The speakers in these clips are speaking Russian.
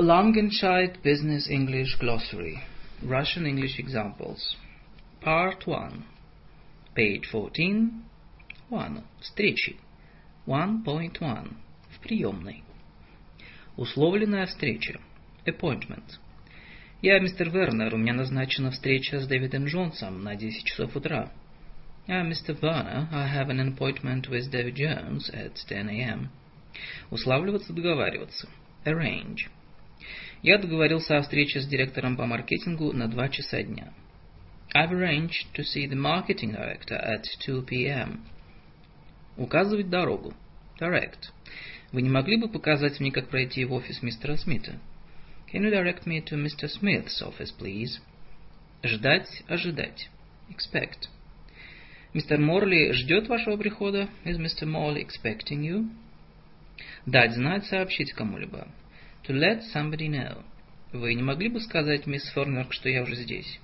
Langenscheidt Business English Glossary. Russian English Examples. Part 1. Page 14. 1. Встречи. 1.1. В приемной. Условленная встреча. Appointment. Я мистер Вернер, у меня назначена встреча с Дэвидом Джонсом на 10 часов утра. I'm Mr. Werner, I have an appointment with David Jones at 10 a.m. Уславливаться, договариваться. Arrange. Я договорился о встрече с директором по маркетингу на 2 часа дня. I've arranged to see the marketing director at 2 p.m. Указывать дорогу. Direct. Вы не могли бы показать мне, как пройти в офис мистера Смита? Can you direct me to Mr. Smith's office, please? Ждать, ожидать. Expect. Мистер Морли ждет вашего прихода? Is Mr. Morley expecting you? Дать знать, сообщить кому-либо. To let somebody know. Вы не могли бы сказать мисс Фернберг, что я уже здесь?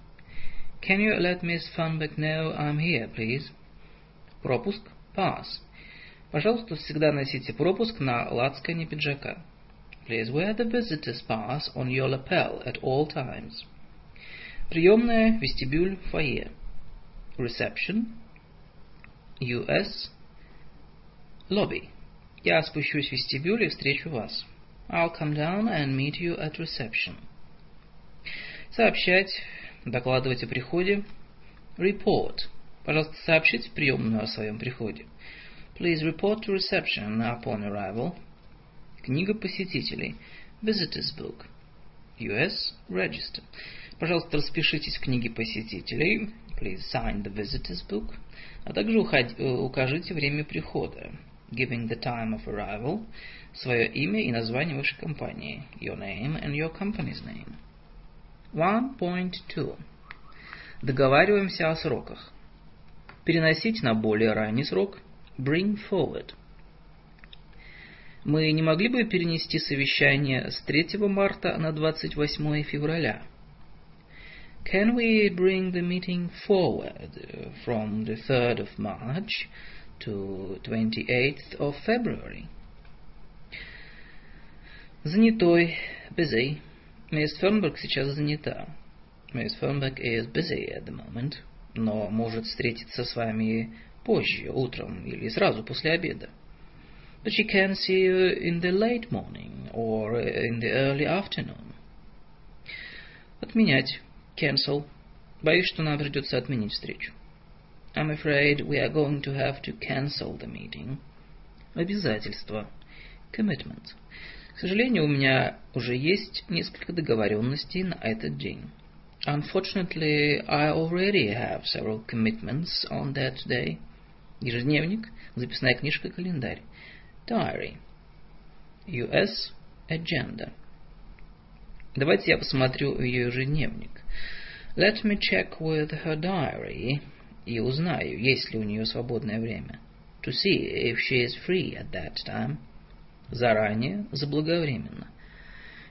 Can you let Miss Fernbeck know I'm here, please? Пропуск. Pass. Пожалуйста, всегда носите пропуск на лацкане пиджака. Please wear the visitor's pass on your lapel at all times. Приемная, вестибюль, фойе. Reception. US. Lobby. Я спущусь в вестибюль и встречу вас. I'll come down and meet you at reception. Сообщать, докладывать о приходе. Report. Пожалуйста, сообщите в приемную о своем приходе. Please report to reception upon arrival. Книга посетителей. Visitors book. US Register. Пожалуйста, распишитесь в книге посетителей. Please sign the visitors book. А также укажите время прихода. Giving the time of arrival свое имя и название вашей компании. Your name and your company's name. 1.2. Договариваемся о сроках. Переносить на более ранний срок. Bring forward. Мы не могли бы перенести совещание с 3 марта на 28 февраля? Can we bring the meeting forward from the 3rd of March to 28th of February? Занятой. Busy. Мисс Фернберг сейчас занята. Мисс Фернберг is busy at the moment, но может встретиться с вами позже, утром или сразу после обеда. But she can see you in the late morning or in the early afternoon. Отменять. Cancel. Боюсь, что нам придется отменить встречу. I'm afraid we are going to have to cancel the meeting. Обязательство. Commitment. К сожалению, у меня уже есть несколько договоренностей на этот день. Unfortunately, I already have several commitments on that day. Ежедневник, записная книжка, календарь. Diary. US Agenda. Давайте я посмотрю ее ежедневник. Let me check with her diary и узнаю, есть ли у нее свободное время. To see if she is free at that time. Заранее, заблаговременно.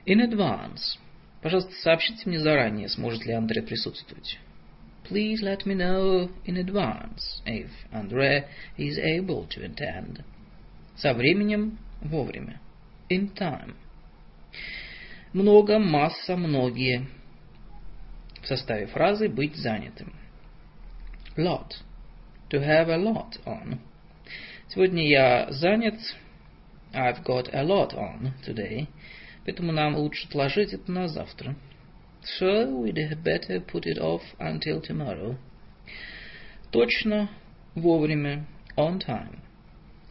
In advance. Пожалуйста, сообщите мне заранее, сможет ли Андре присутствовать. Please let me know in advance if Andre is able to attend. Со временем, вовремя. In time. Много, масса, многие. В составе фразы быть занятым. Lot. To have a lot on. Сегодня я занят, I've got a lot on today, поэтому нам лучше отложить это на завтра. So we'd better put it off until tomorrow. Точно, вовремя, on time.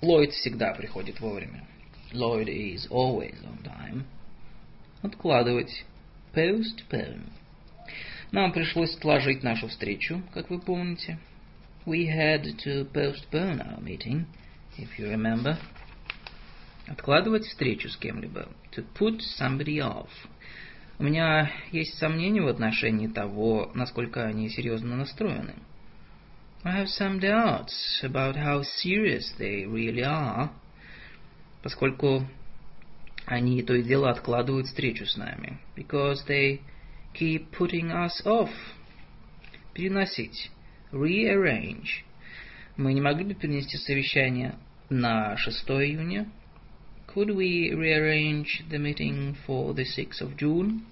Ллойд всегда приходит вовремя. Lloyd is always on time. Откладывать. Postpone. Нам пришлось отложить нашу встречу, как вы помните. We had to postpone our meeting, if you remember. Откладывать встречу с кем-либо. To put somebody off. У меня есть сомнения в отношении того, насколько они серьезно настроены. I have some doubts about how serious they really are, поскольку они то и дело откладывают встречу с нами. Because they keep putting us off. Переносить. Rearrange. Мы не могли бы перенести совещание на 6 июня? Could we rearrange the meeting for the 6th of June?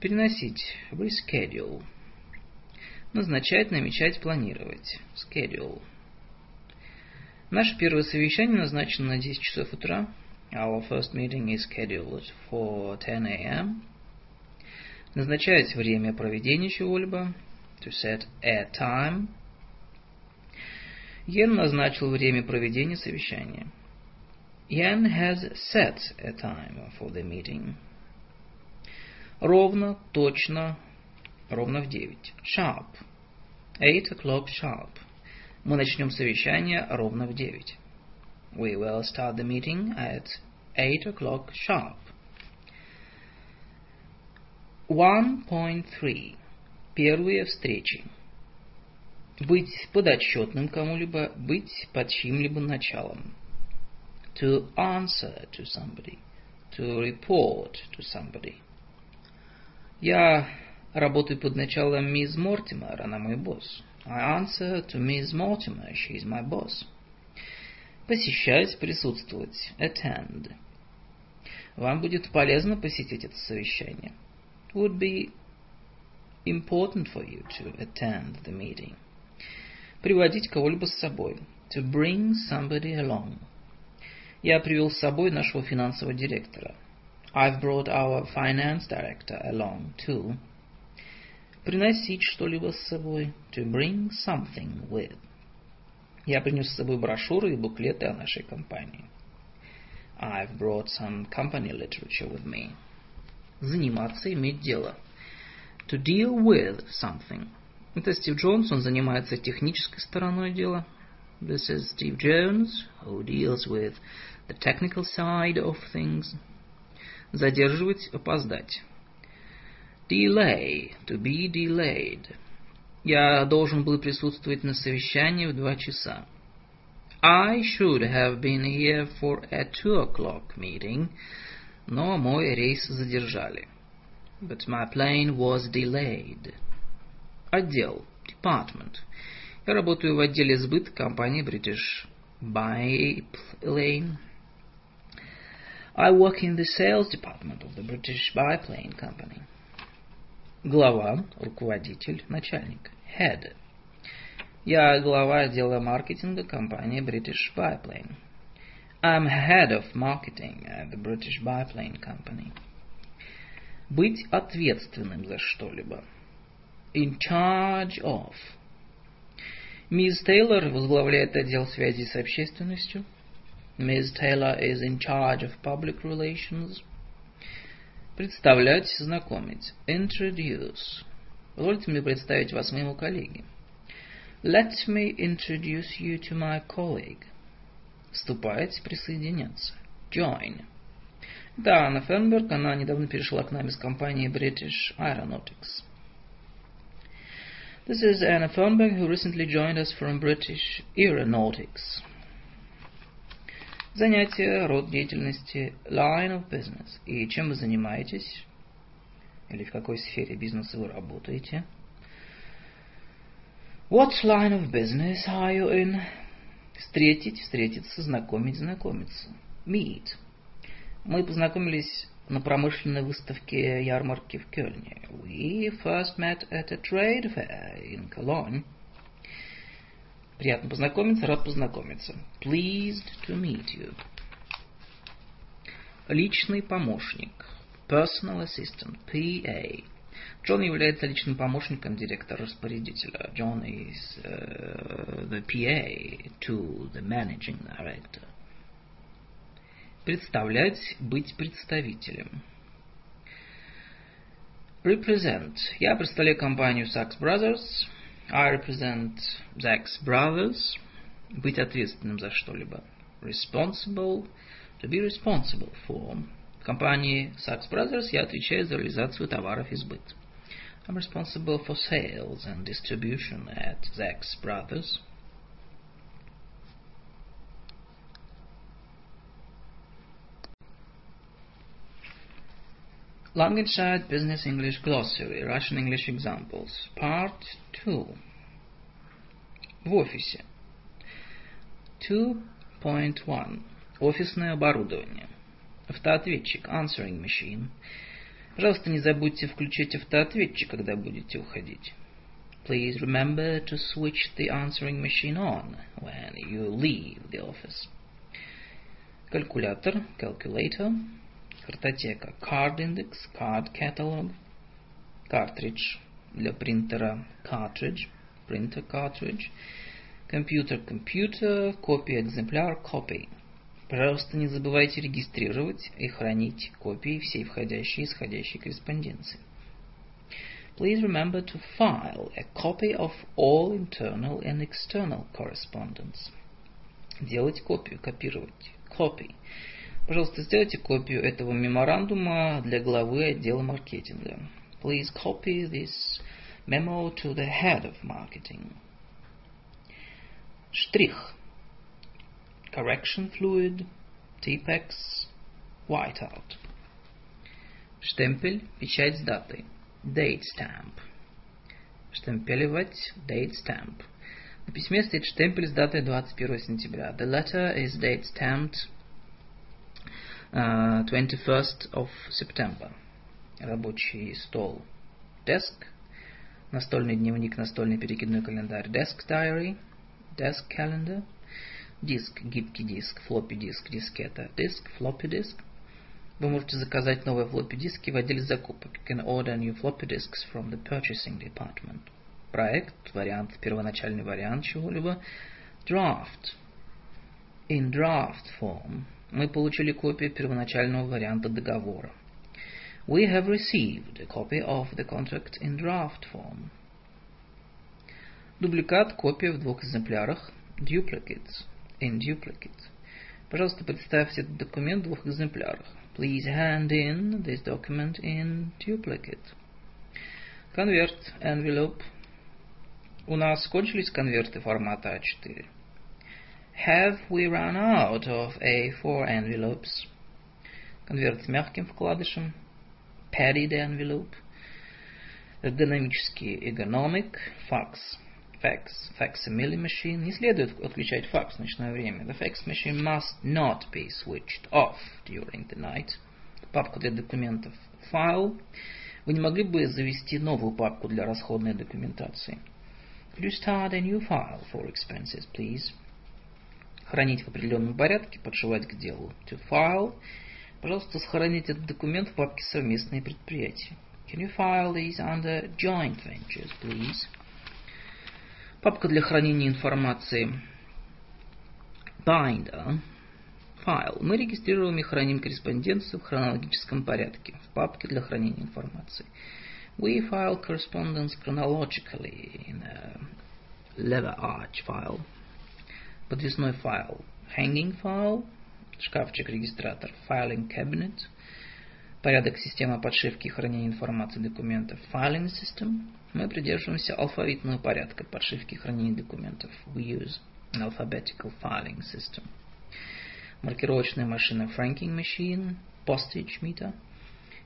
Переносить. Reschedule. Назначать, намечать, планировать. Schedule. Наше первое совещание назначено на 10 часов утра. Our first meeting is scheduled for 10 a.m. Назначать время проведения чего-либо. To set a time. Йен назначил время проведения совещания. Jan has set a time for the meeting. Ровно, точно, ровно в девять. Sharp. Eight o'clock sharp. Мы начнем совещание ровно в девять. We will start the meeting at eight o'clock sharp. 1.3. Первые встречи. Быть подотчетным кому-либо, быть под чьим-либо началом. To answer to somebody. To report to somebody. Я работаю под началом мисс Мортимер, она мой босс. I answer to Miss Mortimer, she is my boss. Посещать, присутствовать. Attend. Вам будет полезно посетить это совещание. Would be important for you to attend the meeting. Приводить кого-либо с собой. To bring somebody along. Я привел с собой нашего финансового директора. I've brought our finance director along too. Приносить что-либо с собой. To bring something with. Я принес с собой брошюры и буклеты о нашей компании. I've brought some company literature with me. Заниматься, иметь дело. To deal with something. Это Стив Джонс, он занимается технической стороной дела. This is Steve Jones, who deals with the technical side of things. Задерживать, опоздать. Delay, to be delayed. Я должен был присутствовать на совещании в два часа. I should have been here for a two o'clock meeting, но мой рейс задержали. But my plane was delayed. Отдел, department. Я работаю в отделе сбыта компании British Biplane. I work in the sales department of the British Biplane Company. Глава, руководитель, начальник. Head. Я глава отдела маркетинга компании British Biplane. I'm head of marketing at the British Biplane Company. Быть ответственным за что-либо. In charge of. Мисс Тейлор возглавляет отдел связи с общественностью. Miss Taylor is in charge of public relations. Представлять, знакомить. Introduce. Позвольте мне представить вас моему коллеге. Let me introduce you to my colleague. Вступать, присоединяться. Join. Да, Анна Фенберг, она недавно перешла к нам из компании British Aeronautics. This is Anna Fernberg, who recently joined us from British Aeronautics. Занятие, род деятельности, line of business. И чем вы занимаетесь? Или в какой сфере бизнеса вы работаете? What line of business are you in? Встретить, встретиться, знакомить, знакомиться. Meet. Мы познакомились на промышленной выставке ярмарки в Кёльне. We first met at a trade fair in Cologne. Приятно познакомиться, рад познакомиться. Pleased to meet you. Личный помощник. Personal assistant. PA. Джон является личным помощником директора-распорядителя. John is uh, the PA to the managing director. Представлять, быть представителем. Represent. Я представляю компанию Sachs Brothers. I represent Sachs Brothers. Быть ответственным за что-либо. Responsible. To be responsible for. В компании Sachs Brothers я отвечаю за реализацию товаров и сбыт. I'm responsible for sales and distribution at Sachs Brothers. Langenscheid Business English Glossary, Russian English Examples, Part 2. В офисе. 2.1. Офисное оборудование. Автоответчик. Answering machine. Пожалуйста, не забудьте включить автоответчик, когда будете уходить. Please remember to switch the answering machine on when you leave the office. Калькулятор, calculator. Картотека, card index, card catalog. Картридж для принтера, cartridge, printer cartridge. Компьютер, компьютер, копия, экземпляр, copy. Пожалуйста, не забывайте регистрировать и хранить копии всей входящей и исходящей корреспонденции. please remember to file a copy of all internal and external correspondence. Делать копию, копировать. Copy. Пожалуйста, сделайте копию этого меморандума для главы отдела маркетинга. Please copy this memo to the head of marketing. Штрих. Correction fluid, Tipex, whiteout. Штемпель, печать с датой. date stamp. Штемпеливать date stamp. На письме стоит штемпель с датой 21 сентября. The letter is date stamped uh, 21st of September. Рабочий стол. Desk. Настольный дневник, настольный перекидной календарь. Desk diary. Desk calendar. Диск, гибкий диск, floppy диск, дискета. Диск, floppy disk. Вы можете заказать новые floppy диски в отделе закупок. You can order new floppy disks from the purchasing department. Проект, вариант, первоначальный вариант чего-либо. Draft. In draft form. Мы получили копию первоначального варианта договора. We have received a copy of the contract in draft form. Дубликат, копия в двух экземплярах. Duplicates. In duplicate. Пожалуйста, представьте этот документ в двух экземплярах. Please hand in this document in duplicate. Конверт, envelope. У нас кончились конверты формата А4. Have we run out of A4 envelopes? Конверт с мягким вкладышем. Padded envelope. Эргономический ergonomic. Fax. fax, facsimile machine, не следует отключать факс в ночное время. The fax machine must not be switched off during the night. Папку для документов file. Вы не могли бы завести новую папку для расходной документации? Could you start a new file for expenses, please? Хранить в определенном порядке, подшивать к делу. To file. Пожалуйста, сохраните этот документ в папке «Совместные предприятия». Can you file these under joint ventures, please? Папка для хранения информации. Binder. Файл. Мы регистрируем и храним корреспонденцию в хронологическом порядке в папке для хранения информации. We file correspondence chronologically in a lever arch file. Подвесной файл. Hanging file. Шкафчик-регистратор. Filing cabinet. Порядок системы подшивки и хранения информации документов. Filing system. Мы придерживаемся алфавитного порядка подшивки и хранения документов. We use an alphabetical filing system. Маркировочная машина franking machine, postage meter.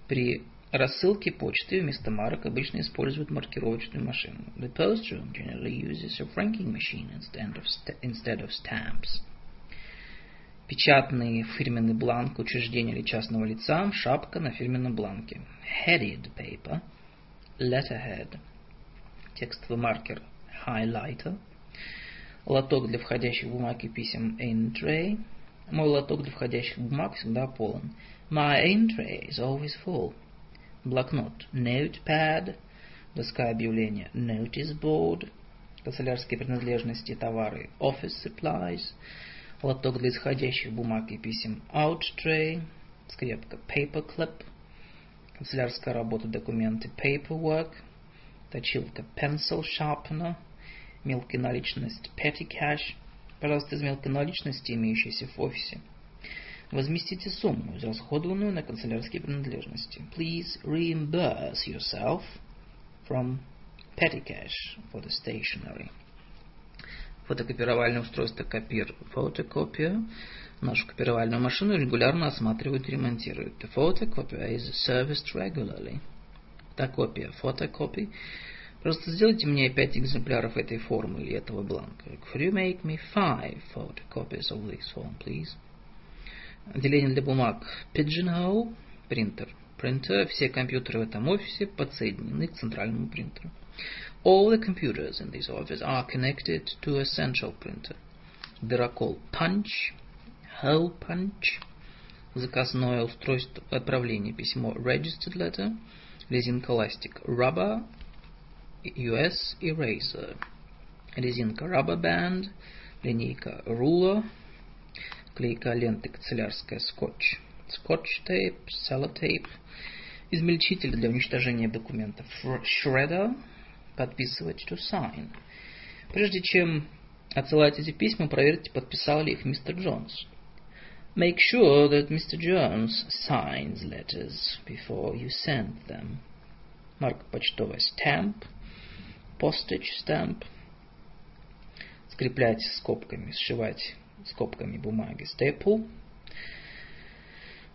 При рассылке почты вместо марок обычно используют маркировочную машину. The post room generally uses a franking machine instead of, instead of stamps. Печатный фирменный бланк учреждения или частного лица, шапка на фирменном бланке. Headed paper, letterhead – текстовый маркер highlighter, лоток для входящих бумаг и писем in tray. Мой лоток для входящих бумаг всегда полон. My in tray is always full. Блокнот. Notepad, доска объявления. Notice board, канцелярские принадлежности товары. Office supplies, лоток для исходящих бумаг и писем. Out tray, скрепка. Paper clip, канцелярская работа документы. Paperwork, точилка. Pencil sharpener, мелкая наличность. Petty cash, пожалуйста, из мелкой наличности, имеющейся в офисе. Возместите сумму, израсходованную на канцелярские принадлежности. Please reimburse yourself from petty cash for the stationery. Фотокопировальное устройство копир фотокопия. Нашу копировальную машину регулярно осматривают и ремонтируют. The photocopier is serviced regularly фотокопия, фотокопий. Просто сделайте мне пять экземпляров этой формы или этого бланка. Could you make me five photocopies of this form, please? Отделение для бумаг Pigeonhole, принтер. Printer, все компьютеры в этом офисе подсоединены к центральному принтеру. All the computers in this office are connected to a central printer. Дырокол Punch, Hole Punch, заказное устройство отправления письмо Registered Letter, резинка ластик Rubber, US Eraser, резинка Rubber Band, линейка Ruler, клейка ленты канцелярская скотч, скотч tape, sellotape, измельчитель для уничтожения документов Shredder, подписывать to sign. Прежде чем отсылать эти письма, проверьте, подписал ли их мистер Джонс. Make sure that Mr. Jones signs letters before you send them. Марка почтовая stamp, postage stamp. Скреплять скобками, сшивать скобками бумаги staple.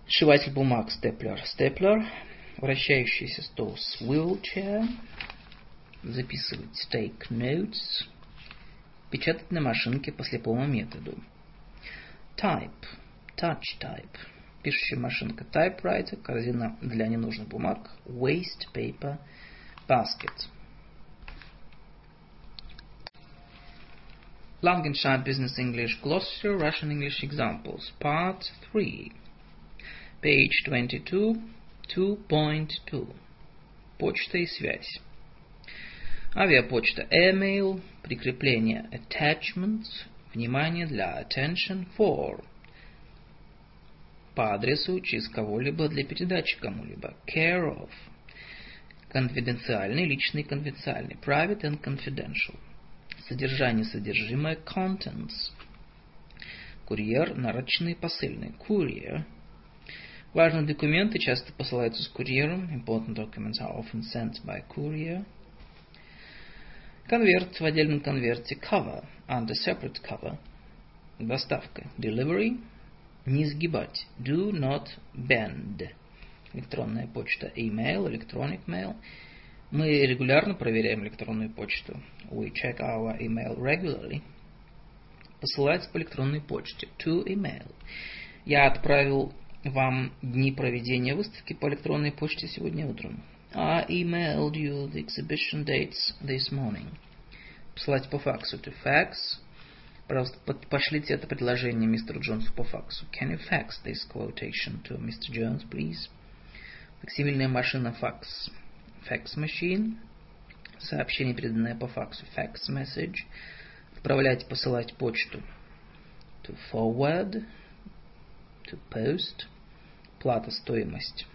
Сшиватель бумаг stapler, stapler. Вращающийся стол swivel chair записывать take notes, печатать на машинке по слепому методу. Type, touch type, пишущая машинка typewriter, корзина для ненужных бумаг, waste paper, basket. Langenscheid Business English Glossary Russian English Examples Part 3 Page 22 2.2 Почта и связь Авиапочта email, прикрепление attachment, внимание для attention for. По адресу через кого-либо для передачи кому-либо care of. Конфиденциальный, личный, конфиденциальный private and confidential. Содержание, содержимое contents. Курьер, нарочный, посыльный courier. Важные документы часто посылаются с курьером. Important documents are often sent by courier. Конверт в отдельном конверте cover, under separate cover. Доставка delivery. Не сгибать do not bend. Электронная почта email, electronic mail. Мы регулярно проверяем электронную почту. We check our email regularly. Посылать по электронной почте. To email. Я отправил вам дни проведения выставки по электронной почте сегодня утром. I emailed you the exhibition dates this morning. Послать по факсу to fax. Пожалуйста, пошлите это предложение мистеру Джонсу по факсу. Can you fax this quotation to Mr. Jones, please? Факсимильная машина факс. Fax machine. Сообщение, переданное по факсу. Fax message. Отправлять, посылать почту. To forward. To post. Плата, стоимость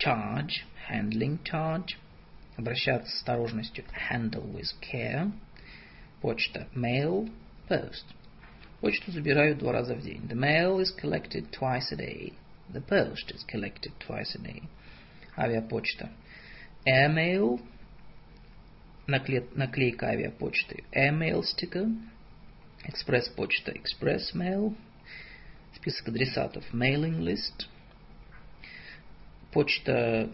charge, handling charge, обращаться с осторожностью, handle with care, почта, mail, post. Почту забираю два раза в день. The mail is collected twice a day. The post is collected twice a day. Авиапочта. Airmail, наклейка авиапочты. Airmail sticker. Экспресс-почта. Express mail. Список адресатов. Mailing list почта,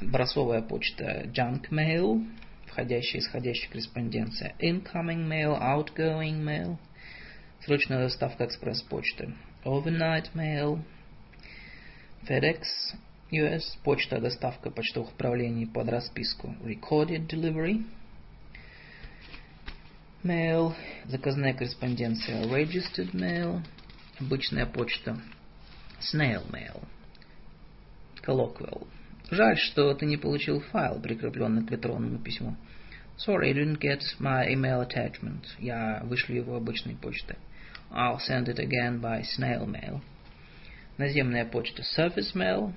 бросовая почта junk mail, входящая и исходящая корреспонденция, incoming mail, outgoing mail, срочная доставка экспресс-почты, overnight mail, FedEx US, почта, доставка почтовых отправлений под расписку, recorded delivery, mail, заказная корреспонденция, registered mail, обычная почта, snail mail – Colloquial. Жаль, что ты не получил файл, прикрепленный к электронному письму. Sorry, I didn't get my email attachment. Я вышлю его обычной почтой. I'll send it again by snail mail. Наземная почта surface mail.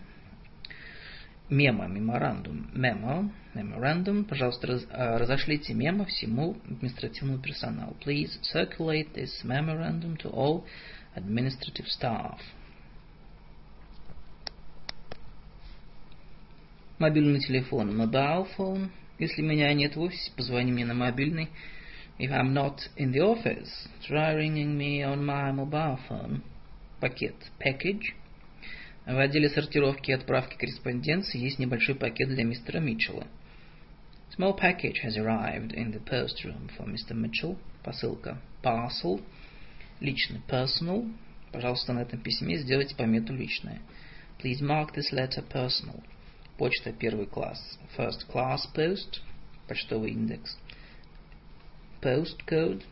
Мемо, меморандум, memo, memorandum. Пожалуйста, раз, разошлите мемо всему административному персоналу. Please circulate this memorandum to all administrative staff. Мобильный телефон. Mobile phone. Если меня нет в офисе, позвони мне на мобильный. If I'm not in the office, try ringing me on my mobile phone. Пакет. Package. В отделе сортировки и отправки корреспонденции есть небольшой пакет для мистера Митчелла. Small package has arrived in the post room for Mr. Mitchell. Посылка. Parcel. Личный. Personal. Пожалуйста, на этом письме сделайте помету личное. Please mark this letter personal. Почта первый класс. First class post. Почтовый индекс. Postcode.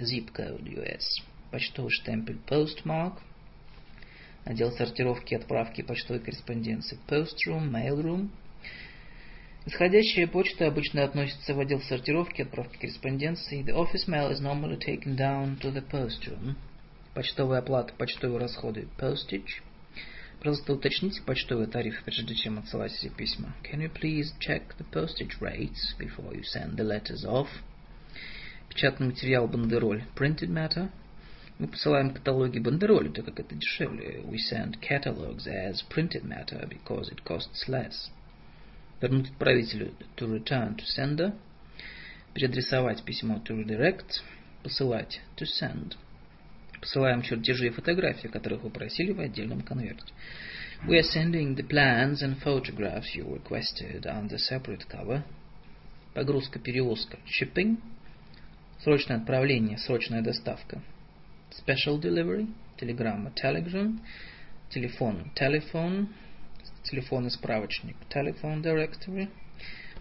Zip code US. Почтовый штемпель postmark. Отдел сортировки и отправки почтовой корреспонденции. Post room, mail room. Исходящая почта обычно относится в отдел сортировки и отправки корреспонденции. The office mail is normally taken down to the post room. Почтовая оплата, почтовые расходы. Postage. Просто уточните почтовый тариф, прежде чем отсылать все письма. Can you please check the postage rates before you send the letters off? Печатный материал бандероль. Printed matter. Мы посылаем каталоги бандероли, так как это дешевле. We send catalogs as printed matter because it costs less вернуть отправителю to return to sender, переадресовать письмо to redirect, посылать to send. Посылаем чертежи и фотографии, которых вы просили в отдельном конверте. We are sending the plans and photographs you requested on the separate cover. Погрузка, перевозка. Shipping. Срочное отправление, срочная доставка. Special delivery. Телеграмма. Telegram. Телефон. Telephone телефонный справочник telephone directory,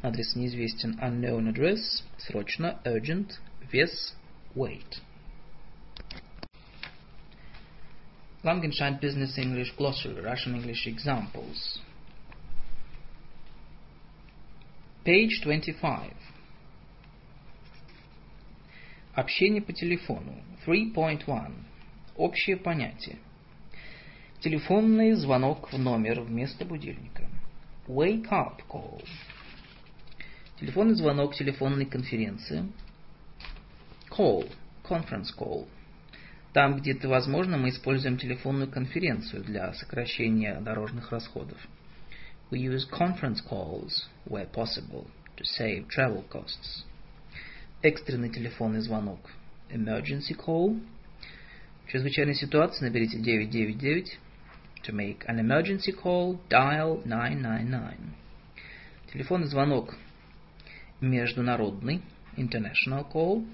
адрес неизвестен unknown address, срочно urgent, вес wait. Langenscheid Business English Glossary, Russian English Examples. Page 25. Общение по телефону. 3.1. Общее понятие. Телефонный звонок в номер вместо будильника. Wake up call. Телефонный звонок телефонной конференции. Call. Conference call. Там, где это возможно, мы используем телефонную конференцию для сокращения дорожных расходов. We use conference calls where possible to save travel costs. Экстренный телефонный звонок. Emergency call. В чрезвычайной ситуации наберите 999 To make an emergency call, dial 999. Телефонный звонок международный, international call,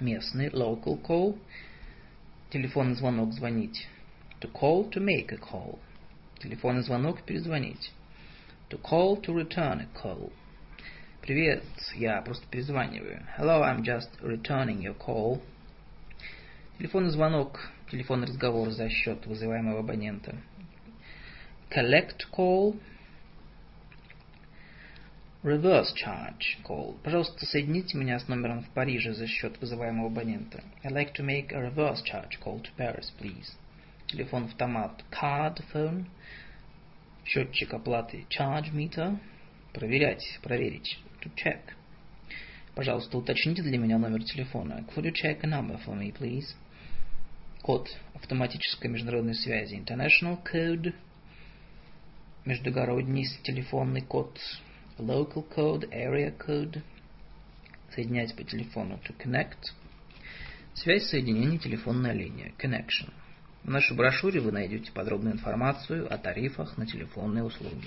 местный, local call. Телефонный звонок звонить. To call, to make a call. Телефонный звонок перезвонить. To call, to return a call. Привет, я просто перезваниваю. Hello, I'm just returning your call. Телефонный звонок, телефонный разговор за счет вызываемого абонента. collect call, reverse charge call. Пожалуйста, соедините меня с номером в Париже за счет вызываемого абонента. I'd like to make a reverse charge call to Paris, please. Телефон автомат card phone. Счетчик оплаты charge meter. Проверять, проверить. To check. Пожалуйста, уточните для меня номер телефона. Could you check a number for me, please? Код автоматической международной связи. International code междугородний телефонный код, local code, area code, соединять по телефону to connect, связь соединения телефонная линия, connection. В нашей брошюре вы найдете подробную информацию о тарифах на телефонные услуги.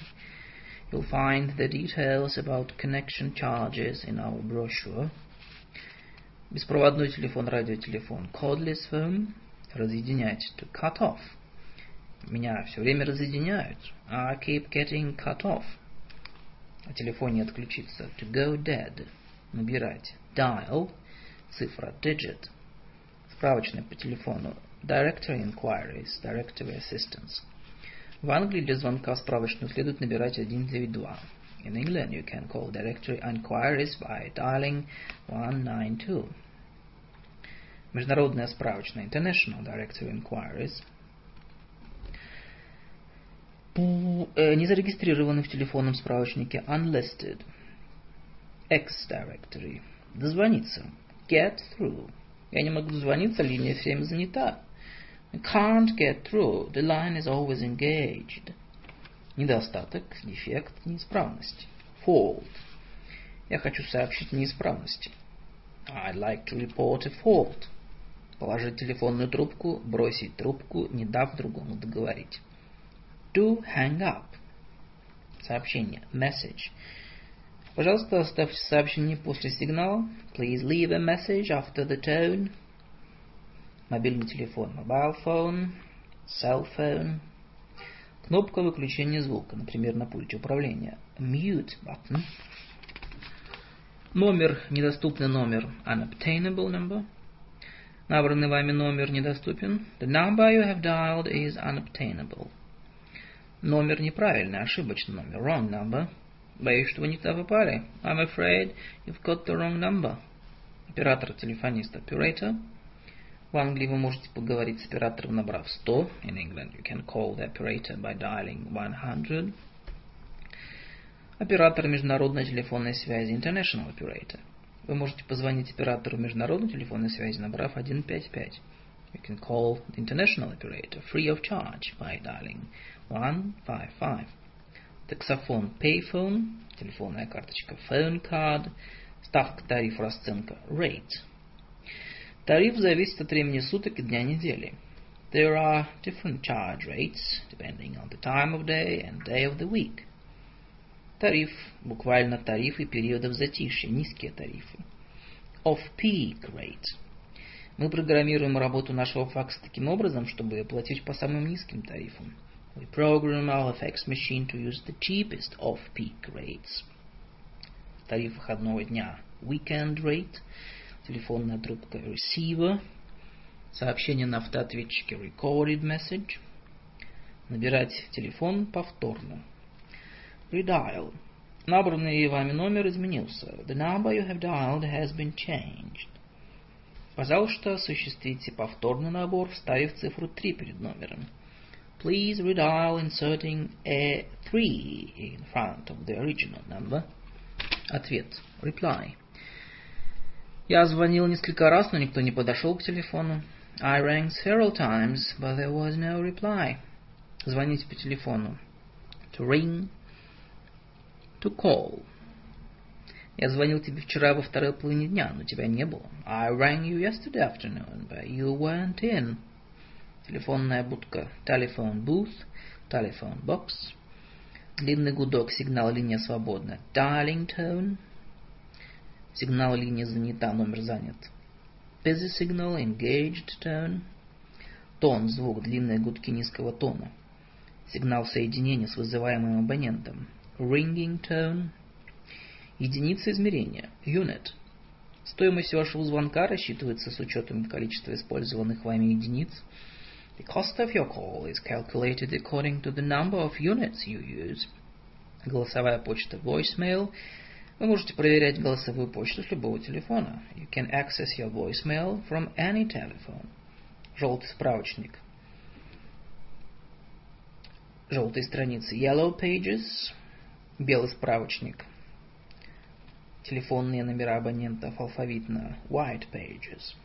You'll find the details about connection charges in our brochure. Беспроводной телефон, радиотелефон, cordless phone, разъединять, to cut off – меня все время разъединяют. I keep getting cut off. О телефоне отключиться. To go dead. Набирать. Dial. Цифра. Digit. Справочная по телефону. Directory inquiries. Directory assistance. В Англии для звонка в справочную следует набирать 192. In England, you can call directory inquiries by dialing 192. Международная справочная International Directory Inquiries – Э, не зарегистрированы в телефонном справочнике unlisted. X-directory. Дозвониться. Get through. Я не могу дозвониться, линия все время занята. I can't get through. The line is always engaged. Недостаток, дефект, неисправность. Fault. Я хочу сообщить неисправности. I'd like to report a fault. Положить телефонную трубку, бросить трубку, не дав другому договорить. to hang up. Сообщение. Message. Пожалуйста, оставьте сообщение после сигнала. Please leave a message after the tone. Мобильный телефон. Mobile phone. cell phone. Кнопка выключения звука, например, на пульте управления. Mute button. Номер, недоступный номер. Unobtainable number. Набранный вами номер недоступен. The number you have dialed is unobtainable. Номер неправильный, ошибочный номер. Wrong number. Боюсь, что вы не туда попали. I'm afraid you've got the wrong number. Оператор, телефонист, operator. В Англии вы можете поговорить с оператором, набрав 100. In England you can call the operator by dialing 100. Оператор международной телефонной связи, international operator. Вы можете позвонить оператору международной телефонной связи, набрав 155. You can call the international operator free of charge by dialing 155. Таксофон payphone, телефонная карточка phone card, ставка тарифа расценка rate. Тариф зависит от времени суток и дня недели. There are different charge rates depending on the time of day and day of the week. Тариф, буквально тарифы периодов затишья, низкие тарифы. Off-peak rate. Мы программируем работу нашего факса таким образом, чтобы платить по самым низким тарифам. We program our fax machine to use the cheapest off-peak rates. Тариф выходного дня weekend rate – телефонная трубка receiver, сообщение на автоответчике recorded message, набирать телефон повторно. Redial. Набранный вами номер изменился. The number you have dialed has been changed. Пожалуйста, осуществите повторный набор, вставив цифру 3 перед номером. Please redial inserting a 3 in front of the original number. Ответ. Reply. Я звонил несколько раз, но никто не подошел к телефону. I rang several times, but there was no reply. Звонить по телефону. To ring. To call. Я звонил тебе вчера во второй половине дня, но тебя не было. I rang you yesterday afternoon, but you weren't in. Телефонная будка. Telephone booth. Telephone box. Длинный гудок. Сигнал линия свободна. Dialing tone. Сигнал линии занята, номер занят. Busy signal, engaged tone. Тон, звук, длинные гудки низкого тона. Сигнал соединения с вызываемым абонентом. Ringing tone. Единица измерения. Unit. Стоимость вашего звонка рассчитывается с учетом количества использованных вами единиц. The cost of your call is calculated according to the number of units you use. Голосовая почта voicemail – Вы можете проверять голосовую почту с любого телефона. You can access your voicemail from any telephone. Желтый справочник. Желтые страницы. Yellow pages. Белый справочник. Телефонные номера абонентов алфавитно. White pages.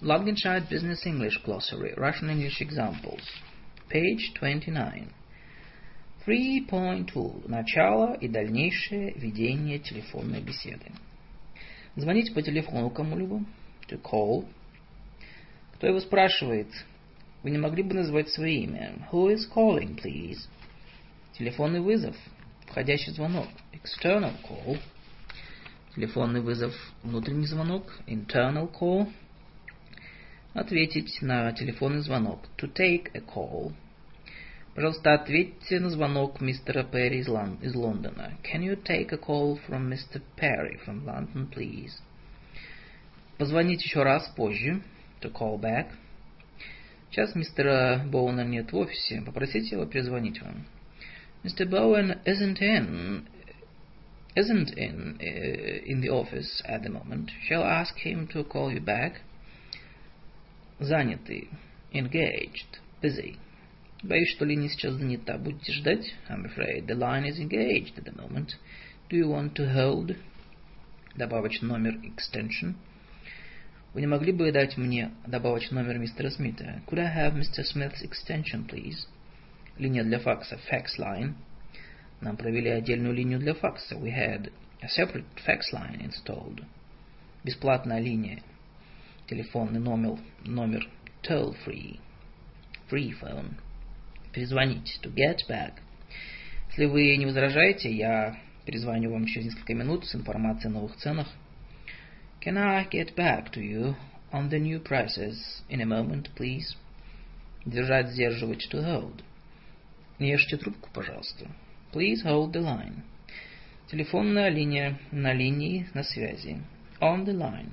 Langenscheid Business English Glossary. Russian English Examples. Page 29. 3.2. Начало и дальнейшее ведение телефонной беседы. Звонить по телефону кому-либо. To call. Кто его спрашивает? Вы не могли бы назвать свое имя? Who is calling, please? Телефонный вызов. Входящий звонок. External call. Телефонный вызов. Внутренний звонок. Internal call. Ответить на телефонный звонок. To take a call. Пожалуйста, ответьте на звонок мистера Перри из, Лон из Лондона. Can you take a call from Mr. Perry from London, please? Позвонить еще раз позже. To call back. Сейчас мистера Боуна нет в офисе. Попросите его перезвонить вам. Mr. Bowen isn't in isn't in uh, in the office at the moment. Shall I ask him to call you back? Занятый. Engaged. Busy. Боюсь, что линия сейчас занята. Будете ждать? I'm afraid the line is engaged at the moment. Do you want to hold? Добавочный номер extension. Вы не могли бы дать мне добавочный номер мистера Смита? Could I have Mr. Smith's extension, please? Линия для факса. Fax line. Нам провели отдельную линию для факса. We had a separate fax line installed. Бесплатная линия. Телефонный номер, номер toll free. Free phone перезвонить, to get back. Если вы не возражаете, я перезвоню вам через несколько минут с информацией о новых ценах. Can I get back to you on the new prices in a moment, please? Держать, сдерживать, to hold. Не ешьте трубку, пожалуйста. Please hold the line. Телефонная линия. На линии, на связи. On the line.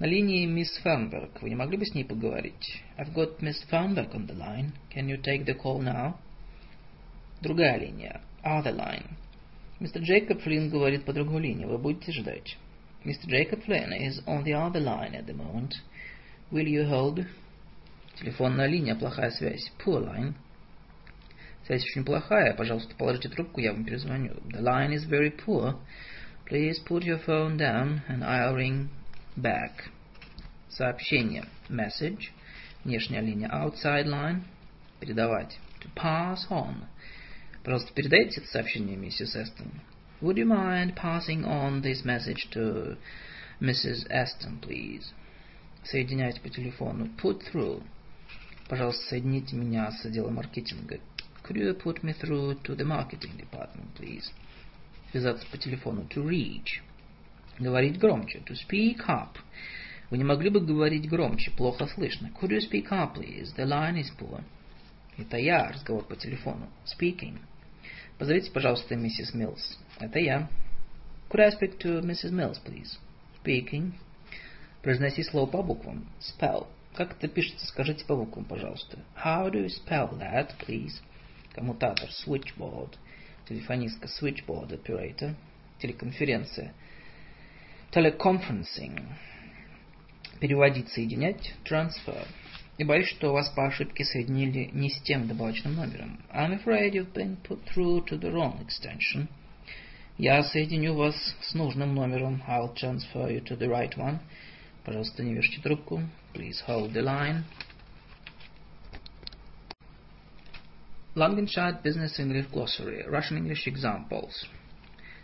На линии мисс Фернберг. Вы не могли бы с ней поговорить? I've got Miss Fernberg on the line. Can you take the call now? Другая линия. Other line. Мистер Джейкоб Флинн говорит по другой линии. Вы будете ждать. Mr. Jacob Flynn is on the other line at the moment. Will you hold? Телефонная линия, плохая связь. Poor line. Связь очень плохая. Пожалуйста, положите трубку, я вам перезвоню. The line is very poor. Please put your phone down and I'll ring back. Сообщение. Message. Внешняя линия. Outside line. Передавать. To pass on. Пожалуйста, передайте это сообщение миссис Эстон. Would you mind passing on this message to Mrs. Aston, please? Соединяйте по телефону. Put through. Пожалуйста, соедините меня с отделом маркетинга. Could you put me through to the marketing department, please? Связаться по телефону. To reach. Говорить громче. To speak up. Вы не могли бы говорить громче? Плохо слышно. Could you speak up, please? The line is poor. Это я, разговор по телефону. Speaking. Позовите, пожалуйста, миссис Милс. Это я. Could I speak to Mrs. Mills, please? Speaking. Произноси слово по буквам. Spell. Как это пишется, скажите по буквам, пожалуйста. How do you spell that, please? Коммутатор. Switchboard. Телефонистка. Switchboard operator. Телеконференция. Teleconferencing. Переводить, соединять. Transfer. И боюсь, что вас по ошибке соединили не с тем добавочным номером. I'm afraid you've been put through to the wrong extension. Я соединю вас с нужным номером. I'll transfer you to the right one. Пожалуйста, не вешайте трубку. Please hold the line. Langenscheid Business English Glossary. Russian English Examples.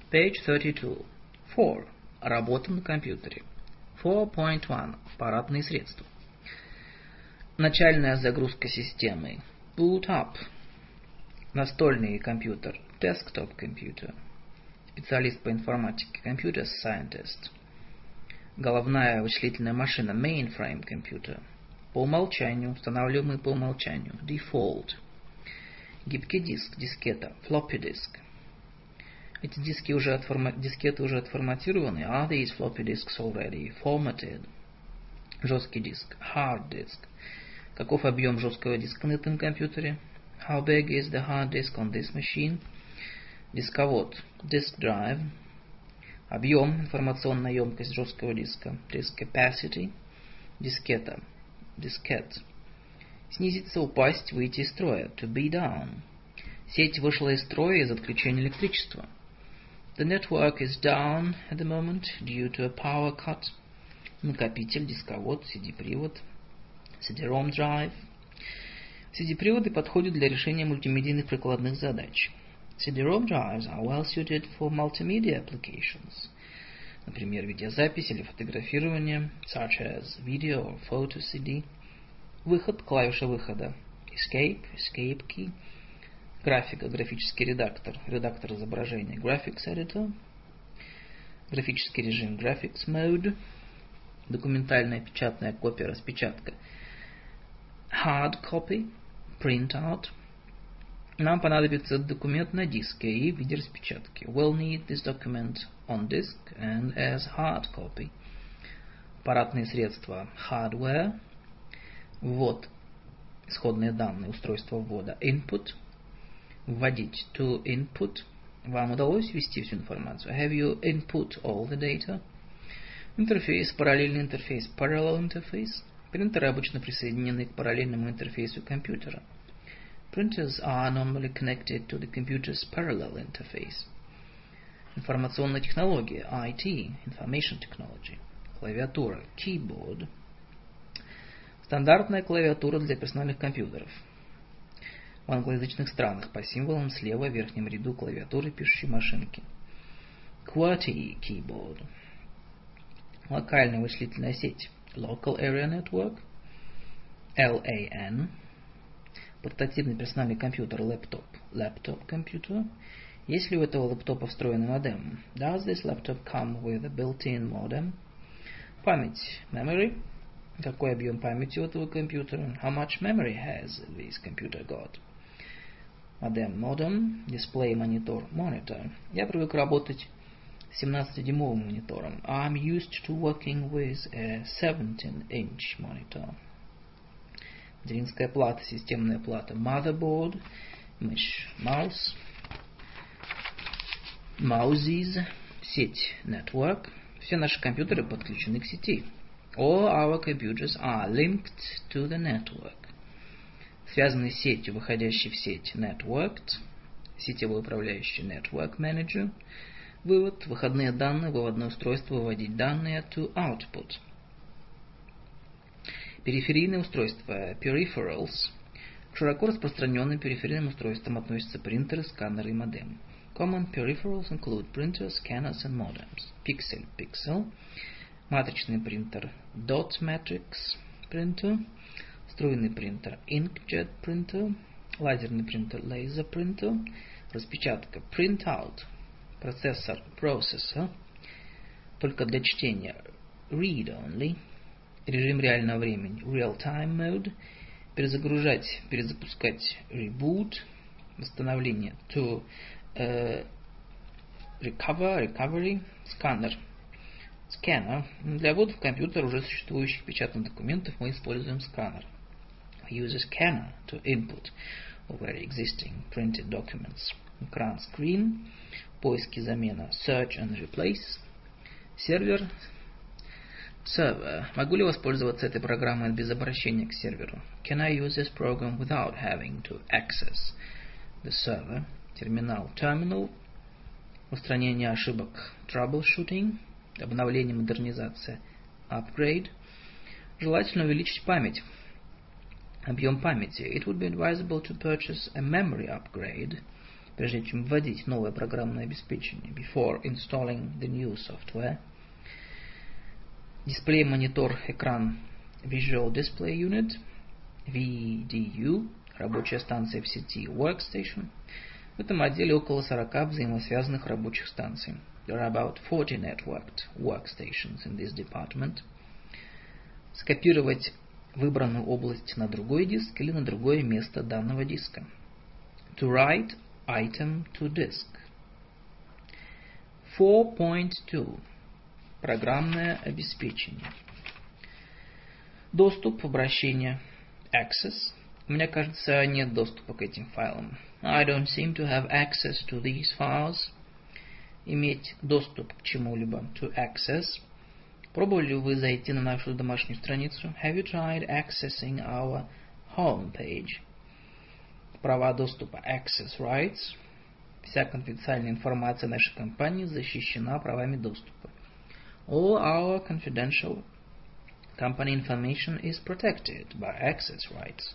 Page 32. 4. Работа на компьютере. 4.1. Аппаратные средства. Начальная загрузка системы. Boot up. Настольный компьютер. Desktop computer специалист по информатике, computer scientist. Головная вычислительная машина, mainframe computer. По умолчанию, устанавливаемый по умолчанию, default. Гибкий диск, дискета, floppy disk. Эти диски уже отформа... дискеты уже отформатированы. Are these floppy disks already formatted? Жесткий диск, hard disk. Каков объем жесткого диска на этом компьютере? How big is the hard disk on this machine? Дисковод. Disk drive. Объем, информационная емкость жесткого диска. Disk capacity. Дискета. Diskette. Снизиться, упасть, выйти из строя. To be down. Сеть вышла из строя из-за отключения электричества. The network is down at the moment due to a power cut. Накопитель, дисковод, CD-привод. CD-ROM drive. CD-приводы подходят для решения мультимедийных прикладных задач. CD-ROM drives are well suited for multimedia applications. Например, видеозапись или фотографирование, such as video or photo CD. Выход, клавиша выхода. Escape, escape key. Графика, графический редактор, редактор изображения, graphics editor. Графический режим, graphics mode. Документальная печатная копия, распечатка. Hard copy, print out. Нам понадобится документ на диске и в виде распечатки. We'll need this document on disk and as hard copy. Аппаратные средства hardware. Ввод. Исходные данные, устройство ввода. Input. Вводить. To input. Вам удалось ввести всю информацию? Have you input all the data? Интерфейс, параллельный интерфейс, parallel interface. Принтеры обычно присоединены к параллельному интерфейсу компьютера. Printers are normally connected to the computer's parallel interface. Информационная технология, IT, Information Technology. Клавиатура, Keyboard. Стандартная клавиатура для персональных компьютеров. В англоязычных странах по символам слева в верхнем ряду клавиатуры пишущей машинки. QWERTY Keyboard. Локальная вычислительная сеть. Local Area Network. LAN портативный персональный компьютер лэптоп, laptop computer. Есть ли у этого лэптопа встроенный модем? Does this laptop come with a built-in modem? память memory, какой объем памяти у этого компьютера, how much memory has this computer got. Modem modem, display monitor monitor. Я привык работать с 17-дюймовым монитором. I'm used to working with a 17-inch monitor. Материнская плата, системная плата, motherboard, мышь, mouse, mouses, сеть, network. Все наши компьютеры подключены к сети. All our computers are linked to the network. Связаны с сетью, выходящей в сеть, networked, сетевой управляющий, network manager, вывод, выходные данные, выводное устройство, выводить данные to output. Периферийные устройства, peripherals, к широко распространенным периферийным устройствам относятся принтеры, сканеры и модемы. Common peripherals include printers, scanners and modems. Pixel, pixel, матричный принтер, dot matrix printer, струйный принтер, inkjet printer, лазерный принтер, laser printer, распечатка, printout, процессор, processor, только для чтения, read only, режим реального времени, real-time mode, перезагружать, перезапускать, reboot, восстановление, to uh, recover, recovery, сканер, сканер. Для ввода в компьютер уже существующих печатных документов мы используем сканер. We use a scanner to input already existing printed documents. Экран screen, поиски замена, search and replace, сервер, server. Могу ли воспользоваться этой программой без обращения к серверу? Can I use this program without having to access the server? Терминал terminal. Устранение ошибок troubleshooting. Обновление, модернизация upgrade. Желательно увеличить память. Объем памяти. It would be advisable to purchase a memory upgrade прежде чем вводить новое программное обеспечение before installing the new software – дисплей, монитор, экран Visual Display Unit, VDU, рабочая станция в сети Workstation. В этом отделе около 40 взаимосвязанных рабочих станций. There are about 40 networked workstations in this department. Скопировать выбранную область на другой диск или на другое место данного диска. To write item to disk. 4.2 Программное обеспечение. Доступ, обращение, access. Мне кажется, нет доступа к этим файлам. I don't seem to have access to these files. Иметь доступ к чему-либо, to access. Пробовали вы зайти на нашу домашнюю страницу? Have you tried accessing our home page? Права доступа, access rights. Вся конфиденциальная информация нашей компании защищена правами доступа. All our confidential company information is protected by access rights.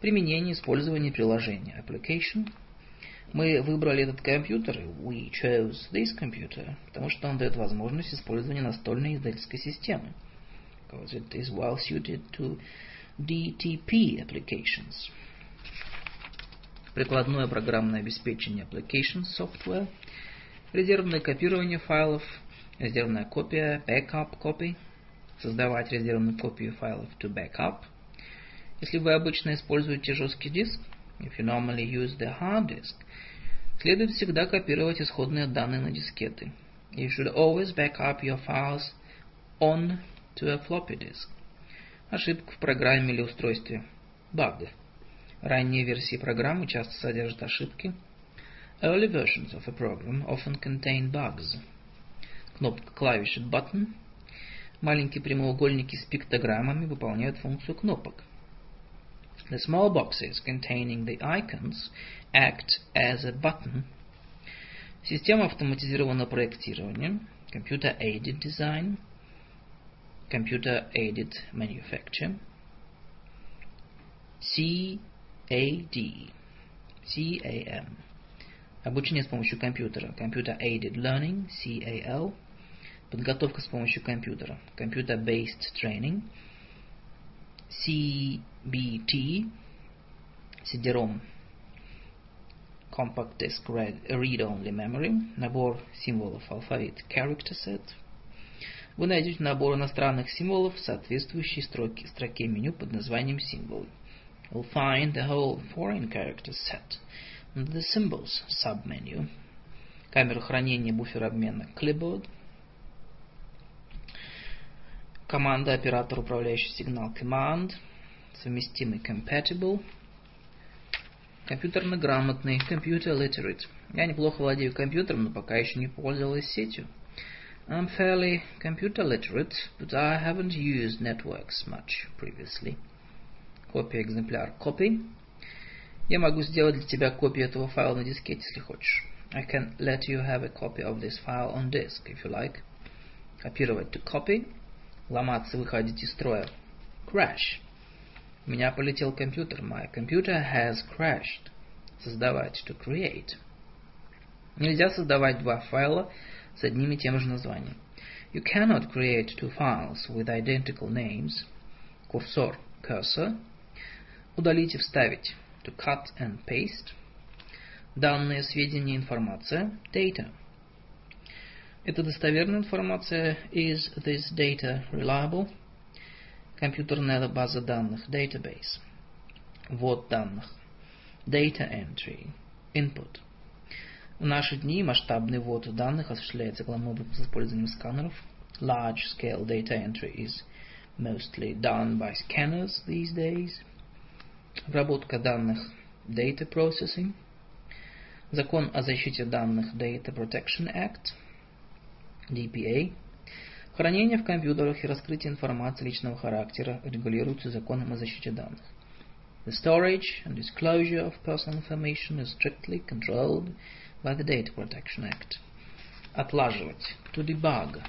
Применение, использование приложения. Application. Мы выбрали этот компьютер, we chose this computer, потому что он дает возможность использования настольной издательской системы. Because it is well suited to DTP applications. Прикладное программное обеспечение application software. Резервное копирование файлов – резервная копия, backup copy, создавать резервную копию файлов to backup. Если вы обычно используете жесткий диск, if you normally use the hard disk, следует всегда копировать исходные данные на дискеты. You should always back up your files on to a floppy disk. Ошибка в программе или устройстве. Bug. Ранние версии программы часто содержат ошибки. Early versions of a program often contain bugs кнопка клавиши button. Маленькие прямоугольники с пиктограммами выполняют функцию кнопок. The small boxes containing the icons act as a button. Система автоматизированного проектирования. Computer-aided design. Computer-aided manufacture. CAD. CAM. Обучение с помощью компьютера. Computer-aided learning. CAL. Подготовка с помощью компьютера. Computer-based training. CBT. CD-ROM. Compact Disk Read-Only Memory. Набор символов алфавит. Character Set. вы найдете набор иностранных символов в соответствующей строке, строке меню под названием «Символы». You'll find the whole foreign characters set under the Symbols submenu. Камеру хранения буфер обмена Clipboard. Команда оператор управляющий сигнал Command. Совместимый Compatible. Компьютерно грамотный Computer Literate. Я неплохо владею компьютером, но пока еще не пользовалась сетью. I'm fairly computer literate, but I haven't used networks much previously. Копия экземпляр copy. Я могу сделать для тебя копию этого файла на дискете, если хочешь. I can let you have a copy of this file on disk, if you like. Копировать to copy. Ломаться, выходить из строя. Crash. У меня полетел компьютер. My computer has crashed. Создавать to create. Нельзя создавать два файла с одним и тем же названием. You cannot create two files with identical names. Курсор – cursor. Удалить и вставить – to cut and paste. Данные, сведения, информация – data. Это достоверная информация. Is this data reliable? Компьютерная база данных – database. Ввод данных. Data entry. Input. В наши дни масштабный ввод данных осуществляется главным образом с использованием сканеров. Large-scale data entry is mostly done by scanners these days. Обработка данных Data Processing. Закон о защите данных Data Protection Act. DPA. Хранение в компьютерах и раскрытие информации личного характера регулируются законом о защите данных. The storage and disclosure of personal information is strictly controlled by the Data Protection Act. Отлаживать. To debug.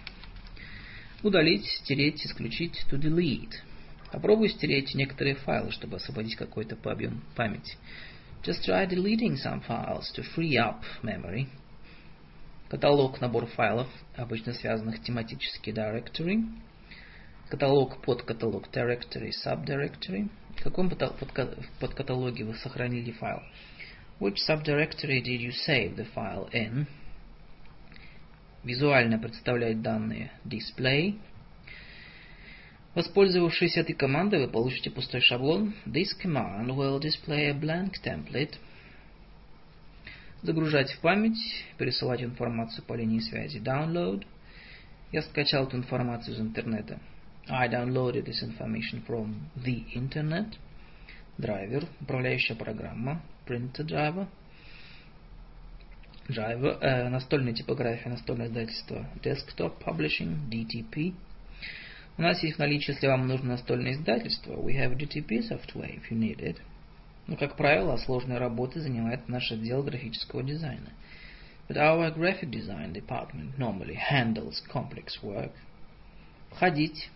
Удалить, стереть, исключить. To delete. Попробуй стереть некоторые файлы, чтобы освободить какой-то объем памяти. Just try deleting some files to free up memory. Каталог, набор файлов, обычно связанных тематически directory. Каталог, подкаталог directory, subdirectory. В каком подкаталоге вы сохранили файл? Which subdirectory did you save the file in? Визуально представлять данные display. Воспользовавшись этой командой, вы получите пустой шаблон. This command will display a blank template. Загружать в память, пересылать информацию по линии связи. Download. Я скачал эту информацию из интернета. I downloaded this information from the internet. Драйвер, управляющая программа printer driver. Driver, э, настольная типография, настольное издательство Desktop Publishing, DTP. У нас есть в наличии, если вам нужно настольное издательство. We have DTP software if you need it. Но, как правило, сложные работы занимает наш отдел графического дизайна. But our graphic design department normally handles complex work. Входить,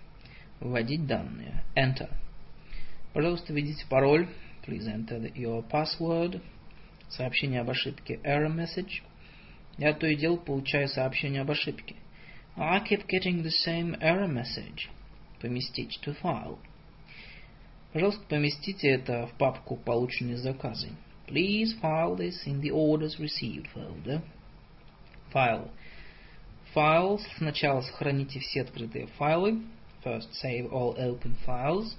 вводить данные. Enter. Пожалуйста, введите пароль Please enter your password. Сообщение об ошибке. Error message. Я то и дело получаю сообщение об ошибке. I keep getting the same error message. Поместить to file. Пожалуйста, поместите это в папку «Полученные заказы». Please file this in the orders received folder. Файл. Files. Сначала сохраните все открытые файлы. First save all open files.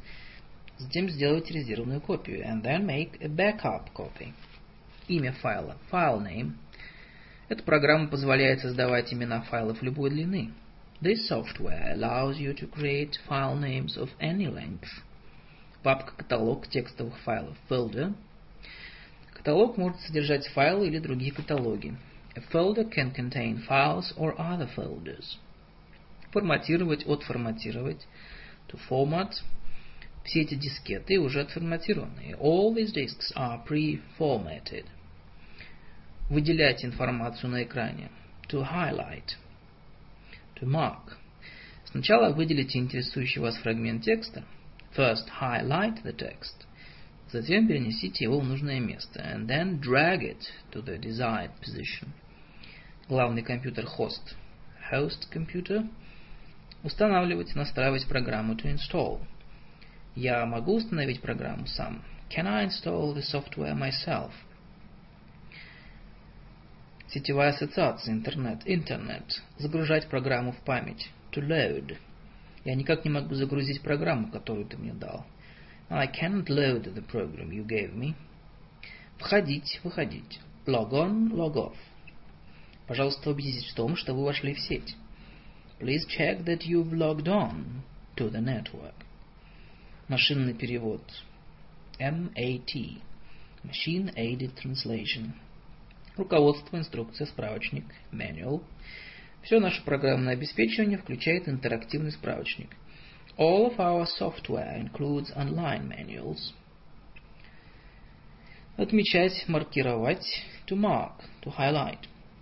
Затем сделать резервную копию. And then make a backup copy. Имя файла. File name. Эта программа позволяет создавать имена файлов любой длины. This software allows you to create file names of any length. Папка каталог текстовых файлов. Folder. Каталог может содержать файлы или другие каталоги. A folder can contain files or other folders. Форматировать, отформатировать. To format. Все эти дискеты уже отформатированы. All these disks are pre-formatted. Выделять информацию на экране. To highlight. To mark. Сначала выделите интересующий вас фрагмент текста. First highlight the text. Затем перенесите его в нужное место. And then drag it to the desired position. Главный компьютер хост. Host computer. Устанавливать, настраивать программу to install. Я могу установить программу сам? Can I install the software myself? Сетевая ассоциация, интернет, интернет. Загружать программу в память. to load. Я никак не могу загрузить программу, которую ты мне дал. I cannot load the program you gave me. Входить, выходить. Log on, log off. Пожалуйста, убедитесь в том, что вы вошли в сеть. Please check that you've logged on to the network. Машинный перевод. MAT. Machine Aided Translation. Руководство, инструкция, справочник. Manual. Все наше программное обеспечение включает интерактивный справочник. All of our software includes online manuals. Отмечать, маркировать, to mark, to highlight.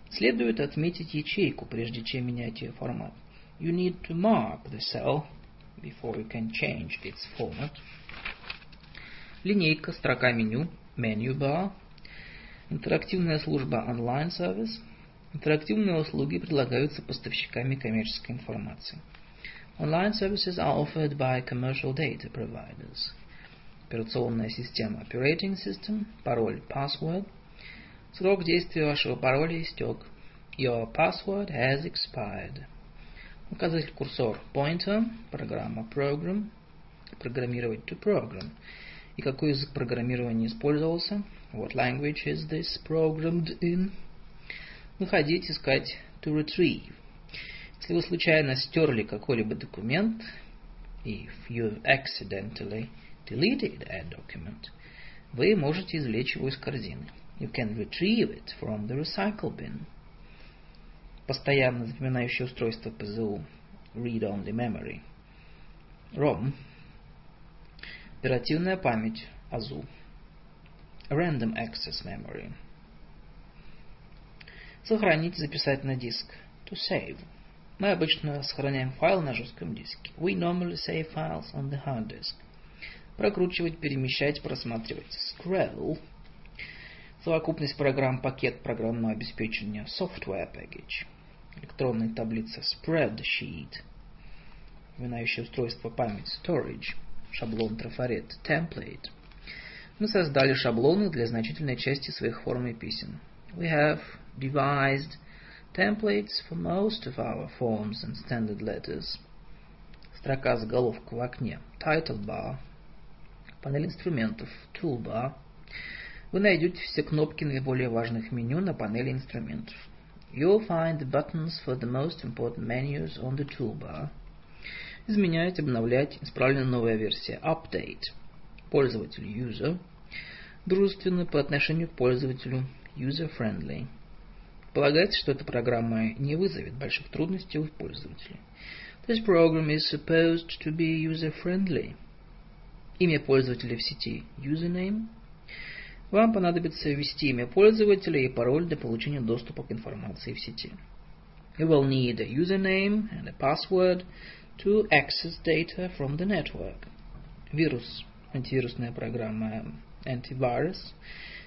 Следует отметить ячейку, прежде чем менять ее формат. You need to mark the cell before you can change its format. Линейка, строка меню, menu bar. Интерактивная служба online service. Интерактивные услуги предлагаются поставщиками коммерческой информации. Online services are offered by commercial data providers. Операционная система Operating System, пароль Password. Срок действия вашего пароля истек. Your password has expired. Указатель курсор Pointer, программа Program, программировать to program. И какой язык программирования использовался? What language is this programmed in? Находить, искать, to retrieve. Если вы случайно стерли какой-либо документ, if you accidentally deleted a document, вы можете извлечь его из корзины. You can retrieve it from the recycle bin. Постоянно запоминающее устройство ПЗУ. Read-only memory. ROM. Оперативная память. АЗУ. Random access memory. Сохранить, записать на диск. To save. Мы обычно сохраняем файл на жестком диске. We normally save files on the hard disk. Прокручивать, перемещать, просматривать. Scroll. Совокупность программ, пакет программного обеспечения. Software package. Электронная таблица. Spreadsheet. Упоминающее устройство память. Storage. Шаблон трафарет. Template. Мы создали шаблоны для значительной части своих форм и писем. We have devised templates for most of our forms and standard letters. Строка заголовка в окне. Title bar. Панель инструментов. Toolbar. Вы найдете все кнопки наиболее важных меню на панели инструментов. You'll find the buttons for the most important menus on the toolbar. Изменять, обновлять, исправлена новая версия. Update. Пользователь user. Дружественно по отношению к пользователю. User-friendly. Полагается, что эта программа не вызовет больших трудностей у пользователей. This program is supposed to be user-friendly. Имя пользователя в сети. Username. Вам понадобится ввести имя пользователя и пароль для получения доступа к информации в сети. You will need a username and a password to access data from the network. Вирус. Антивирусная программа antivirus.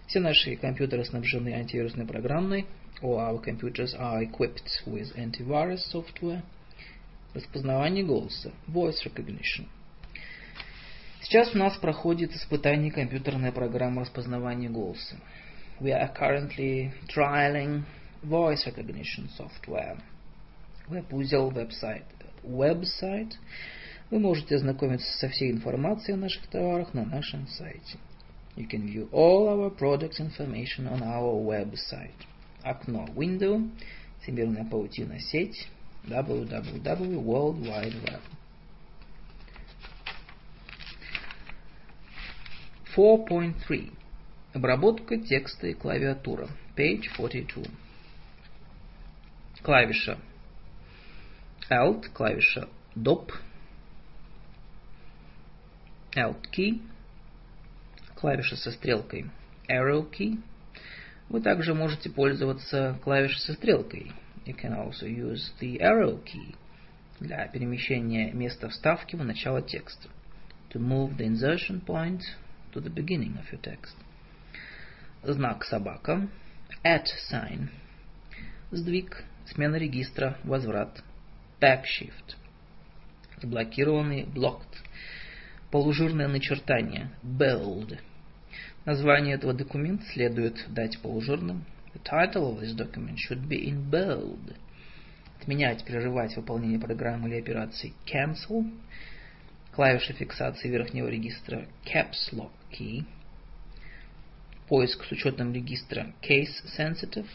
Все наши компьютеры снабжены антивирусной программой. All our computers are equipped with antivirus software. Распознавание голоса. Voice recognition. Сейчас у нас проходит испытание компьютерной программы распознавания голоса. We are currently trialing voice recognition software. Веб-узел, веб-сайт. Веб-сайт. Вы можете ознакомиться со всей информацией о наших товарах на нашем сайте. You can view all our products information on our website. Окно Window, всемирная паутина сеть, www World Wide Web. 4.3. Обработка текста и клавиатура. Page 42. Клавиша Alt, клавиша Doп, Alt key, клавиша со стрелкой Arrow key. Вы также можете пользоваться клавишей со стрелкой. You can also use the arrow key для перемещения места вставки в начало текста. To move the insertion point to the beginning of your text. Знак собака. At sign. Сдвиг, смена регистра, возврат. Backshift. Заблокированный, blocked. Полужирное начертание. Bold. Название этого документа следует дать полужирным. The title of this document should be in bold. отменять, прерывать выполнение программы или операции. Cancel, клавиша фиксации верхнего регистра. Caps Lock Key, поиск с учетом регистра. Case Sensitive,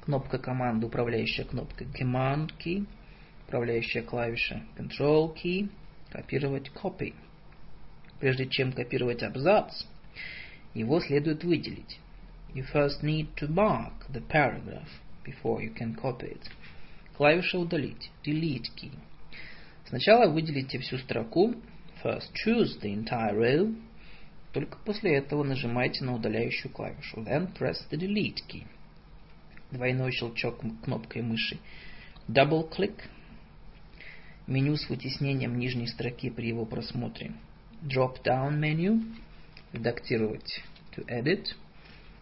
кнопка команды, управляющая кнопка Command Key, управляющая клавиша. Control Key, копировать Copy. Прежде чем копировать абзац, его следует выделить. You first need to mark the paragraph before you can copy it. Клавиша удалить, Delete Key. Сначала выделите всю строку, first choose the entire row, только после этого нажимайте на удаляющую клавишу, then press the delete key. Двойной щелчок кнопкой мыши. Double click. Меню с вытеснением нижней строки при его просмотре. Drop down menu. Редактировать to edit.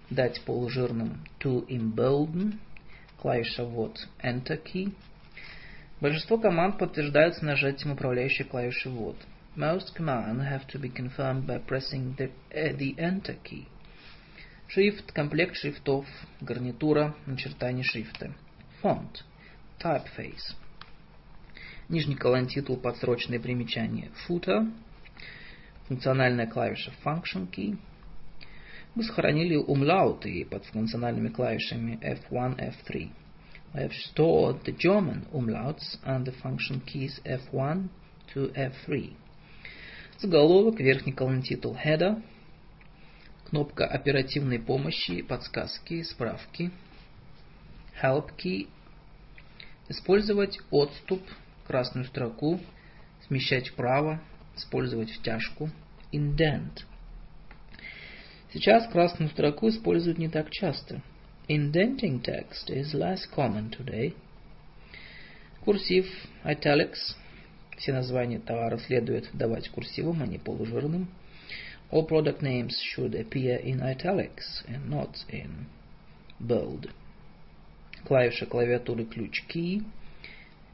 Дать полужирным to embolden. Клавиша ввод Enter key. Большинство команд подтверждаются нажатием управляющей клавиши ввод. Most commands have to be confirmed by pressing the, uh, the Enter key. Шрифт, комплект шрифтов, гарнитура, начертание шрифта. Font, typeface. Нижний колонн титул, подстрочное примечание. Footer, функциональная клавиша Function key. Мы сохранили умлауты под функциональными клавишами F1, F3. I have stored the German umlauts and the function keys F1 to F3. Заголовок, верхний колонн титул Header, кнопка оперативной помощи, подсказки, справки, Help Key, использовать отступ, красную строку, смещать вправо, использовать втяжку, Indent. Сейчас красную строку используют не так часто. Indenting text is less common today. Курсив, italics, все названия товара следует давать курсивом, а не полужирным. All product names should appear in italics and not in bold. Клавиша клавиатуры ключ key.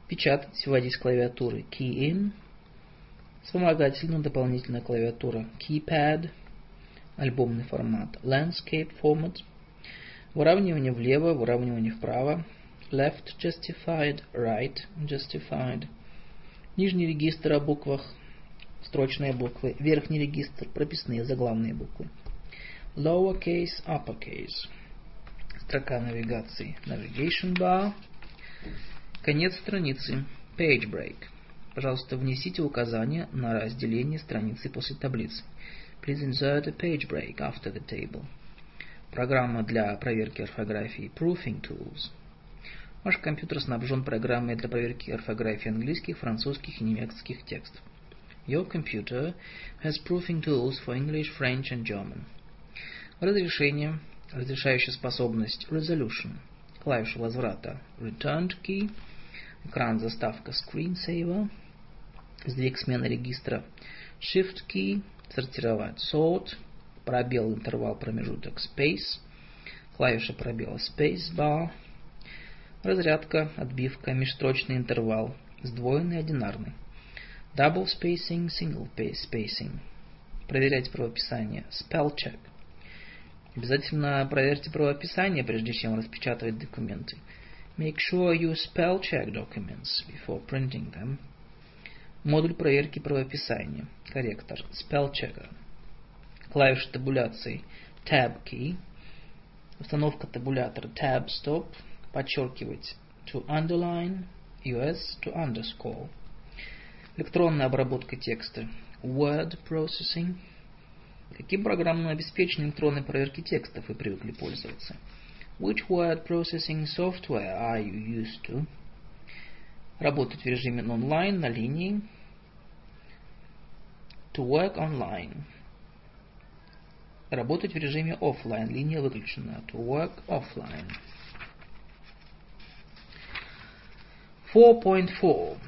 Печатать, вводить с клавиатуры key in. Вспомогательная дополнительная клавиатура keypad. Альбомный формат landscape format. Выравнивание влево, выравнивание вправо. Left justified, right justified. Нижний регистр о буквах, строчные буквы. Верхний регистр, прописные заглавные буквы. Lowercase, uppercase. Строка навигации. Navigation bar. Конец страницы. Page break. Пожалуйста, внесите указание на разделение страницы после таблицы. Please insert a page break after the table. Программа для проверки орфографии Proofing Tools. Ваш компьютер снабжен программой для проверки орфографии английских, французских и немецких текстов. Your computer has proofing tools for English, French and German. Разрешение, разрешающая способность Resolution, клавиша возврата Returned key, экран заставка Screensaver, сдвиг смены регистра Shift key, сортировать Sort, пробел, интервал, промежуток Space, клавиша пробела Space Bar, разрядка, отбивка, межстрочный интервал, сдвоенный, одинарный. Double spacing, single spacing. Проверять правописание. Spell check. Обязательно проверьте правописание, прежде чем распечатывать документы. Make sure you spell check documents before printing them. Модуль проверки правописания. Корректор. Spell checker. Клавиша табуляции. Tab key. Установка табулятора. Tab stop. Подчеркивать. To underline. US to underscore. Электронная обработка текста. Word processing. Каким программным обеспечением электронной проверки текстов вы привыкли пользоваться? Which word processing software are you used to? Работать в режиме онлайн, на линии. To work online. Работать в режиме офлайн, линия выключена. To work offline. 4.4.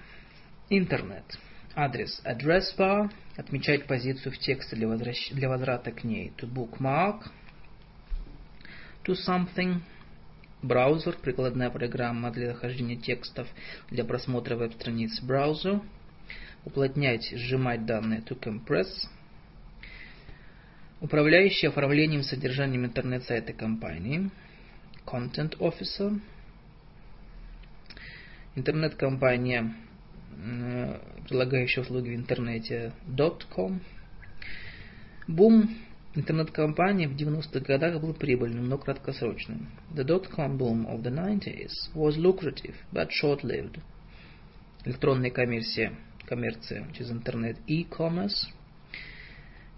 Интернет. Адрес address bar. Отмечать позицию в тексте для, возвращ... для возврата к ней. To bookmark. To something. Браузер. Прикладная программа для захождения текстов для просмотра веб-страниц браузер. Уплотнять, сжимать данные. To compress. Управляющий оформлением содержанием интернет-сайта компании. Content Officer интернет-компания, предлагающая услуги в интернете .com. Бум интернет-компаний в 90-х годах был прибыльным, но краткосрочным. The dot-com boom of the 90s was lucrative, but short-lived. Электронная коммерция, коммерция через интернет, e-commerce,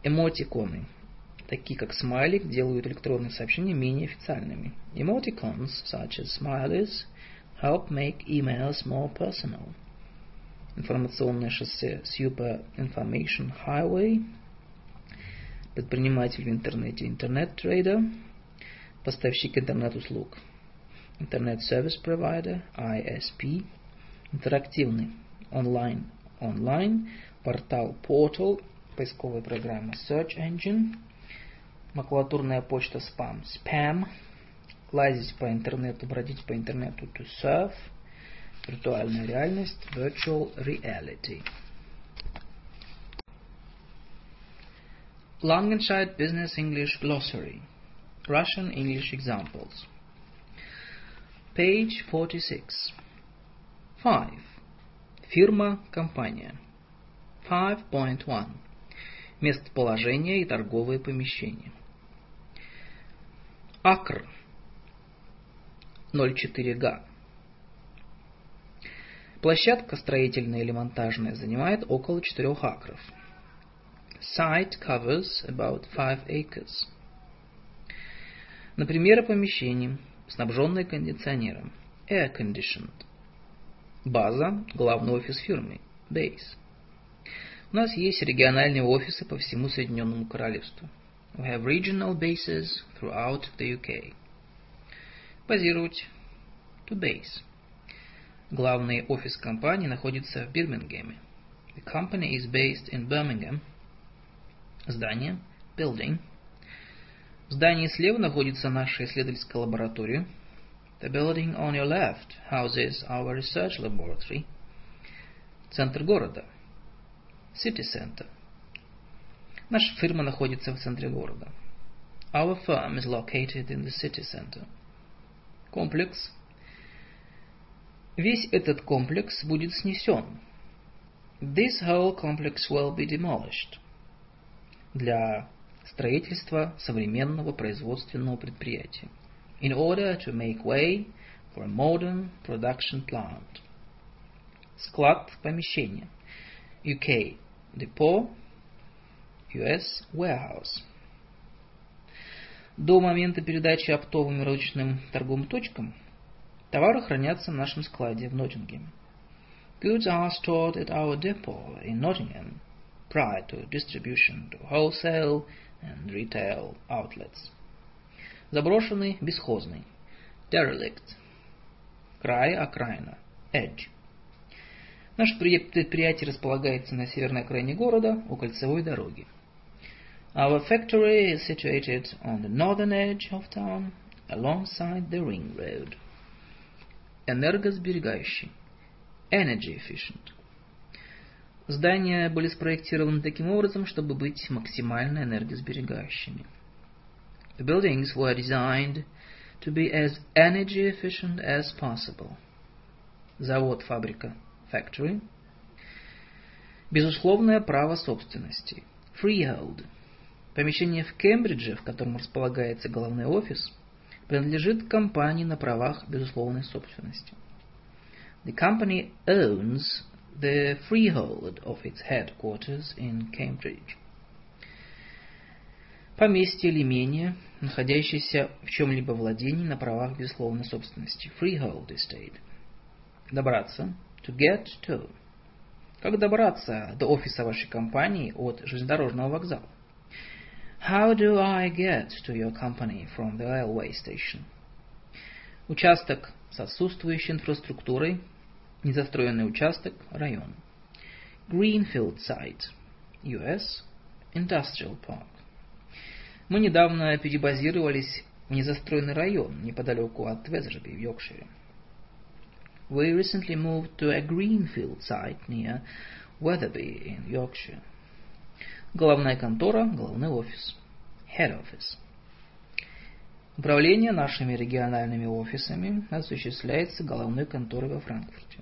эмотиконы, такие как смайлик, делают электронные сообщения менее официальными. Emoticons, such as smileys, help make emails more personal. Информационное шоссе Super Information Highway – предприниматель в интернете, интернет-трейдер, поставщик интернет-услуг, интернет-сервис провайдер, ISP, интерактивный, онлайн, онлайн, портал Portal, поисковая программа Search Engine, макулатурная почта спам, spam, лазить по интернету, бродить по интернету to surf, виртуальная реальность, virtual reality. Langenscheidt Business English Glossary Russian English Examples Page 46 5. Фирма, компания 5.1 Местоположение и торговые помещения Акр 04 га Площадка строительная или монтажная занимает около 4 акров – Site covers about five acres. Например, помещение, снабженное кондиционером. Air conditioned. База – главный офис фирмы. Base. У нас есть региональные офисы по всему Соединенному Королевству. We have regional bases throughout the UK. Базировать. To base. Главный офис компании находится в Бирмингеме. The company is based in Birmingham – Здание. Building. В здании слева находится наша исследовательская лаборатория. The building on your left houses our research laboratory. Центр города. City center. Наша фирма находится в центре города. Our firm is located in the city center. Комплекс. Весь этот комплекс будет снесен. This whole complex will be demolished для строительства современного производственного предприятия. In order to make way for a modern production plant. Склад помещения. UK depot, US warehouse. До момента передачи оптовым и розничным торговым точкам товары хранятся в нашем складе в Ноттингеме. Goods are stored at our depot in Nottingham prior to distribution to wholesale and retail outlets. Заброшенный, бесхозный. Derelict. Край, окраина. Edge. Наше предприятие располагается на северной окраине города, у кольцевой дороги. Our factory is situated on the northern edge of town, alongside the ring road. Энергосберегающий. Energy efficient. Здания были спроектированы таким образом, чтобы быть максимально энергосберегающими. The buildings were designed to be as energy efficient as possible. Завод, фабрика, factory. Безусловное право собственности. Freehold. Помещение в Кембридже, в котором располагается головной офис, принадлежит компании на правах безусловной собственности. The company owns the freehold of its headquarters in Cambridge. Поместье или имение, находящееся в чем-либо владении на правах безусловной собственности. Freehold estate. Добраться. To get to. Как добраться до офиса вашей компании от железнодорожного вокзала? How do I get to your company from the railway station? Участок с отсутствующей инфраструктурой Незастроенный участок, район. Greenfield Site, US, Industrial Park. Мы недавно перебазировались в незастроенный район неподалеку от Везерби в Йоркшире. We recently moved to a greenfield site near Weatherby in Yorkshire. Головная контора, головной офис. Head office. Управление нашими региональными офисами осуществляется головной конторой во Франкфурте.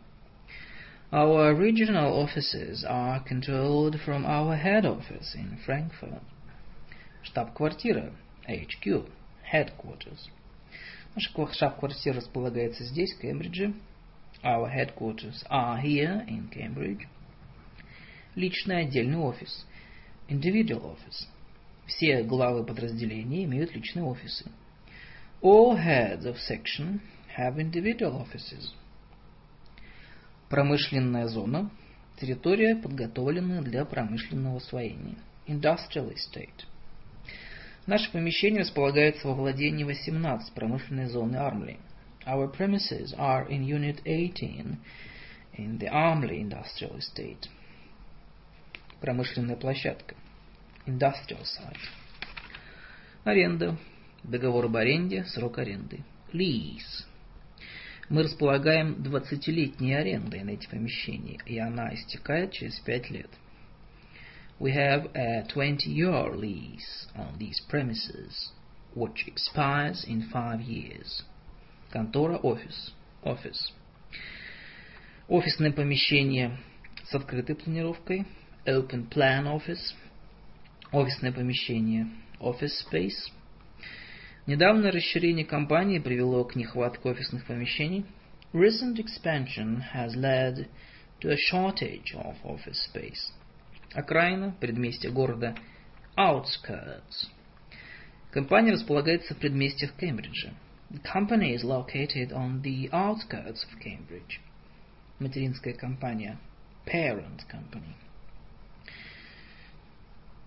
Our regional offices are controlled from our head office in Frankfurt. Штаб-квартира HQ, headquarters. Наша штаб-квартира располагается здесь, в Кембридже. Our headquarters are here in Cambridge. Личный отдельный офис. Individual office. Все главы подразделений имеют личные офисы. All heads of section have individual offices. Промышленная зона – территория, подготовленная для промышленного освоения. Industrial estate. Наше помещение располагается во владении 18 промышленной зоны Армли. Our premises are in Unit 18 in the Armley Industrial Estate. Промышленная площадка. Industrial site. Аренда. Договор об аренде, срок аренды. Lease. Мы располагаем 20-летней арендой на эти помещения, и она истекает через 5 лет. We have a 20-year lease on these premises, which expires in 5 years. Контора, офис. Office. Офисное помещение с открытой планировкой. Open plan office. Офисное помещение. Office space. Недавнее расширение компании привело к нехватке офисных помещений. Recent expansion has led to a shortage of office space. Окраина, предместье города, outskirts. Компания располагается в предместьях Кембриджа. The company is located on the outskirts of Cambridge. Материнская компания, parent company.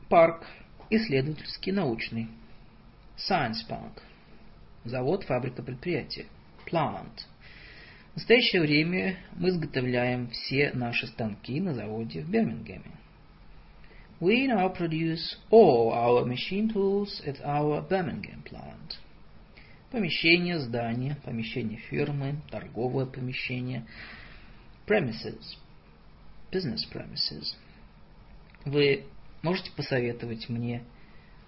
Парк, исследовательский, научный. Science Park. Завод, фабрика, предприятие. Plant. В настоящее время мы изготовляем все наши станки на заводе в Бирмингеме. We now produce all our machine tools at our Birmingham plant. Помещение, здание, помещение фирмы, торговое помещение. Premises. Business premises. Вы можете посоветовать мне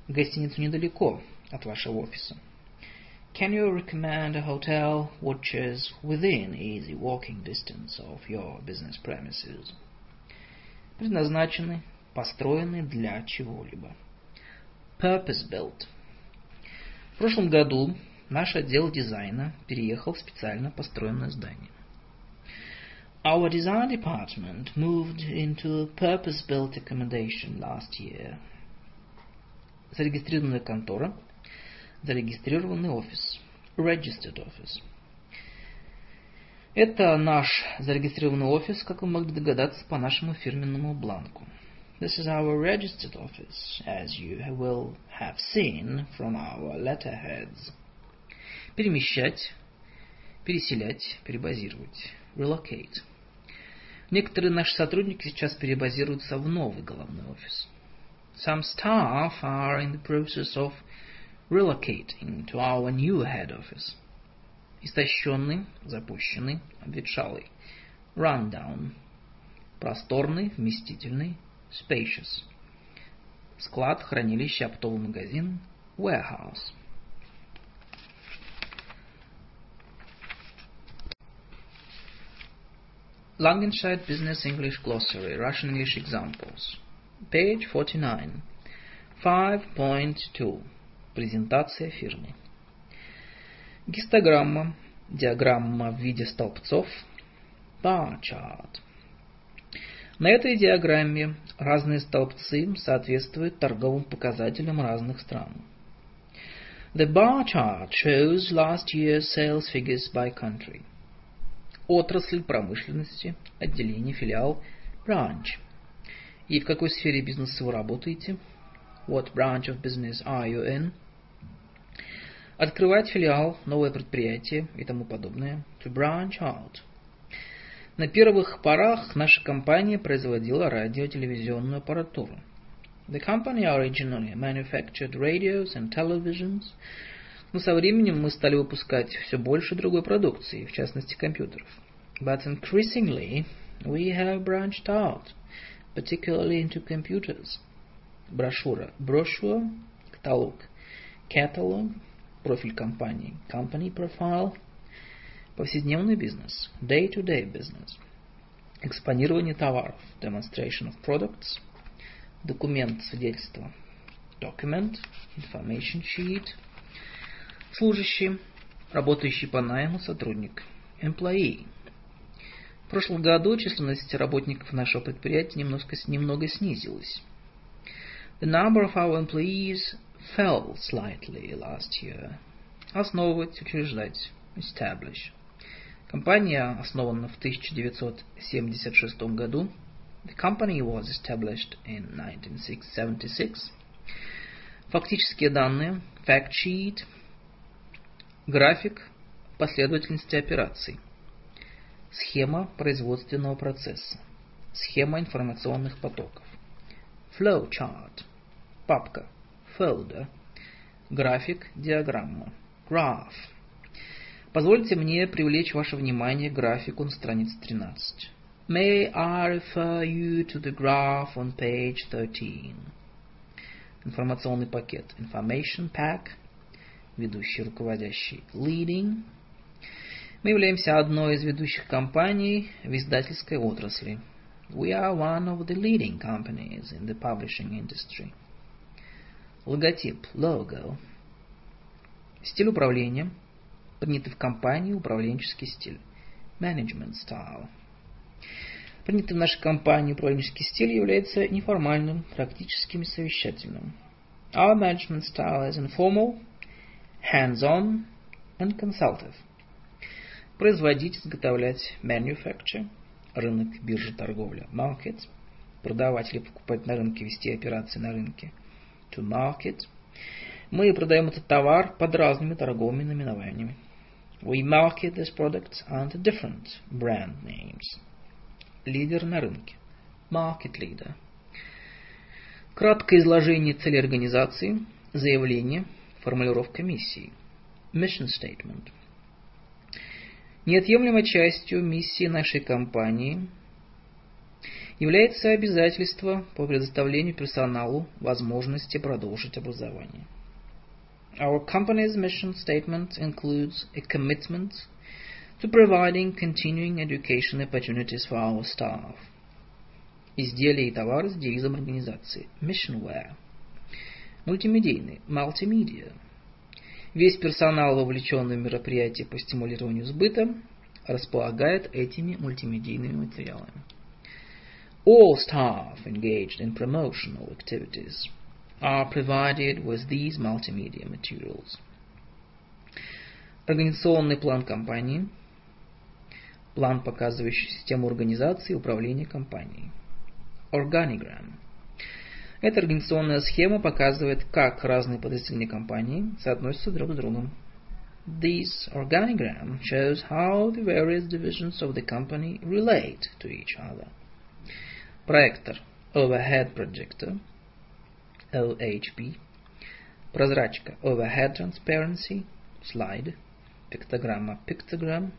гостиницу недалеко от вашего офиса? Can you recommend a hotel which is within easy walking distance of your business premises? Предназначены построены для чего-либо. Purpose-built. В прошлом году наш отдел дизайна переехал в специально построенное здание. Our design department moved into purpose-built accommodation last year. Зарегистрированная контора. Зарегистрированный офис. Registered office. Это наш зарегистрированный офис, как вы могли догадаться по нашему фирменному бланку. This is our registered office, as you will have seen from our letterheads. Перемещать, переселять, перебазировать. Relocate. Некоторые наши сотрудники сейчас перебазируются в новый головной офис. Some staff are in the process of relocating to our new head office. Истощенный, запущенный, обветшалый. Rundown. Просторный, вместительный, spacious. Склад, хранилище, оптовый магазин, warehouse. Langenscheidt Business English Glossary, Russian English Examples. Page 49. 5.2. Презентация фирмы. Гистограмма, диаграмма в виде столбцов, bar chart. На этой диаграмме разные столбцы соответствуют торговым показателям разных стран. The bar chart shows last year's sales figures by country. Отрасль промышленности, отделение, филиал, branch. И в какой сфере бизнеса вы работаете? What branch of business are you in? Открывать филиал, новое предприятие и тому подобное. To branch out. На первых порах наша компания производила радио-телевизионную аппаратуру. The company originally manufactured radios and televisions, но со временем мы стали выпускать все больше другой продукции, в частности компьютеров. But increasingly we have branched out, particularly into computers. Брошюра, brochure, каталог, catalog, профиль компании. Company profile. Повседневный бизнес. Day-to-day business. Экспонирование товаров. Demonstration of products. Документ, свидетельство. Document. Information sheet. Служащий. Работающий по найму сотрудник. Employee. В прошлом году численность работников нашего предприятия немножко, немного снизилась. The number of our employees fell slightly last year. Основывать, учреждать, establish. Компания основана в 1976 году. The company was established in 1976. Фактические данные, fact sheet, график последовательности операций, схема производственного процесса, схема информационных потоков, flow chart, папка, folder, график, диаграмма, graph. Позвольте мне привлечь ваше внимание к графику на странице 13. May I refer you to the graph on page 13? Информационный пакет. Information pack. Ведущий, руководящий. Leading. Мы являемся одной из ведущих компаний в издательской отрасли. We are one of the leading companies in the publishing industry. Логотип, logo. Стиль управления. Принятый в компании управленческий стиль. Management style. Принятый в нашей компании управленческий стиль является неформальным, практическим и совещательным. Our management style is informal, hands-on and consultative. Производить, изготовлять, manufacture – рынок, биржа, торговля, market, продавать или покупать на рынке, вести операции на рынке, to market. Мы продаем этот товар под разными торговыми наименованиями. We market this product under different brand names. Лидер на рынке. Market leader. Краткое изложение цели организации, заявление, формулировка миссии. Mission statement. Неотъемлемой частью миссии нашей компании является обязательство по предоставлению персоналу возможности продолжить образование. Our company's mission statement includes a commitment to providing continuing education opportunities for our staff. Изделия и товары с девизом организации. Missionware. Мультимедийный. Multimedia. Весь персонал, вовлеченный в мероприятия по стимулированию сбыта, располагает этими мультимедийными материалами. All staff engaged in promotional activities are provided with these multimedia materials. Организационный план компании. План, показывающий систему организации и управления компанией. Organigram – эта организационная схема показывает, как разные подразделения компании соотносятся друг с другом. This organigram shows how the various divisions of the company relate to each other. Проектор Overhead Projector OHP Прозрачка Overhead Transparency Slide Пиктограмма Pictogram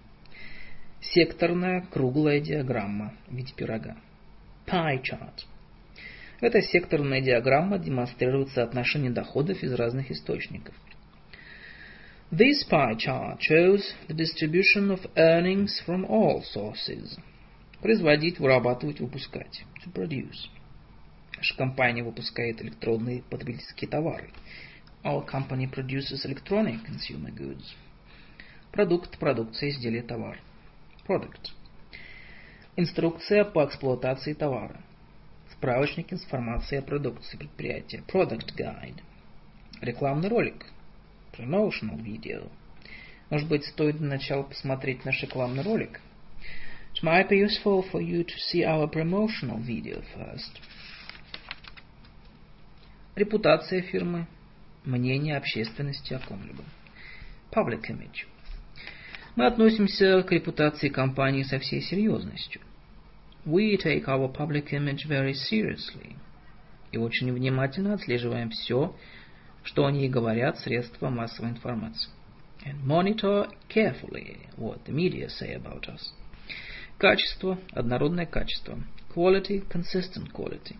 Секторная круглая диаграмма в виде пирога Pie Chart эта секторная диаграмма демонстрирует соотношение доходов из разных источников. This pie chart shows the distribution of earnings from all sources. Производить, вырабатывать, выпускать. To produce. Наша компания выпускает электронные потребительские товары. Our company produces electronic consumer goods. Продукт, продукция, изделие, товар. Product. Инструкция по эксплуатации товара. Справочник информации о продукции предприятия. Product Guide. Рекламный ролик. Promotional video. Может быть, стоит для начала посмотреть наш рекламный ролик? It might be useful for you to see our promotional video first. Репутация фирмы. Мнение общественности о ком-либо. Public image. Мы относимся к репутации компании со всей серьезностью – We take our public image very seriously. И очень внимательно отслеживаем все, что они говорят средства массовой информации. And monitor carefully what the media say about us. Качество, однородное качество. Quality, consistent quality.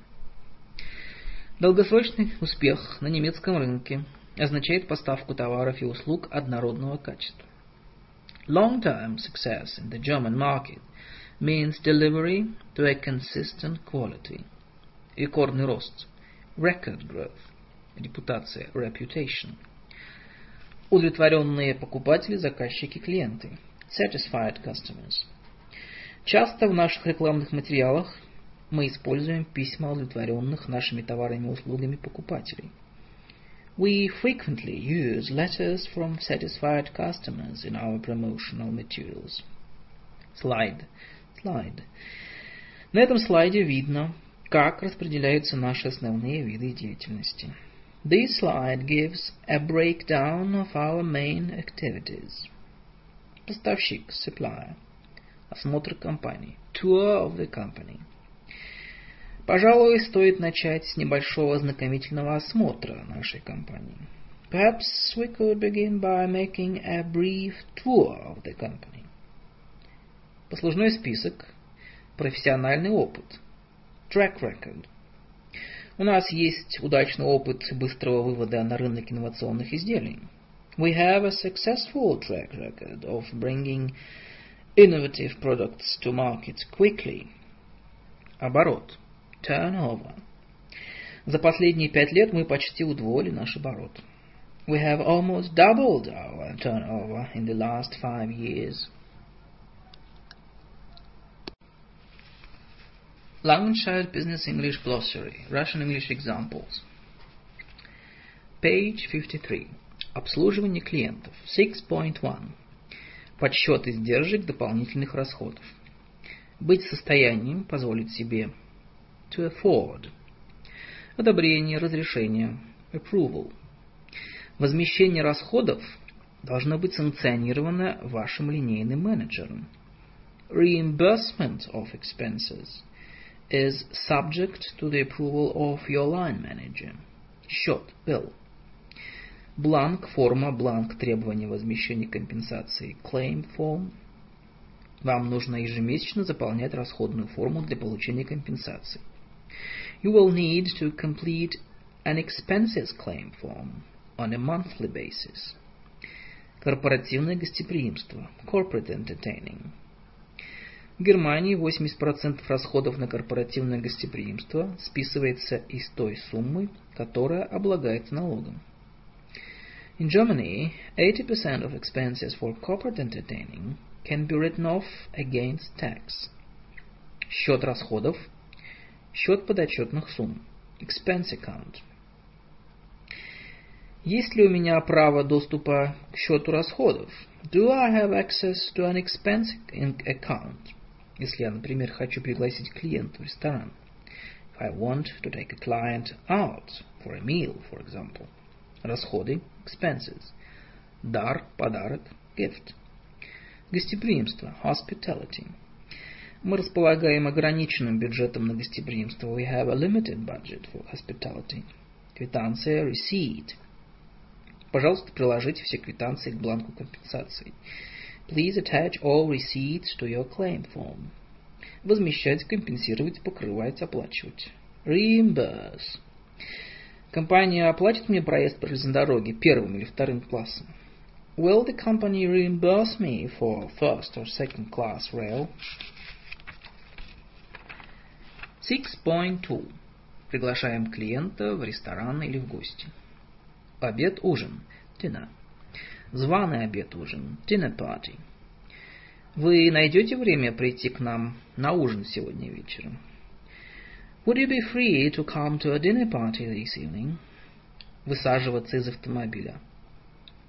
Долгосрочный успех на немецком рынке. означает поставку товаров и услуг однородного качества. Long-term success in the German market means delivery to a consistent quality. Рекордный рост. Record growth. Репутация. Reputation. Удовлетворенные покупатели, заказчики, клиенты. Satisfied customers. Часто в наших рекламных материалах мы используем письма удовлетворенных нашими товарами и услугами покупателей. We frequently use letters from satisfied customers in our promotional materials. Slide. Slide. На этом слайде видно, как распределяются наши основные виды деятельности. This slide gives a breakdown of our main activities. Поставщик, supplier. Осмотр компании, tour of the company. Пожалуй, стоит начать с небольшого ознакомительного осмотра нашей компании. Perhaps we could begin by making a brief tour of the company. Послужной список, профессиональный опыт, track record. У нас есть удачный опыт быстрого вывода на рынок инновационных изделий. We have a successful track record of bringing innovative products to market quickly. Оборот. Turnover. За последние пять лет мы почти удвоили наш оборот. We have almost doubled our turnover in the last five years. Langenscheid Business English Glossary. Russian English Examples. Page 53. Обслуживание клиентов. 6.1. Подсчет издержек дополнительных расходов. Быть в состоянии позволить себе to afford. Одобрение, разрешение, approval. Возмещение расходов должно быть санкционировано вашим линейным менеджером. Reimbursement of expenses is subject to the approval of your line manager. Счет, bill. Бланк, форма, бланк требования возмещения компенсации, claim form. Вам нужно ежемесячно заполнять расходную форму для получения компенсации. You will need to complete an expenses claim form on a monthly basis. Корпоративное гостеприимство, corporate entertaining. В Германии 80% расходов на корпоративное гостеприимство списывается из той суммы, которая облагается налогом. In Germany, 80% of expenses for corporate entertaining can be written off against tax. Счет расходов, счет подотчетных сумм, expense account. Есть ли у меня право доступа к счету расходов? Do I have access to an expense account? Если я, например, хочу пригласить клиента в ресторан. If I want to take a client out for a meal, for example. Расходы, expenses. Дар, подарок, gift. Гостеприимство, hospitality. Мы располагаем ограниченным бюджетом на гостеприимство. We have a limited budget for hospitality. Квитанция, receipt. Пожалуйста, приложите все квитанции к бланку компенсации. Please attach all receipts to your claim form. Возмещать, компенсировать, покрывать, оплачивать. Reimburse. Компания оплатит мне проезд по железной дороге первым или вторым классом. Will the company reimburse me for first or second class rail? 6.2. Приглашаем клиента в ресторан или в гости. Обед, ужин. Dinner. Званый обед, ужин. Dinner party. Вы найдете время прийти к нам на ужин сегодня вечером? Would you be free to come to a dinner party this evening? Высаживаться из автомобиля.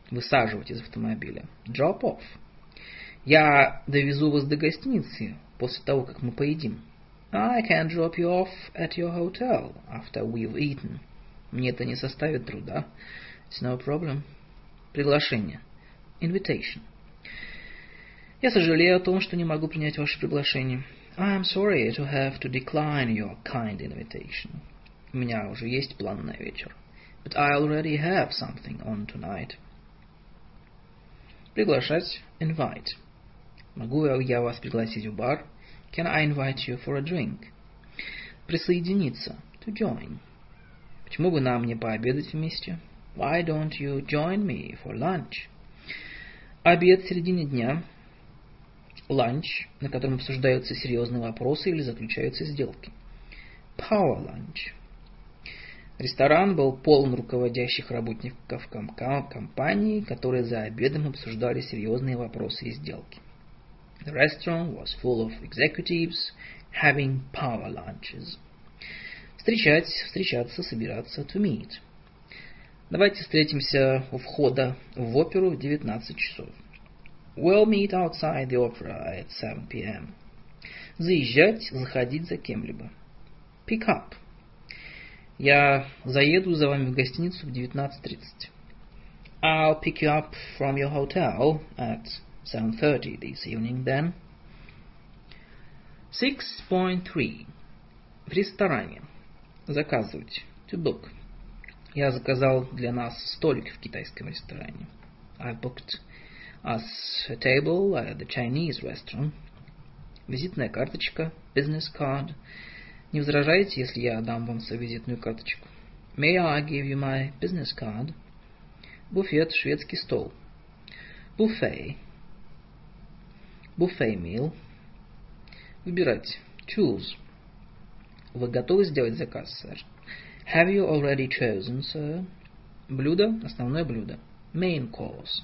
Высаживать из автомобиля. Drop off. Я довезу вас до гостиницы после того, как мы поедим. I can drop you off at your hotel after we've eaten. Мне это не составит труда. It's no problem. Приглашение. Invitation. Я сожалею о том, что не могу принять ваше приглашение. I am sorry to have to decline your kind invitation. У меня уже есть план на вечер. But I already have something on tonight. Приглашать. Invite. Могу я вас пригласить в бар? Can I invite you for a drink? Присоединиться. To join. Почему бы нам не пообедать вместе? Why don't you join me for lunch? Обед в середине дня. Ланч, на котором обсуждаются серьезные вопросы или заключаются сделки. Power lunch. Ресторан был полон руководящих работников компании, которые за обедом обсуждали серьезные вопросы и сделки. The restaurant was full of executives having power lunches. Встречать, встречаться, собираться, to meet. Давайте встретимся у входа в оперу в 19 часов. We'll meet outside the opera at 7 p.m. Заезжать, заходить за кем-либо. Pick up. Я заеду за вами в гостиницу в 19.30. I'll pick you up from your hotel at 7.30 this evening then. 6.3. В ресторане. Заказывать. To book. Я заказал для нас столик в китайском ресторане. I booked us a table at the Chinese restaurant. Визитная карточка. Business card. Не возражаете, если я дам вам свою визитную карточку? May I give you my business card? Буфет, шведский стол. Buffet. Buffet meal. Выбирать. Choose. Вы готовы сделать заказ, сэр? Have you already chosen, sir? Блюдо, основное блюдо. Main course.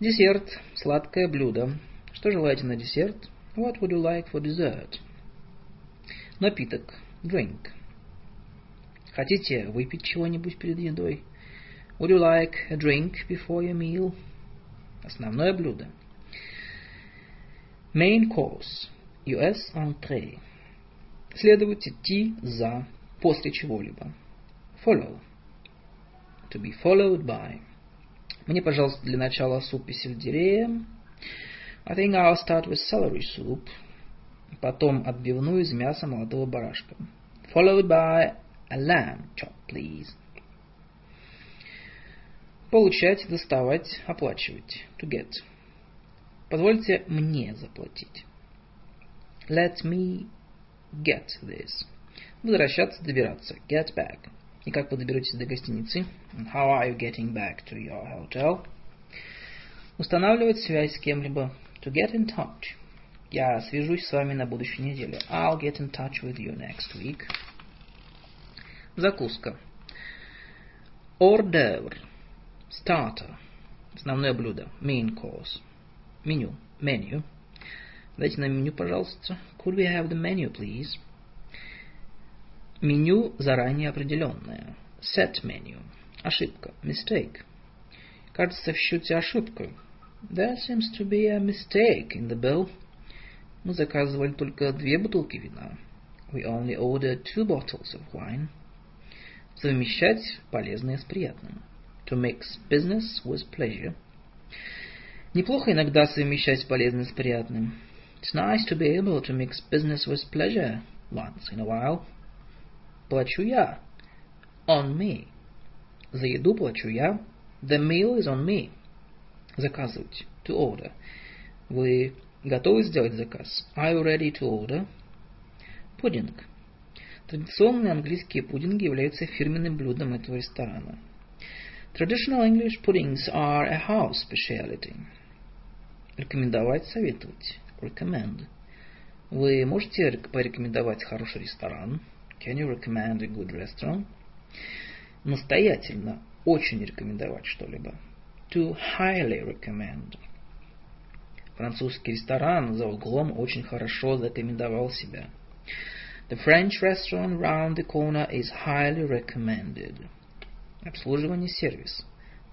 Десерт, сладкое блюдо. Что желаете на десерт? What would you like for dessert? Напиток. Drink. Хотите выпить чего-нибудь перед едой? Would you like a drink before your meal? Основное блюдо. Main course. US entree. Следовать идти за, после чего-либо. Follow. To be followed by. Мне, пожалуйста, для начала суп из сельдерея. I think I'll start with celery soup потом отбивную из мяса молодого барашка. Followed by a lamb chop, please. Получать, доставать, оплачивать. To get. Позвольте мне заплатить. Let me get this. Возвращаться, добираться. Get back. И как вы доберетесь до гостиницы? How are you getting back to your hotel? Устанавливать связь с кем-либо. To get in touch. Я свяжусь с вами на будущей неделе. I'll get in touch with you next week. Закуска. D'oeuvre. Starter. Основное блюдо. Main course. Меню. Menu. Дайте нам меню, пожалуйста. Could we have the menu, please? Меню заранее определенное. Set menu. Ошибка. Mistake. Кажется, в счете ошибка. There seems to be a mistake in the bill. Мы заказывали только две бутылки вина. We only ordered two bottles of wine. Совмещать полезное с приятным. To mix business with pleasure. Неплохо иногда совмещать полезное с приятным. It's nice to be able to mix business with pleasure once in a while. Плачу я. On me. За еду плачу я. The meal is on me. Заказывать. To order. Вы Готовы сделать заказ? Are you ready to order? Пудинг. Традиционные английские пудинги являются фирменным блюдом этого ресторана. Traditional English puddings are a house speciality. Рекомендовать, советовать. Recommend. Вы можете порекомендовать хороший ресторан? Can you recommend a good restaurant? Настоятельно, очень рекомендовать что-либо. To highly recommend. Французский ресторан за углом очень хорошо зарекомендовал себя. The French restaurant round the corner is highly recommended. Обслуживание сервис.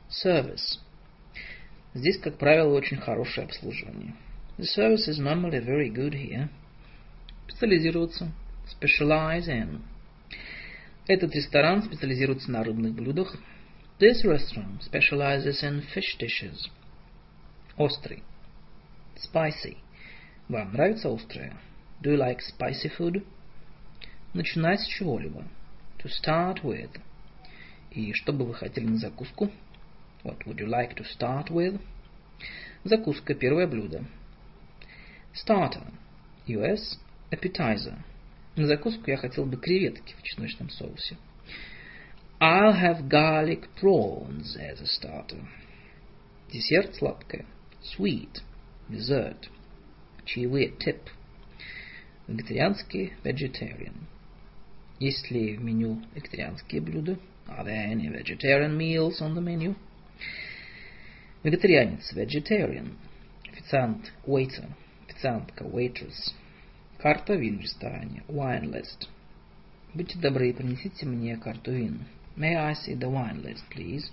Service. Здесь, как правило, очень хорошее обслуживание. The service is normally very good here. Специализироваться. Specialize in. Этот ресторан специализируется на рыбных блюдах. This restaurant specializes in fish dishes. Острый. Spicy. Вам нравится острое? Do you like spicy food? Начинать с чего-либо. To start with. И что бы вы хотели на закуску? What would you like to start with? Закуска, первое блюдо. Starter. US. Appetizer. На закуску я хотел бы креветки в чесночном соусе. I'll have garlic prawns as a starter. Десерт сладкое. Sweet. Dessert. Чаевые tip. Вегетарианский vegetarian. Есть ли в меню вегетарианские блюда? Are there any vegetarian meals on the menu? Вегетарианец vegetarian. Официант waiter. Официантка waitress. Карта вин в ресторане. Wine list. Будьте добры, принесите мне карту вин. May I see the wine list, please?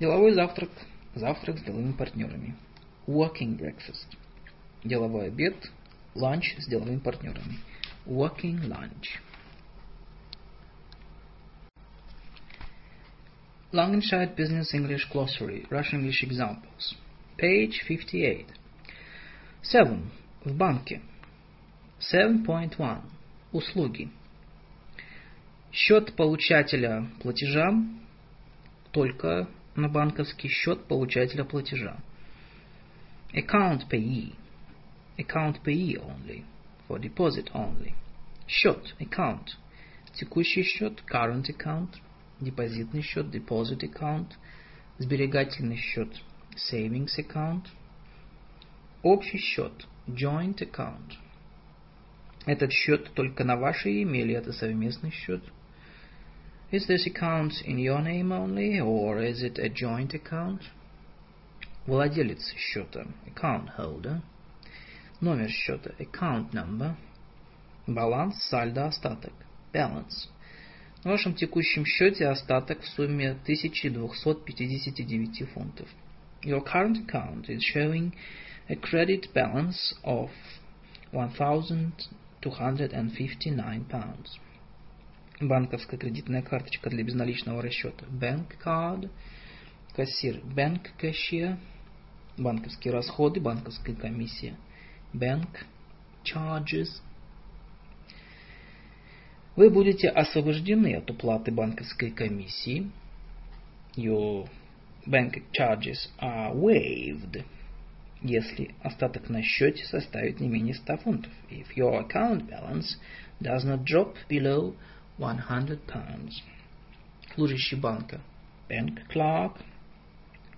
Деловой завтрак. Завтрак с деловыми партнерами. Working breakfast. Деловой обед. Ланч с деловыми партнерами. Working lunch. Langenscheid Business English Glossary. Russian English examples. Page 58. 7. В банке. 7.1. Услуги. Счет получателя платежа только на банковский счет получателя платежа. Account payee. Account payee only. For deposit only. Счет. Account. Текущий счет. Current account. Депозитный счет. Deposit account. Сберегательный счет. Savings account. Общий счет. Joint account. Этот счет только на ваше имя или это совместный счет? Is this account in your name only, or is it a joint account? Владелец счета, account holder. Номер счета, account number. Баланс, сальдо, остаток, balance. В вашем текущем счете остаток в сумме 1259 фунтов. Your current account is showing a credit balance of 1259 pounds. банковская кредитная карточка для безналичного расчета, bank card, кассир, bank cashier, банковские расходы, банковская комиссия, bank charges. Вы будете освобождены от уплаты банковской комиссии. Your bank charges are waived, если остаток на счете составит не менее 100 фунтов. If your account balance does not drop below 100 pounds. Служащий банка. Bank clerk.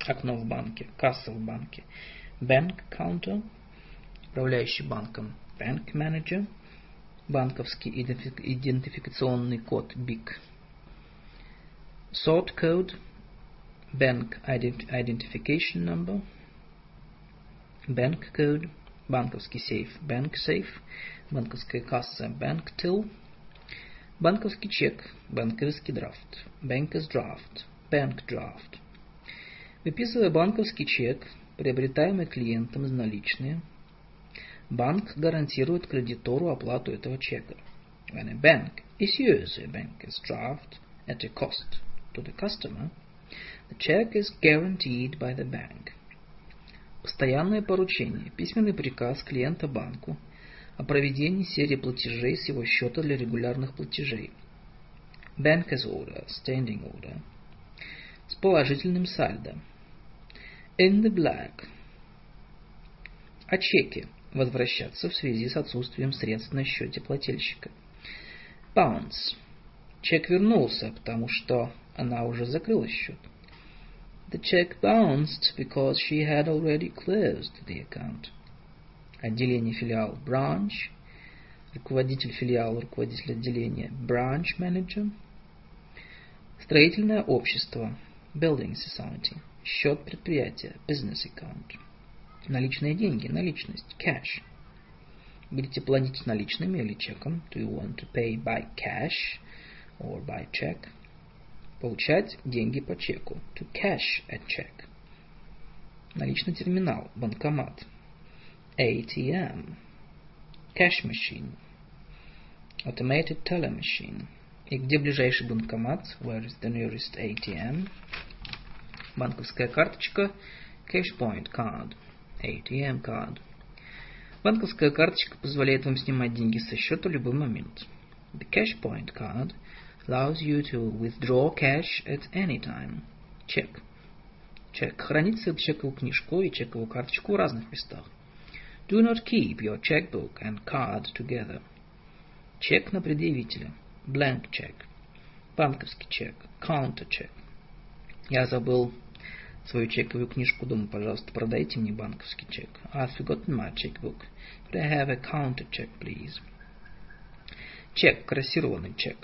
Окно в банке. Касса в банке. Bank counter. Управляющий банком. Bank manager. Банковский идентификационный код. BIC. Sort code. Bank identification number. Bank code. Банковский сейф. Bank safe. Банковская касса. Bank till банковский чек, банковский драфт, bankers draft, bank draft. Выписывая банковский чек, приобретаемый клиентом из наличные, банк гарантирует кредитору оплату этого чека. When a bank issues a banker's draft at a cost to the customer, the check is guaranteed by the bank. Постоянное поручение, письменный приказ клиента банку – о проведении серии платежей с его счета для регулярных платежей. Banker's order, standing order. С положительным сальдо. In the black. О чеке. Возвращаться в связи с отсутствием средств на счете плательщика. Bounce. Чек вернулся, потому что она уже закрыла счет. The check bounced because she had already closed the account. Отделение филиал branch, руководитель филиала, руководитель отделения branch manager, строительное общество. Building society, счет предприятия. Business account, наличные деньги, наличность cash. Будете платить наличными или чеком? Do you want to pay by cash or by check? Получать деньги по чеку. To cash a check. Наличный терминал, банкомат. ATM, cash machine, automated teller machine. И где ближайший банкомат? Where is the nearest ATM? Банковская карточка, cash point card, ATM card. Банковская карточка позволяет вам снимать деньги со счета в любой момент. The cash point card allows you to withdraw cash at any time. Чек. Чек. Хранится чековую книжку и чековую карточку в разных местах. Do not keep your checkbook and card together. Чек на предъявителя. Blank check. Банковский чек. Counter check. Я забыл свою чековую книжку дома. Пожалуйста, продайте мне банковский чек. I've forgotten my checkbook. Could I have a counter check, please? Чек. Крассированный чек.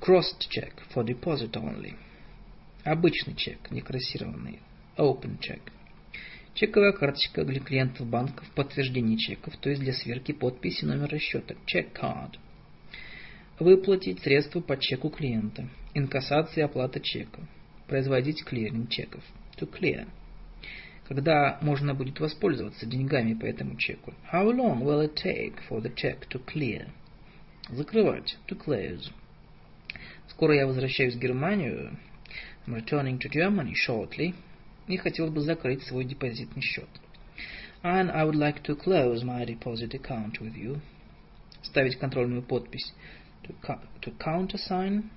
Crossed check for deposit only. Обычный чек, не крассированный. Open check. Чековая карточка для клиентов банков, подтверждение чеков, то есть для сверки подписи номера счета. Check card. Выплатить средства по чеку клиента. Инкассация оплата чека. Производить клиринг чеков. To clear. Когда можно будет воспользоваться деньгами по этому чеку. How long will it take for the check to clear? Закрывать. To close. Скоро я возвращаюсь в Германию. I'm returning to Germany shortly. И хотел бы закрыть свой депозитный счет. And I would like to close my deposit account with you. Ставить контрольную подпись. To, to countersign.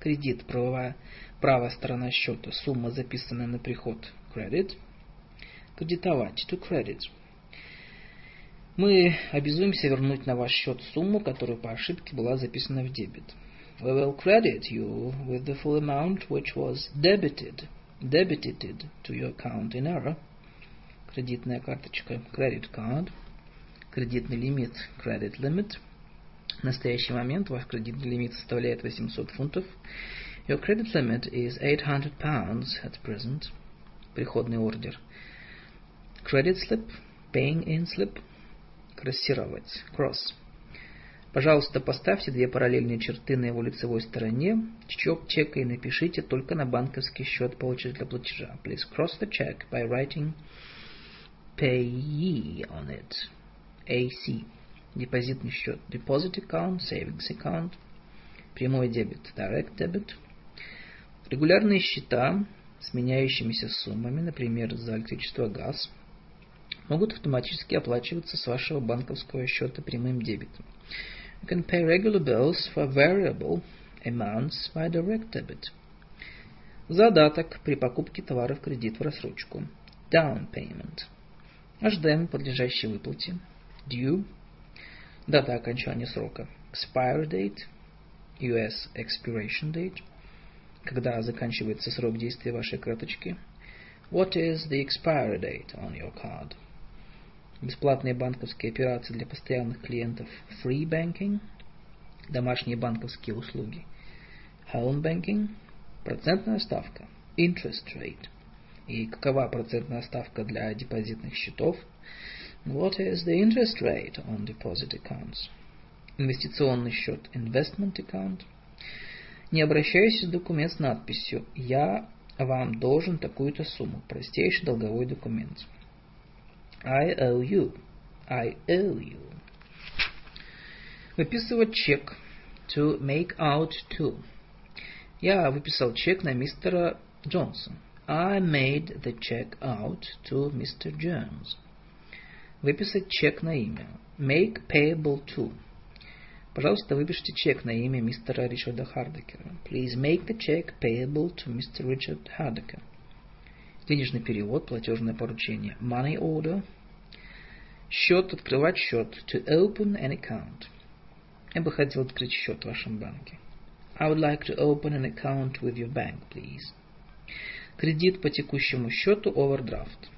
Кредит. Правовая, правая сторона счета. Сумма, записанная на приход. Credit. Кредитовать. To credit. Мы обязуемся вернуть на ваш счет сумму, которая по ошибке была записана в дебет. We will credit you with the full amount which was debited, debited to your account in error. Кредитная карточка, credit card. Кредитный лимит, credit limit. В настоящий момент ваш кредитный лимит составляет 800 фунтов. Your credit limit is 800 pounds at present. Приходный ордер. Credit slip, paying in slip. Кроссировать, cross. Пожалуйста, поставьте две параллельные черты на его лицевой стороне чек чека и напишите только на банковский счет получателя платежа. Please cross the check by writing payee on it. AC. Депозитный счет. Deposit account, savings account. Прямой дебет. Direct debit. Регулярные счета с меняющимися суммами, например, за электричество, газ, могут автоматически оплачиваться с вашего банковского счета прямым дебетом. You can pay regular bills for variable amounts by direct debit. Задаток при покупке товара в кредит в рассрочку. Down payment. Ожидаемый подлежащий выплате. Due. Дата окончания срока. Expire date. US expiration date. Когда заканчивается срок действия вашей карточки. What is the expiry date on your card? Бесплатные банковские операции для постоянных клиентов. Free banking. Домашние банковские услуги. Home banking. Процентная ставка. Interest rate. И какова процентная ставка для депозитных счетов? What is the interest rate on deposit accounts? Инвестиционный счет. Investment account. Не обращайся в документ с надписью «Я вам должен такую-то сумму». Простейший долговой документ. I owe you. I owe you. Выписывать чек. To make out to. Я выписал чек на мистера Джонса. I made the check out to Mr. Jones. Выписать чек на имя. Make payable to. Пожалуйста, выпишите чек на имя мистера Ричарда Хардекера. Please make the check payable to Mr. Richard Hardeker. Денежный перевод, платежное поручение. Money order. Счет, открывать счет. To open an account. Я бы хотел открыть счет в вашем банке. I would like to open an account with your bank, please. Кредит по текущему счету, overdraft.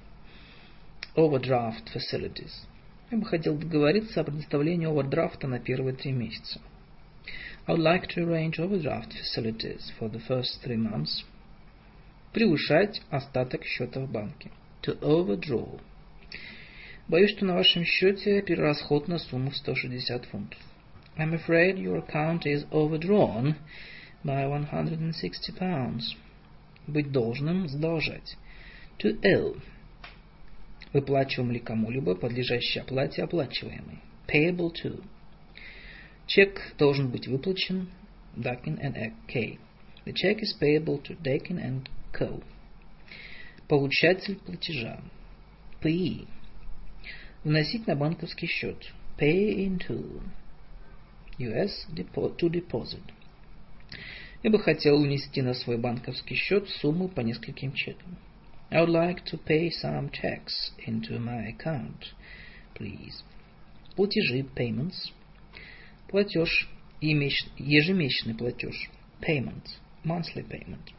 Overdraft facilities. Я бы хотел договориться о предоставлении овердрафта на первые три месяца. I would like to arrange overdraft facilities for the first three months. Превышать остаток счета в банке. To overdraw. Боюсь, что на вашем счете перерасход на сумму в 160 фунтов. I'm afraid your account is overdrawn by 160 pounds. Быть должным, задолжать. To owe. Выплачиваем ли кому-либо подлежащий оплате оплачиваемый. Payable to. Чек должен быть выплачен Dakin and K. The check is payable to Dakin and Co. Получатель платежа. Payee. Вносить на банковский счет. Pay into. US to deposit. Я бы хотел внести на свой банковский счет сумму по нескольким чекам. I would like to pay some checks into my account, please. Платежи, payments. Платеж, ежемесячный платеж. payment, monthly payment.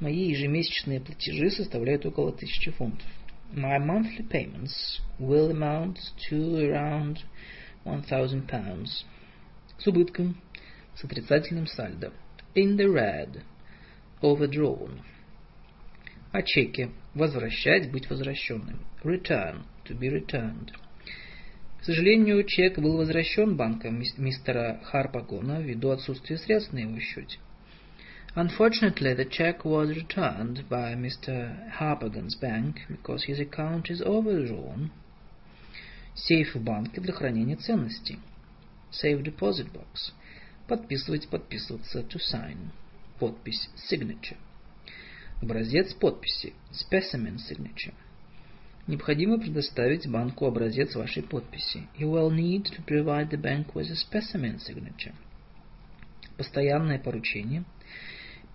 Мои ежемесячные платежи составляют около тысячи фунтов. My monthly payments will amount to around 1000 pounds. С убытком, с отрицательным сальдо. In the red, overdrawn. О чеке. Возвращать, быть возвращенным. Return, to be returned. К сожалению, чек был возвращен банком мистера Харпагона ввиду отсутствия средств на его счете. Unfortunately, the check was returned by Mr. Harpagon's bank because his account is overdrawn. Сейф в банке для хранения ценностей. Safe deposit box. Подписывать, подписываться. To sign. Подпись. Signature. Образец подписи. Specimen signature. Необходимо предоставить банку образец вашей подписи. You will need to provide the bank with a specimen signature. Постоянное поручение –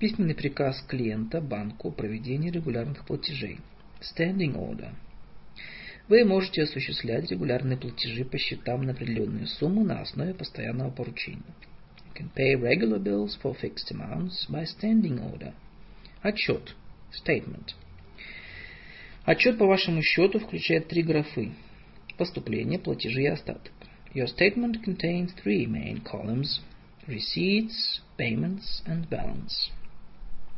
Письменный приказ клиента банку о проведении регулярных платежей. Standing order. Вы можете осуществлять регулярные платежи по счетам на определенную сумму на основе постоянного поручения. You can pay regular bills for fixed amounts by standing order. Отчет. Statement. Отчет по вашему счету включает три графы. Поступление, платежи и остаток. Your statement contains three main columns. Receipts, payments and balance.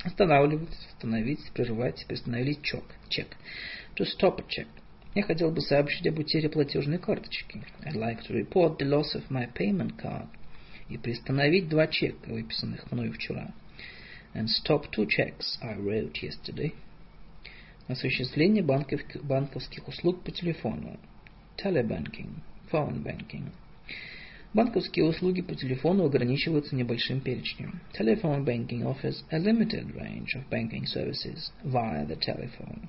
Останавливать, остановить, прерывать, приостановить чек. Чек. To stop a check. Я хотел бы сообщить об утере платежной карточки. I'd like to report the loss of my payment card. И приостановить два чека, выписанных мною вчера. And stop two checks I wrote yesterday. Осуществление банковских услуг по телефону. Telebanking. Phone banking. Банковские услуги по телефону ограничиваются небольшим перечнем. Telephone banking offers a limited range of banking services via the telephone.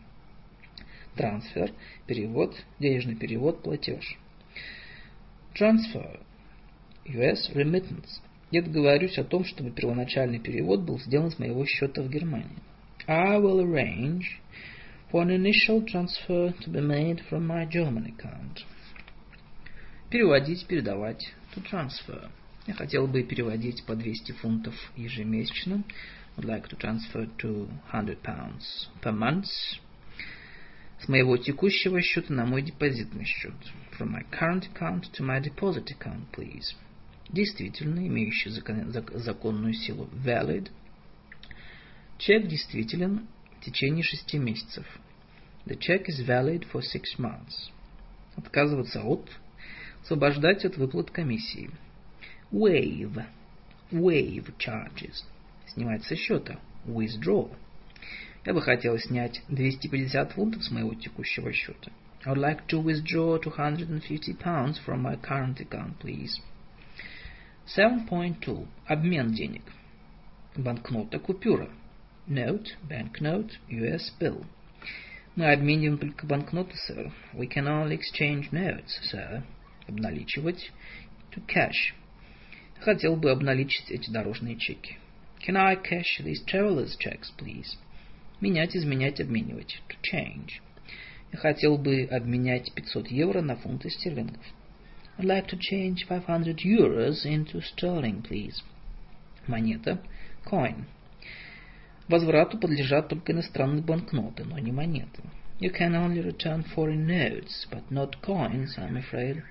Трансфер, перевод, денежный перевод, платеж. Transfer, US remittance. Я договорюсь о том, чтобы первоначальный перевод был сделан с моего счета в Германии. I will arrange for an initial transfer to be made from my German account. Переводить, передавать, to transfer. Я хотел бы переводить по 200 фунтов ежемесячно. Would like to transfer 200 pounds per month. С моего текущего счета на мой депозитный счет. From my current account to my deposit account, please. Действительно, имеющий закон, законную силу. Valid. Чек действителен в течение шести месяцев. The check is valid for six months. Отказываться от освобождать от выплат комиссии. Waive. Waive charges. Снимать со счета. Withdraw. Я бы хотел снять 250 фунтов с моего текущего счета. I would like to withdraw 250 pounds from my current account, please. 7.2. Обмен денег. Банкнота купюра. Note, banknote, US bill. Мы обмениваем только банкноты, сэр. We can only exchange notes, sir обналичивать, to cash. Хотел бы обналичить эти дорожные чеки. Can I cash these traveler's checks, please? Менять, изменять, обменивать. To change. Я хотел бы обменять 500 евро на фунты стерлингов. I'd like to change 500 euros into sterling, please. Монета. Coin. Возврату подлежат только иностранные банкноты, но не монеты. You can only return foreign notes, but not coins, I'm afraid.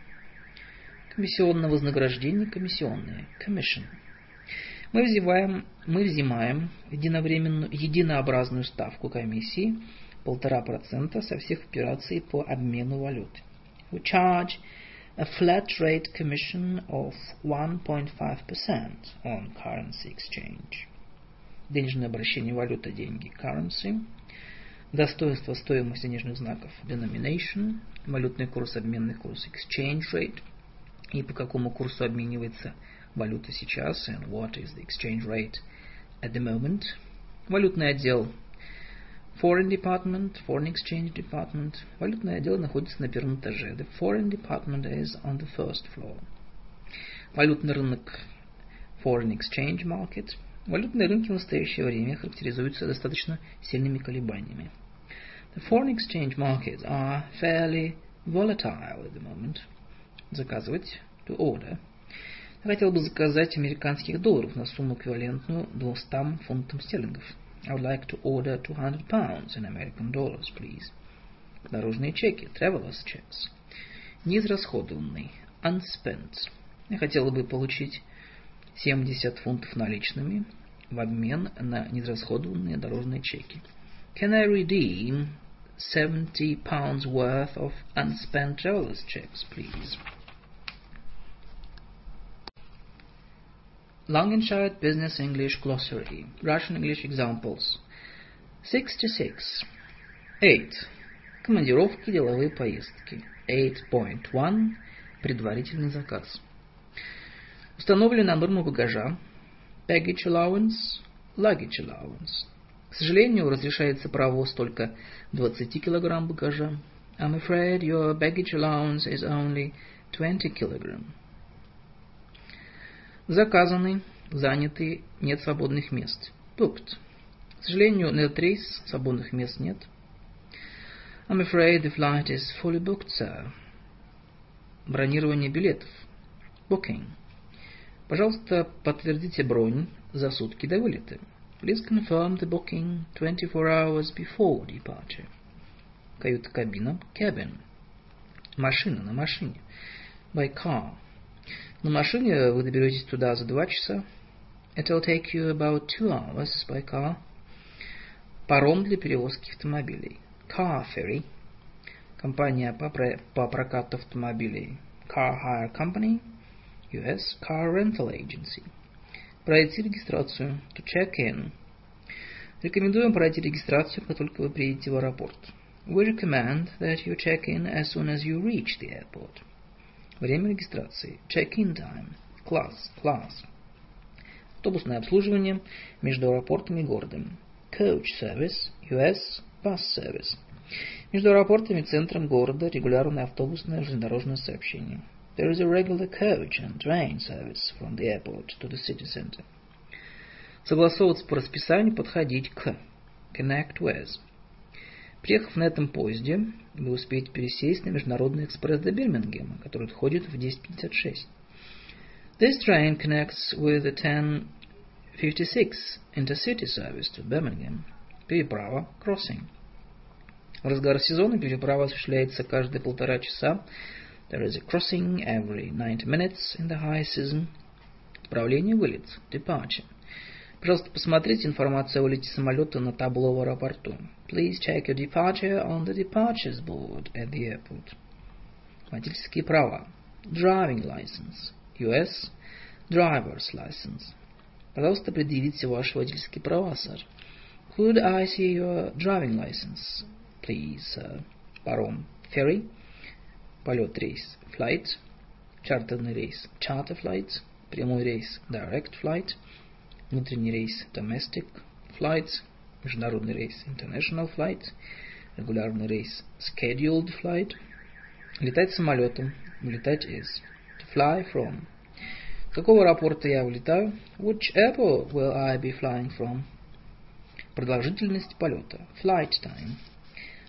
Комиссионное вознаграждение, комиссионное, commission. Мы взимаем, мы взимаем единовременную, единообразную ставку комиссии полтора процента со всех операций по обмену валют. We charge a flat rate commission of 1.5% on currency exchange. Денежное обращение валюты, деньги, currency. Достоинство, стоимость денежных знаков, denomination. Валютный курс, обменный курс, exchange rate – и по какому курсу обменивается валюта сейчас, and what is the exchange rate at the moment. Валютный отдел Foreign Department, Foreign Exchange Department. Валютный отдел находится на первом этаже. The Foreign Department is on the first floor. Валютный рынок Foreign Exchange Market. Валютные рынки в настоящее время характеризуются достаточно сильными колебаниями. The foreign exchange markets are fairly volatile at the moment. заказывать, to order. Я хотел бы заказать американских долларов на сумму эквивалентную 200 фунтам стерлингов. I would like to order 200 pounds in American dollars, please. Дорожные чеки, traveler's checks. Неизрасходованный, unspent. Я хотела бы получить 70 фунтов наличными в обмен на неизрасходованные дорожные чеки. Can I redeem 70 pounds worth of unspent traveler's checks, please? Langenscheid Business English Glossary Russian English Examples 66 8. Командировки, деловые поездки 8.1. Предварительный заказ Установлена норма багажа Baggage allowance Luggage allowance К сожалению, разрешается провоз только 20 килограмм багажа. I'm afraid your baggage allowance is only 20 kilogram. Заказанный, занятый, нет свободных мест. Booked. К сожалению, на этот рейс свободных мест нет. I'm afraid the flight is fully booked, sir. Бронирование билетов. Booking. Пожалуйста, подтвердите бронь за сутки до вылета. Please confirm the booking 24 hours before departure. Каюта-кабина. Cabin. Машина на машине. By car. На машине вы доберетесь туда за два часа. It'll take you about two hours by car. Паром для перевозки автомобилей. Car ferry. Компания по, по прокату автомобилей. Car Hire Company. US Car Rental Agency. Пройти регистрацию. To check in. Рекомендуем пройти регистрацию, как только вы приедете в аэропорт. We recommend that you check in as soon as you reach the airport. Время регистрации. Check-in time. Класс. Класс. Автобусное обслуживание между аэропортом и городом. Coach service. US. Bus service. Между аэропортом и центром города регулярное автобусное железнодорожное сообщение. There is a regular coach and train service from the airport to the city center. Согласовываться по расписанию, подходить к. Connect with. Приехав на этом поезде, вы успеете пересесть на Международный экспресс до Бирмингема, который отходит в 10.56. This train connects with the 10.56 intercity service to Birmingham. Переправа, crossing. В разгар сезона переправа осуществляется каждые полтора часа. There is a crossing every 90 minutes in the high season. Отправление, вылет, departure. Пожалуйста, посмотрите информацию о вылете самолета на табло в аэропорту. Please check your departure on the departures board at the airport. Водительские права. Driving license. US. Driver's license. Пожалуйста, предъявите ваши водительские права, сэр. Could I see your driving license, please, sir? Паром. Ferry. Полет, рейс. Flight. Чартерный рейс. Charter flight. Прямой рейс. Direct flight внутренний рейс domestic flights, международный рейс international flight, регулярный рейс scheduled flight, летать самолетом, вылетать из, to fly from. С какого аэропорта я вылетаю? Which airport will I be flying from? Продолжительность полета. Flight time.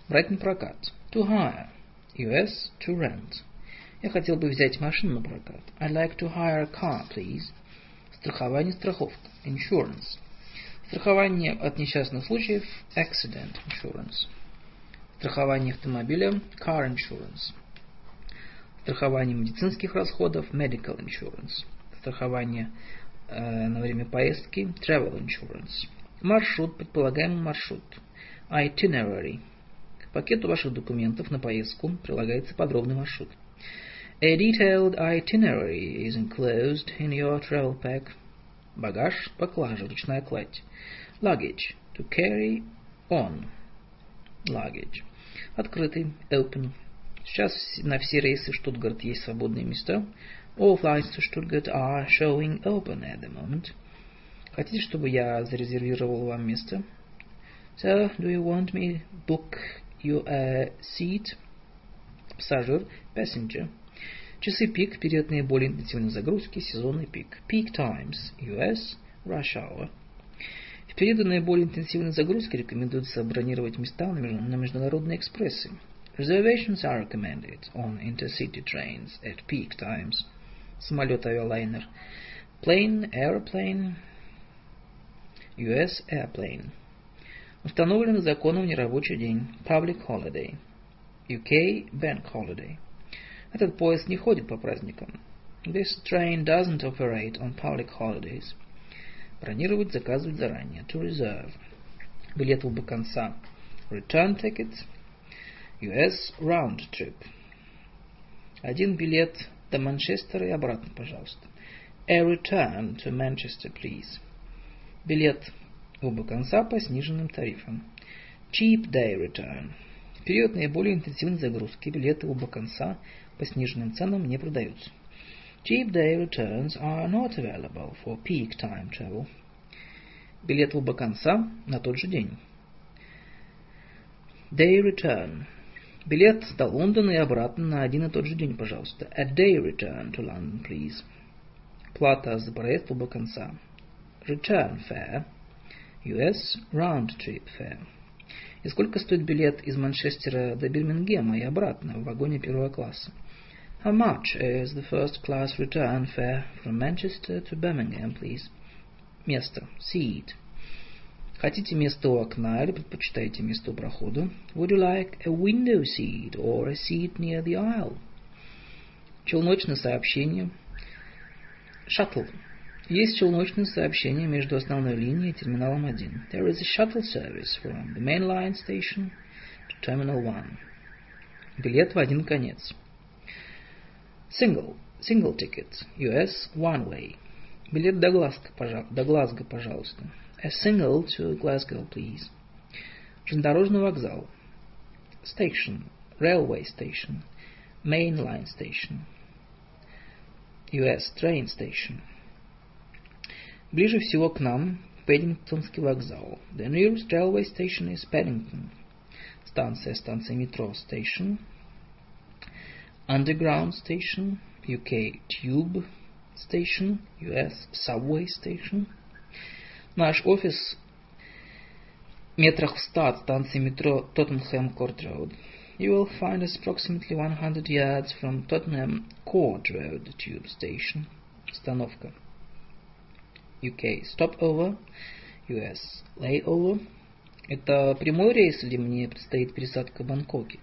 Брать на прокат. To hire. US to rent. Я хотел бы взять машину на прокат. I'd like to hire a car, please. Страхование, страховка. Insurance. Страхование от несчастных случаев. Accident insurance. Страхование автомобиля. Car insurance. Страхование медицинских расходов. Medical insurance. Страхование э, на время поездки. Travel insurance. Маршрут, предполагаемый маршрут. Itinerary. К пакету ваших документов на поездку прилагается подробный маршрут. A detailed itinerary is enclosed in your travel pack. Багаж, поклажа, ручная кладь. Luggage, to carry on. Luggage. Открытый, open. Сейчас на все рейсы Штутгарт есть свободные места. All flights to Stuttgart are showing open at the moment. Хотите, чтобы я зарезервировал вам место? Sir, do you want me book you a seat? Пассажир, passenger. Часы пик, период наиболее интенсивной загрузки, сезонный пик. Peak times, US, rush hour. В периоды наиболее интенсивной загрузки рекомендуется бронировать места на международные экспрессы. Reservations are recommended on intercity trains at peak times. самолет авиалайнер. Plane, airplane, US airplane. Установлен законом нерабочий день. Public holiday. UK bank holiday. Этот поезд не ходит по праздникам. This train doesn't operate on public holidays. Бронировать, заказывать заранее. To reserve. Билет оба конца. Return ticket. US round trip. Один билет до Манчестера и обратно, пожалуйста. A return to Manchester, please. Билет оба конца по сниженным тарифам. Cheap day return. Период наиболее интенсивной загрузки билеты оба конца по сниженным ценам не продаются. Cheap day returns are not available for peak time travel. Билет в оба конца на тот же день. Day return. Билет до Лондона и обратно на один и тот же день, пожалуйста. A day return to London, please. Плата за проезд в оба конца. Return fare. US round trip fare. И сколько стоит билет из Манчестера до Бирмингема и обратно в вагоне первого класса? How much is the first class return fare from Manchester to Birmingham, please? Место. Seat. Хотите место у окна или предпочитаете место у прохода? Would you like a window seat or a seat near the aisle? Челночное сообщение. Shuttle. Есть челночное сообщение между основной линией и терминалом 1. There is a shuttle service from the main line station to terminal 1. Билет в один конец. Single. Single ticket. US one way. Билет до Глазго, пожалуйста. До Глазго, пожалуйста. A single to Glasgow, please. Железнодорожный вокзал. Station. Railway station. Main line station. US train station. Ближе всего к нам Пэддингтонский вокзал. The nearest railway station is Paddington. Станция, станция метро, station. Underground station, UK tube station, US subway station. Наш офис метрах в ста от станции метро Тоттенхэм Корт Роуд. You will find us approximately 100 yards from Tottenham Court Road tube station. Остановка. UK stopover, US layover. Это прямой рейс или мне предстоит пересадка в Бангкоке?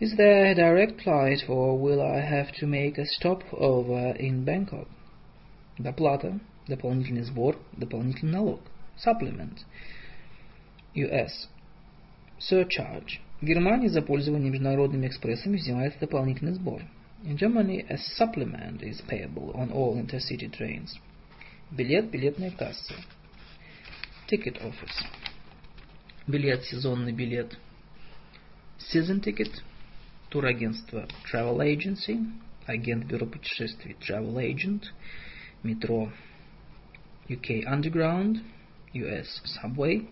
Is there a direct flight or will I have to make a stopover in Bangkok? Доплата, дополнительный сбор, дополнительный налог. Supplement. US. Surcharge. В Германии за пользование международными экспрессами взимается дополнительный сбор. In Germany, a supplement is payable on all intercity trains. Билет, билетная касса. Ticket office. Билет, сезонный билет. Season ticket. Турагентство Travel Agency. Агент бюро путешествий Travel Agent. Метро UK Underground. US Subway.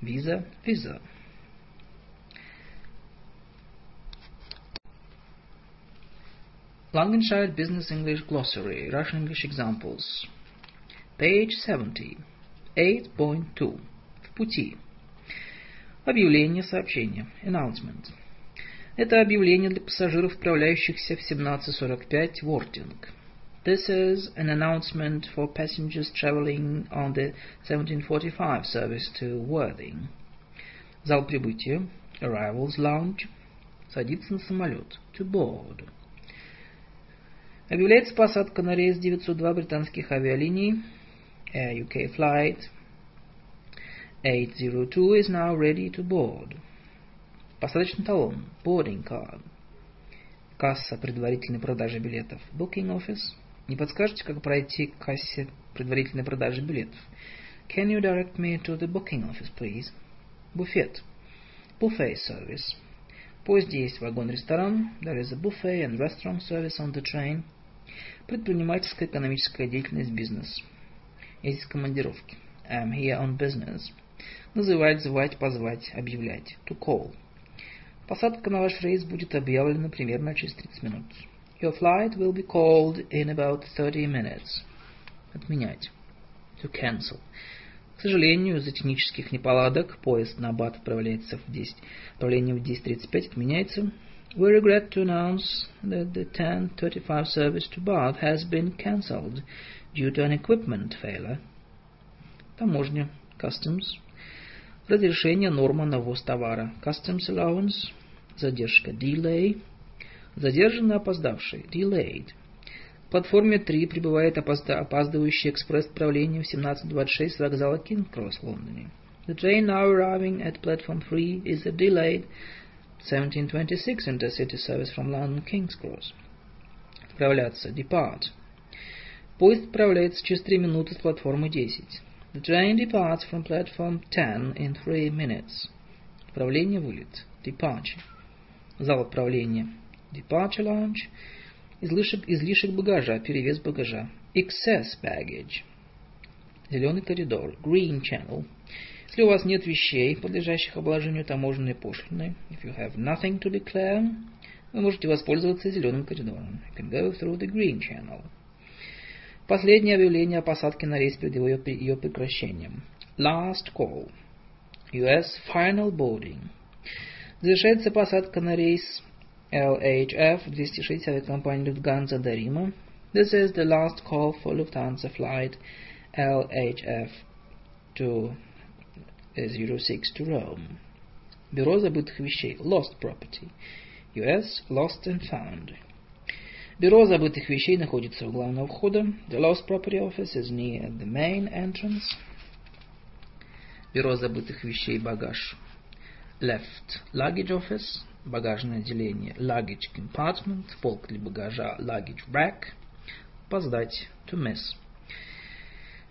Visa. Visa. Langenscheid Business English Glossary. Russian English Examples. Page 70. 8.2. В пути. Объявление, сообщение. Announcement. Это объявление для пассажиров, отправляющихся в 17.45 в Ортинг. This is an announcement for passengers traveling on the 1745 service to Worthing. Зал прибытия. Arrivals Lounge. Садиться на самолет. To board. Объявляется посадка на рейс 902 британских авиалиний. Air UK flight 802 is now ready to board. Посадочный талон. Boarding card. Касса предварительной продажи билетов. Booking office. Не подскажете, как пройти к кассе предварительной продажи билетов? Can you direct me to the booking office, please? Буфет. Buffet service. Поезде есть вагон-ресторан. There is a buffet and restaurant service on the train. Предпринимательская экономическая деятельность бизнес. Есть командировки. I'm here on business. Называть, звать, позвать, объявлять. To call. Посадка на ваш рейс будет объявлена примерно через 30 минут. Your flight will be called in about 30 minutes. Отменять. To cancel. К сожалению, из-за технических неполадок поезд на Бат отправляется в 10, отправление в 10.35 отменяется. We regret to announce that the 1035 service to Bath has been cancelled due to an equipment failure. Таможня. Customs. Разрешение норма на ввоз товара. Customs allowance. Задержка. Delay. Задержанный опоздавший. Delayed. В платформе 3 прибывает опаздывающий экспресс-правление в 17.26 с вокзала Кинг-Кросс в Лондоне. The train now arriving at platform 3 is delayed 1726 intercity service from London King's Cross. Отправляться. Depart. Поезд отправляется через 3 минуты с платформы 10. The train departs from platform 10 in 3 minutes. Отправление, вылет. Departure. Зал отправления. Departure lounge. Излишек, излишек багажа, перевес багажа. Excess baggage. Зеленый коридор. Green channel. Если у вас нет вещей, подлежащих обложению таможенной пошлиной, if you have nothing to declare, вы можете воспользоваться зеленым коридором. You can go through the green channel. Последнее объявление о посадке на рейс перед ее, ее прекращением. Last call. US final boarding. Завершается посадка на рейс LHF 260 компании Lufthansa до Рима. This is the last call for Lufthansa flight LHF to 06 to Rome. Бюро забытых вещей. Lost property. US Lost and Found. Бюро забытых вещей находится у главного входа. The Lost Property Office is near the main entrance. Бюро забытых вещей багаж. Left Luggage Office. Багажное отделение. Luggage Compartment. Полк для багажа. Luggage Rack. Опоздать. To miss.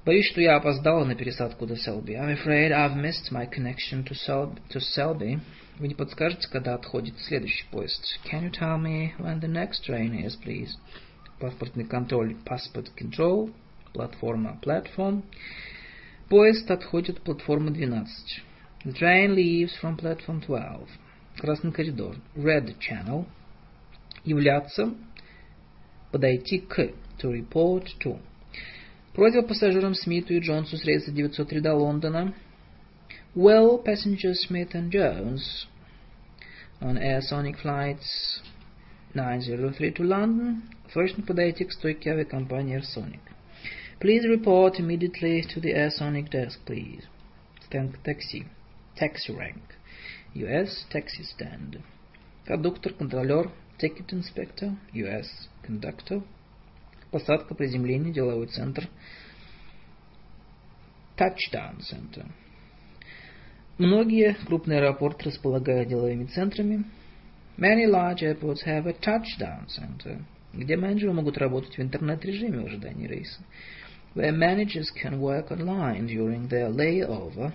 Боюсь, что я опоздала на пересадку до Селби. I'm afraid I've missed my connection to, Sel to Selby. Вы не подскажете, когда отходит следующий поезд? Can you tell me when the next train is, please? Паспортный контроль, passport control, платформа, platform. Поезд отходит от платформы 12. The train leaves from platform 12. Красный коридор, red channel. Являться, подойти к, to report to. Просьба пассажирам Смиту и Джонсу с рейса 903 до Лондона. Well, passengers Smith and Jones on Air Sonic flights 903 to London, срочно подойти к стойке авиакомпании Air Sonic. Please report immediately to the Air Sonic desk, please. Stand taxi. Taxi rank. US taxi stand. Кондуктор, контролер, ticket inspector, US conductor. Посадка, приземление, деловой центр. Touchdown Center. Многие крупные аэропорты располагают деловыми центрами. Many large airports have a touchdown center, где менеджеры могут работать в интернет-режиме в ожидании рейса. Where managers can work online during their layover.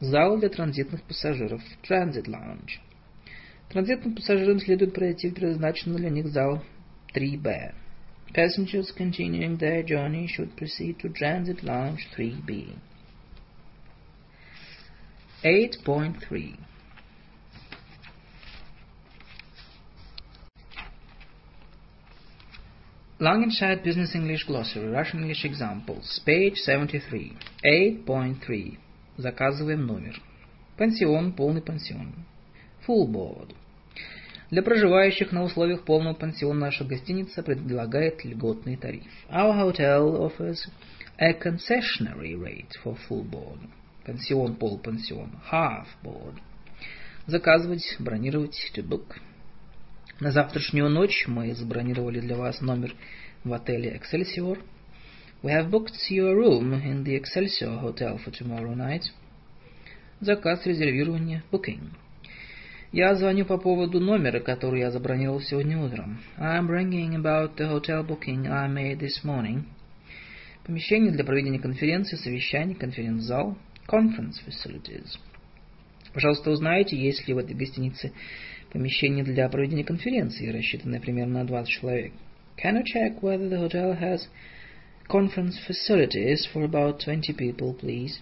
Зал для транзитных пассажиров. Transit lounge. Транзитным пассажирам следует пройти в предназначенный для них зал 3B. Passengers continuing their journey should proceed to Transit Lounge 3B. 8.3 Langenscheid Business English Glossary, Russian English Examples, page 73. 8.3. Заказываем номер. Пансион, полный пансион. Full board. Для проживающих на условиях полного пансиона наша гостиница предлагает льготный тариф. Our hotel offers a concessionary rate for full board. Пансион, полупансион, half board. Заказывать, бронировать, to book. На завтрашнюю ночь мы забронировали для вас номер в отеле Excelsior. We have booked your room in the Excelsior Hotel for tomorrow night. Заказ резервирования, booking. Я звоню по поводу номера, который я забронировал сегодня утром. I'm ringing about the hotel booking I made this morning. Помещение для проведения конференции, совещаний, конференц-зал, conference facilities. Пожалуйста, узнайте, есть ли в этой гостинице помещение для проведения конференции, рассчитанное примерно на 20 человек. Can you check whether the hotel has conference facilities for about 20 people, please?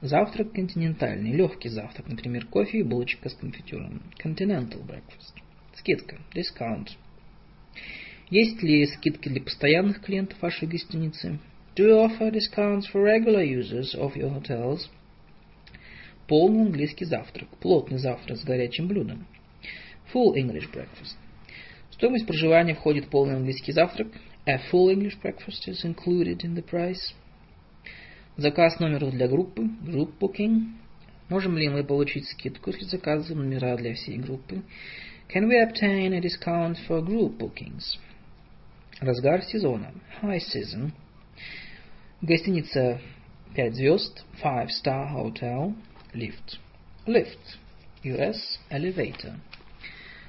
Завтрак континентальный, легкий завтрак, например, кофе и булочка с конфитюром. Continental breakfast. Скидка, discount. Есть ли скидки для постоянных клиентов вашей гостиницы? Do you offer discounts for regular users of your hotels? Полный английский завтрак. Плотный завтрак с горячим блюдом. Full English breakfast. Стоимость проживания входит в полный английский завтрак. A full English breakfast is included in the price. Заказ номеров для группы. Group booking. Можем ли мы получить скидку, если заказываем номера для всей группы? Can we obtain a discount for group bookings? Разгар сезона. High season. Гостиница 5 звезд. Five star hotel. Lift. Lift. US elevator.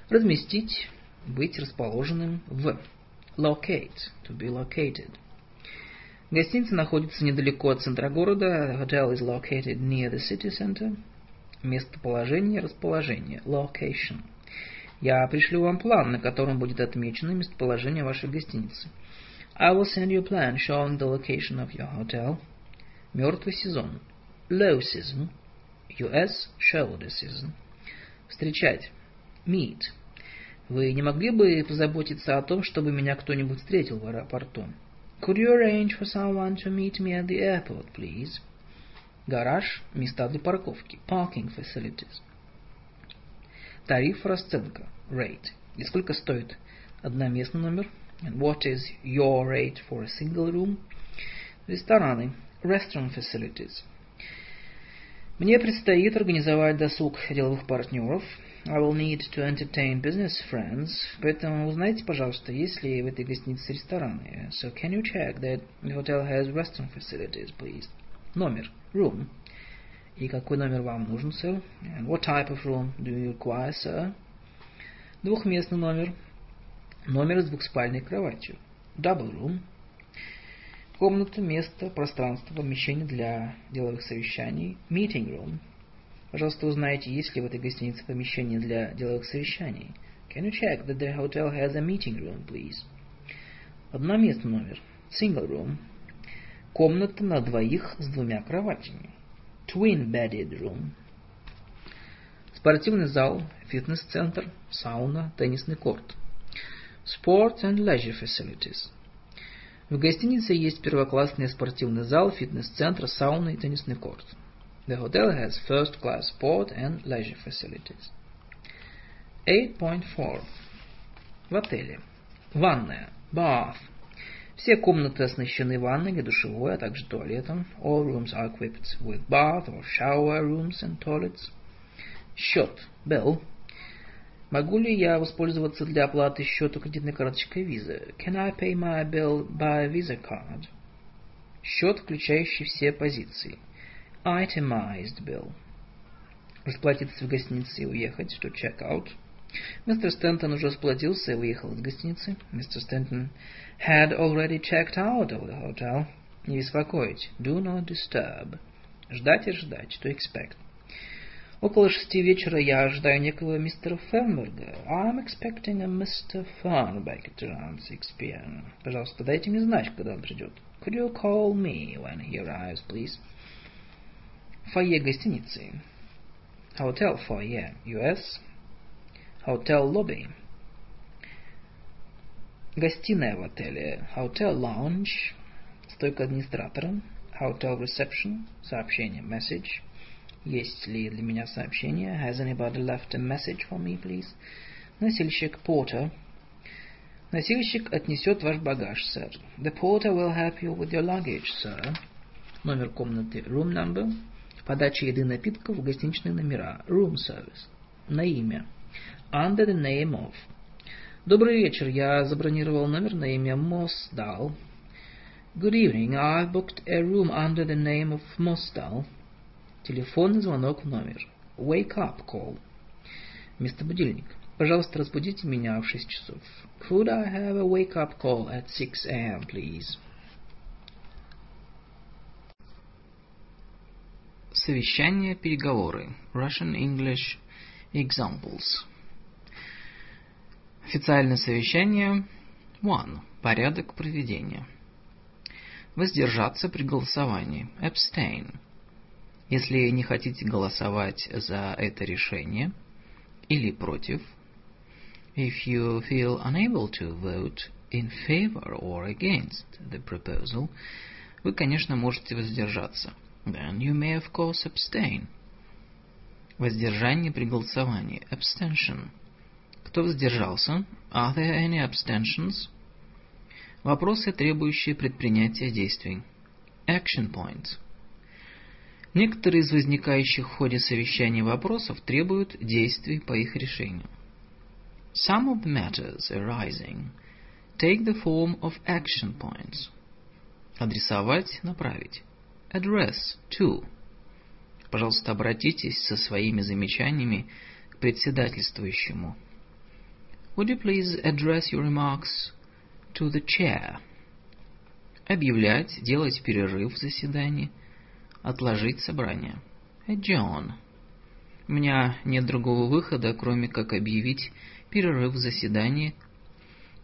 Разместить. Быть расположенным в. Locate. To be located. Гостиница находится недалеко от центра города. The hotel is located near the city center. Местоположение, расположение. Location. Я пришлю вам план, на котором будет отмечено местоположение вашей гостиницы. I will send you a plan showing the location of your hotel. Мертвый сезон. Low season. US shoulder season. Встречать. Meet. Вы не могли бы позаботиться о том, чтобы меня кто-нибудь встретил в аэропорту? Could you arrange for someone to meet me at the airport, please? Гараж. Места для парковки. Parking facilities. Тариф, расценка. Rate. И сколько стоит одноместный номер? And what is your rate for a single room? Рестораны. Restaurant facilities. Мне предстоит организовать досуг деловых партнеров. I will need to entertain business friends. Поэтому узнайте, пожалуйста, есть ли в этой гостинице рестораны. So can you check that the hotel has restaurant facilities, please? Номер. Room. И какой номер вам нужен, sir? And what type of room do you require, sir? Двухместный номер. Номер с двухспальной кроватью. Double room. Комната, место, пространство, помещение для деловых совещаний. Meeting room. Пожалуйста, узнайте, есть ли в этой гостинице помещение для деловых совещаний. Can you check that the hotel has a meeting room, please? Одноместный номер. Single room. Комната на двоих с двумя кроватями. Twin-bedded room. Спортивный зал, фитнес-центр, сауна, теннисный корт. Sport and leisure facilities. В гостинице есть первоклассный спортивный зал, фитнес-центр, сауна и теннисный корт. The hotel has first-class sport and leisure facilities. 8.4. В отеле. Ванная. Bath. Все комнаты оснащены ванной или душевой, а также туалетом. All rooms are equipped with bath or shower rooms and toilets. Счет. Bill. Могу ли я воспользоваться для оплаты счета кредитной карточкой Visa? Can I pay my bill by Visa card? Счет, включающий все позиции. Itemized bill. Расплатиться в гостинице и уехать. To check out. Мистер Стентон уже расплатился и выехал из гостиницы. Мистер Стентон had already checked out of the hotel. Не беспокоить. Do not disturb. Ждать и ждать. To expect. Около шести вечера я ожидаю некого мистера Фернберга. I'm expecting a Mr. Fernberg at around 6 p.m. Пожалуйста, дайте мне знать, когда он придет. Could you call me when he arrives, please? Фойе гостиницы. Hotel foyer, US. Hotel lobby. Гостиная в отеле. Hotel lounge. Стойка администратора. Hotel reception. Сообщение. Message. Есть ли для меня сообщение? Has anybody left a message for me, please? Носильщик. Porter. Носильщик отнесет ваш багаж, сэр. The porter will help you with your luggage, sir. Номер комнаты. Room number. Подача еды и напитков в гостиничные номера. Room service. На имя. Under the name of. Добрый вечер. Я забронировал номер на имя Мосдал. Good evening. I've booked a room under the name of Mosdal. Телефонный звонок в номер. Wake up call. Место будильник. Пожалуйста, разбудите меня в шесть часов. Could I have a wake up call at 6 a.m., please? Совещание, переговоры. Russian English examples. Официальное совещание. One. Порядок проведения. Воздержаться при голосовании. Abstain. Если не хотите голосовать за это решение или против, if you feel unable to vote in favor or against the proposal, вы, конечно, можете воздержаться. Then you may, of course, abstain. Воздержание при голосовании. Abstention. Кто воздержался? Are there any abstentions? Вопросы, требующие предпринятия действий. Action points. Некоторые из возникающих в ходе совещания вопросов требуют действий по их решению. Some of the matters arising take the form of action points. Адресовать, направить. Address to. Пожалуйста, обратитесь со своими замечаниями к председательствующему. Would you please address your remarks to the chair? Объявлять, делать перерыв в заседании, отложить собрание. Adjourn. У меня нет другого выхода, кроме как объявить перерыв в заседании.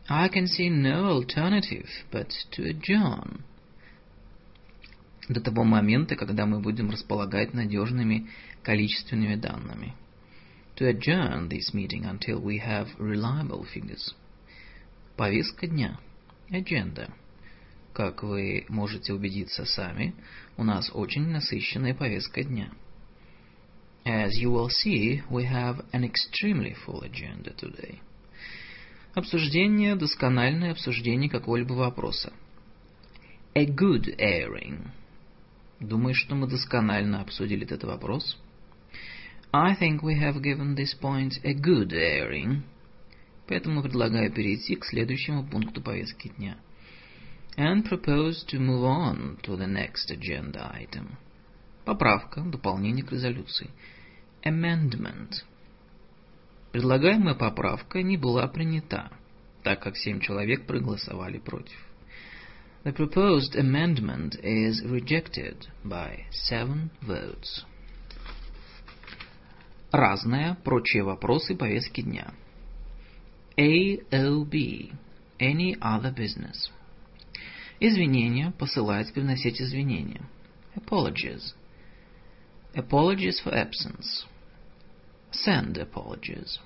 I can see no alternative but to adjourn. До того момента, когда мы будем располагать надежными количественными данными. To adjourn this meeting until we have reliable figures. Повестка дня. Agenda. Как вы можете убедиться сами, у нас очень насыщенная повестка дня. As you will see, we have an extremely full agenda today. Обсуждение, доскональное обсуждение какого-либо вопроса. A good airing. Думаю, что мы досконально обсудили этот вопрос. I think we have given this point a good airing. Поэтому предлагаю перейти к следующему пункту повестки дня – and propose to move on to the next agenda item. Поправка, дополнение к резолюции. Amendment. Предлагаемая поправка не была принята, так как семь человек проголосовали против. The proposed amendment is rejected by seven votes. Разное, прочие вопросы повестки дня. AOB. Any other business. Извинения, посылать, приносить извинения. Apologies. Apologies for absence. Send apologies.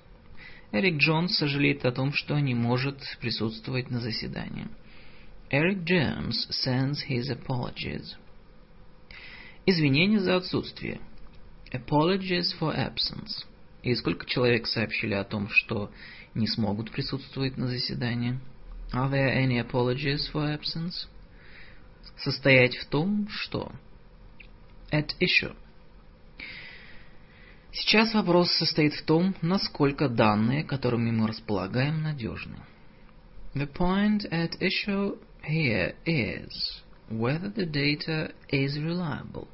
Эрик Джонс сожалеет о том, что не может присутствовать на заседании. Eric Jones sends his apologies. Извинения за отсутствие. Apologies for absence. И сколько человек сообщили о том, что не смогут присутствовать на заседании? Are there any apologies for absence? Состоять в том, что... At issue. Сейчас вопрос состоит в том, насколько данные, которыми мы располагаем, надежны. The point at issue here is whether the data is reliable.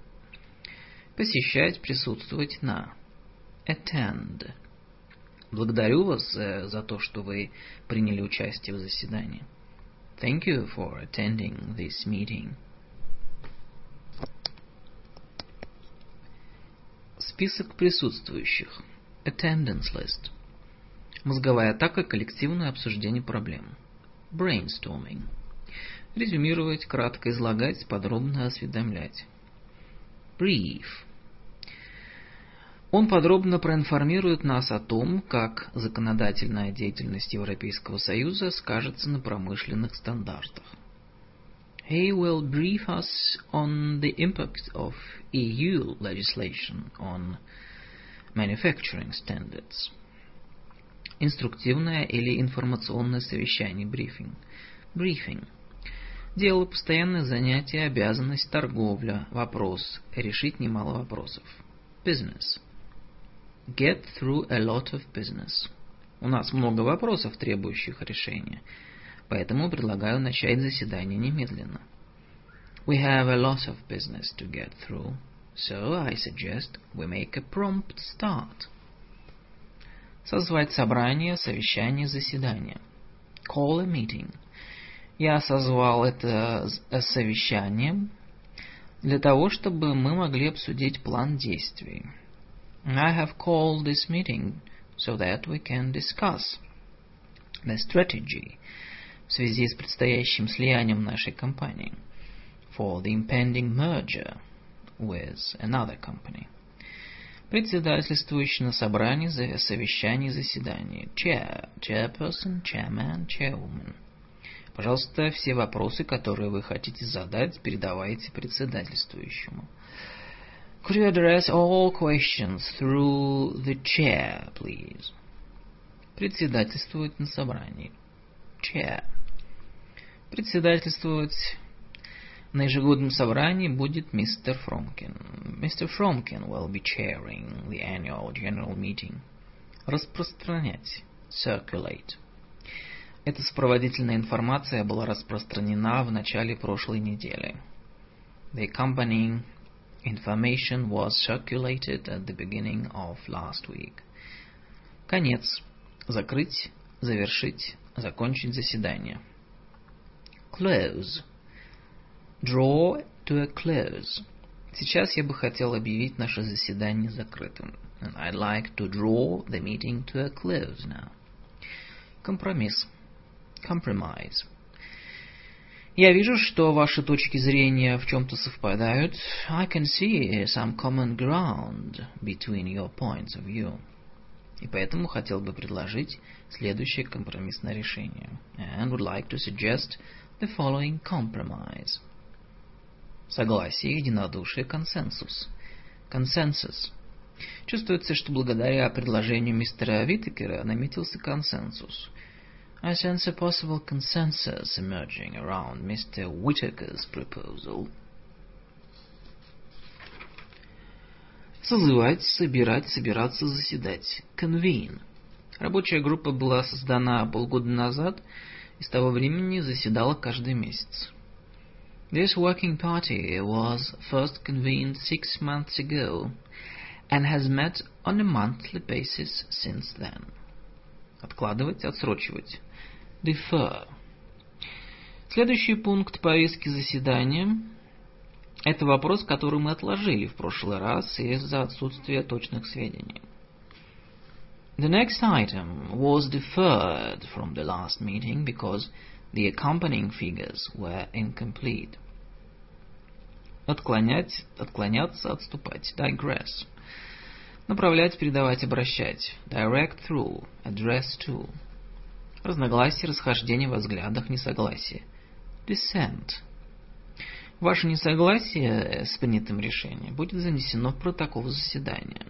Посещать, присутствовать на. Attend. Благодарю вас э, за то, что вы приняли участие в заседании. Thank you for attending this meeting. Список присутствующих. Attendance list. Мозговая атака, коллективное обсуждение проблем. Brainstorming. Резюмировать, кратко излагать, подробно осведомлять. Brief. Он подробно проинформирует нас о том, как законодательная деятельность Европейского Союза скажется на промышленных стандартах. He will brief us on the impact of EU legislation on manufacturing standards. Инструктивное или информационное совещание, брифинг. Briefing. Дело, постоянное занятие, обязанность, торговля, вопрос, решить немало вопросов. Business get through a lot of business. У нас много вопросов, требующих решения, поэтому предлагаю начать заседание немедленно. We have a lot of business to get through, so I suggest we make a prompt start. Созвать собрание, совещание, заседание. Call a meeting. Я созвал это совещание для того, чтобы мы могли обсудить план действий. I have called this meeting so that we can discuss the strategy в связи с предстоящим слиянием нашей компании for the impending merger with another company. Председательствующий на собрании, совещании, заседании. Chair, chairperson, chairman, chairwoman. Пожалуйста, все вопросы, которые вы хотите задать, передавайте председательствующему. Could you address all questions through the chair, please? Председательствовать на собрании. Chair. Председательствовать на ежегодном собрании будет мистер Фромкин. Mr. Fromkin will be chairing the annual general meeting. Распространять. Circulate. Эта сопроводительная информация была распространена в начале прошлой недели. The accompanying information was circulated at the beginning of last week. Конец. Закрыть, завершить, закончить заседание. Close. Draw to a close. Сейчас я бы хотел объявить наше заседание закрытым. And I'd like to draw the meeting to a close now. Компромисс. Compromise. Я вижу, что ваши точки зрения в чем-то совпадают. I can see some common ground between your points of view. И поэтому хотел бы предложить следующее компромиссное решение. And would like to suggest the following compromise. Согласие, единодушие, консенсус. Consensus. Чувствуется, что благодаря предложению мистера Витекера наметился консенсус. I sense a possible consensus emerging around Mr. Whittaker's proposal. Созывать, собирать, собираться, заседать. Convene. Рабочая группа была создана полгода назад и с того времени заседала каждый месяц. This working party was first convened six months ago and has met on a monthly basis since then. Откладывать, отсрочивать. Defer. Следующий пункт повестки заседания – это вопрос, который мы отложили в прошлый раз из-за отсутствия точных сведений. The next item was deferred from the last meeting because the accompanying figures were incomplete. Отклонять, отклоняться, отступать. Digress. Направлять, передавать, обращать. Direct through, address to. Разногласия, расхождение во взглядах, несогласие. Dissent. Ваше несогласие с принятым решением будет занесено в протокол заседания.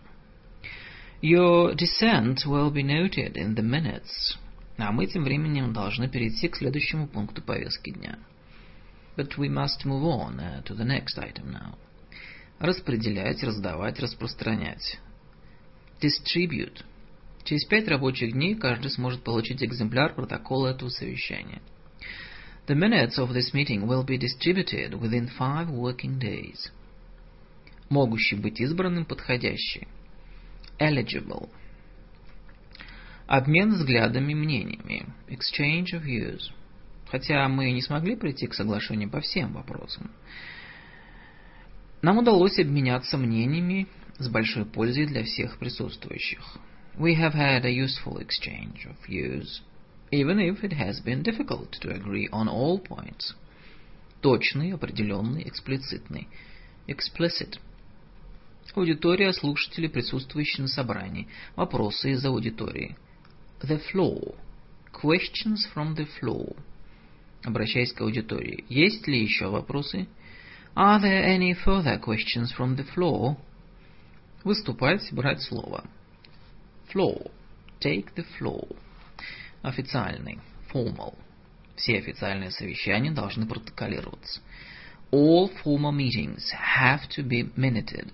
Your dissent will be noted in the minutes. А мы тем временем должны перейти к следующему пункту повестки дня. But we must move on uh, to the next item now. Распределять, раздавать, распространять. Distribute. Через пять рабочих дней каждый сможет получить экземпляр протокола этого совещания. The minutes of this meeting will be distributed within five working days. Могущий быть избранным подходящий. Eligible. Обмен взглядами и мнениями. Exchange of views. Хотя мы не смогли прийти к соглашению по всем вопросам. Нам удалось обменяться мнениями с большой пользой для всех присутствующих. We have had a useful exchange of views, even if it has been difficult to agree on all points. Точный, определенный, эксплицитный. Explicit. Аудитория, слушатели, присутствующие на собрании. Вопросы из аудитории. The floor. Questions from the floor. Обращаясь к аудитории. Есть ли еще вопросы? Are there any further questions from the floor? Выступать, брать слово. Floor. Take the floor. Официальный. Formal. Все официальные совещания должны протоколироваться. All formal meetings have to be minuted.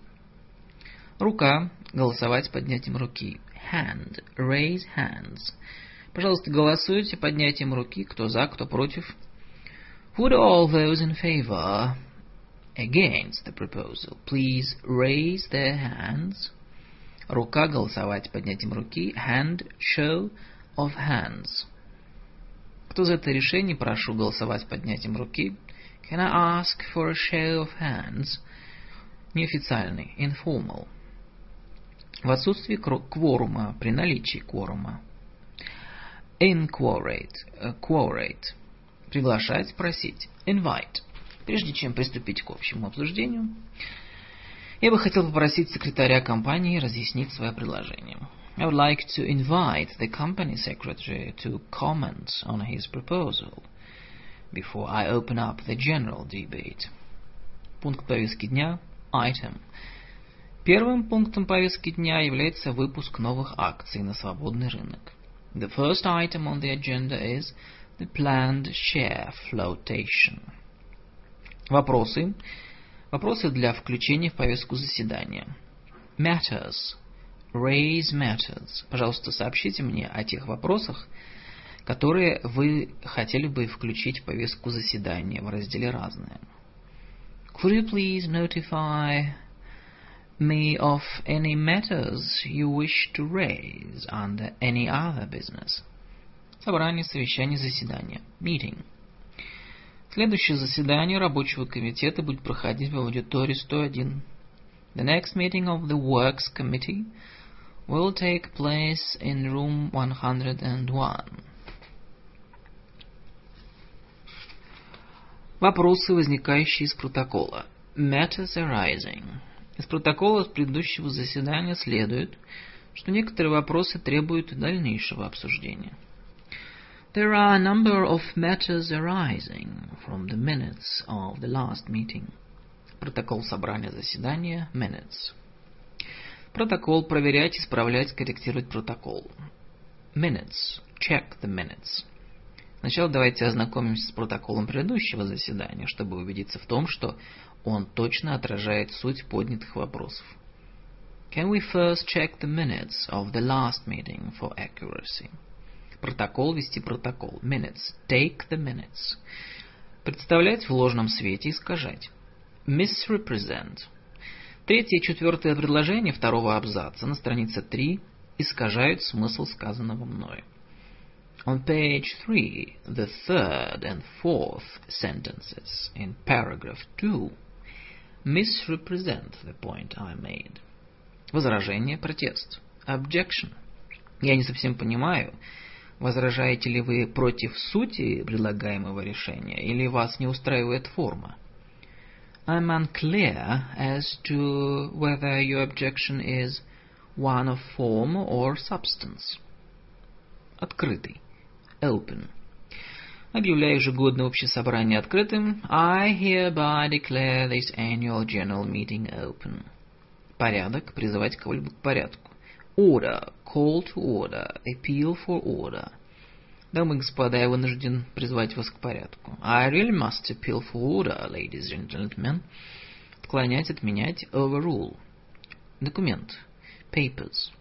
Рука. Голосовать поднятием руки. Hand. Raise hands. Пожалуйста, голосуйте поднятием руки. Кто за, кто против. Would all those in favor against the proposal please raise their hands? Рука голосовать поднятием руки. Hand show of hands. Кто за это решение, прошу голосовать поднятием руки. Can I ask for a show of hands? Неофициальный. Informal. В отсутствии кворума, при наличии кворума. Inquorate. Uh, quorate. Приглашать, просить. Invite. Прежде чем приступить к общему обсуждению, я бы хотел попросить секретаря компании разъяснить свое предложение. I would like to invite the company secretary to comment on his proposal before I open up the general debate. Пункт повестки дня. Item. Первым пунктом повестки дня является выпуск новых акций на свободный рынок. The first item on the agenda is the planned share flotation. Вопросы. Вопросы для включения в повестку заседания. Matters. Raise matters. Пожалуйста, сообщите мне о тех вопросах, которые вы хотели бы включить в повестку заседания в разделе «Разные». Could you please notify me of any matters you wish to raise under any other business? Собрание, совещание, заседание. Meeting. Следующее заседание рабочего комитета будет проходить в аудитории 101. The next meeting of the Works Committee will take place in room 101. Вопросы, возникающие из протокола. Matters arising. Из протокола с предыдущего заседания следует, что некоторые вопросы требуют дальнейшего обсуждения. There are a number of matters arising from the minutes of the last meeting. Протокол собрания заседания minutes. Протокол проверять, исправлять, корректировать протокол. Minutes. Check the minutes. Сначала давайте ознакомимся с протоколом предыдущего заседания, чтобы убедиться в том, что он точно отражает суть поднятых вопросов. Can we first check the minutes of the last meeting for accuracy? Протокол вести протокол. Minutes. Take the minutes. Представлять в ложном свете, искажать. Misrepresent. Третье и четвертое предложение второго абзаца на странице 3 искажают смысл сказанного мною. On page 3, the third and fourth sentences in paragraph 2 misrepresent the point I made. Возражение, протест. Objection. Я не совсем понимаю, возражаете ли вы против сути предлагаемого решения или вас не устраивает форма. I'm unclear as to whether your objection is one of form or substance. Открытый open. Объявляю ежегодное общее собрание открытым. I hereby declare this annual general meeting open. Порядок. Призывать кого-либо к порядку. Order. Call to order. Appeal for order. Дамы и господа, я вынужден призвать вас к порядку. I really must appeal for order, ladies and gentlemen. Отклонять, отменять. Overrule. Документ. Papers.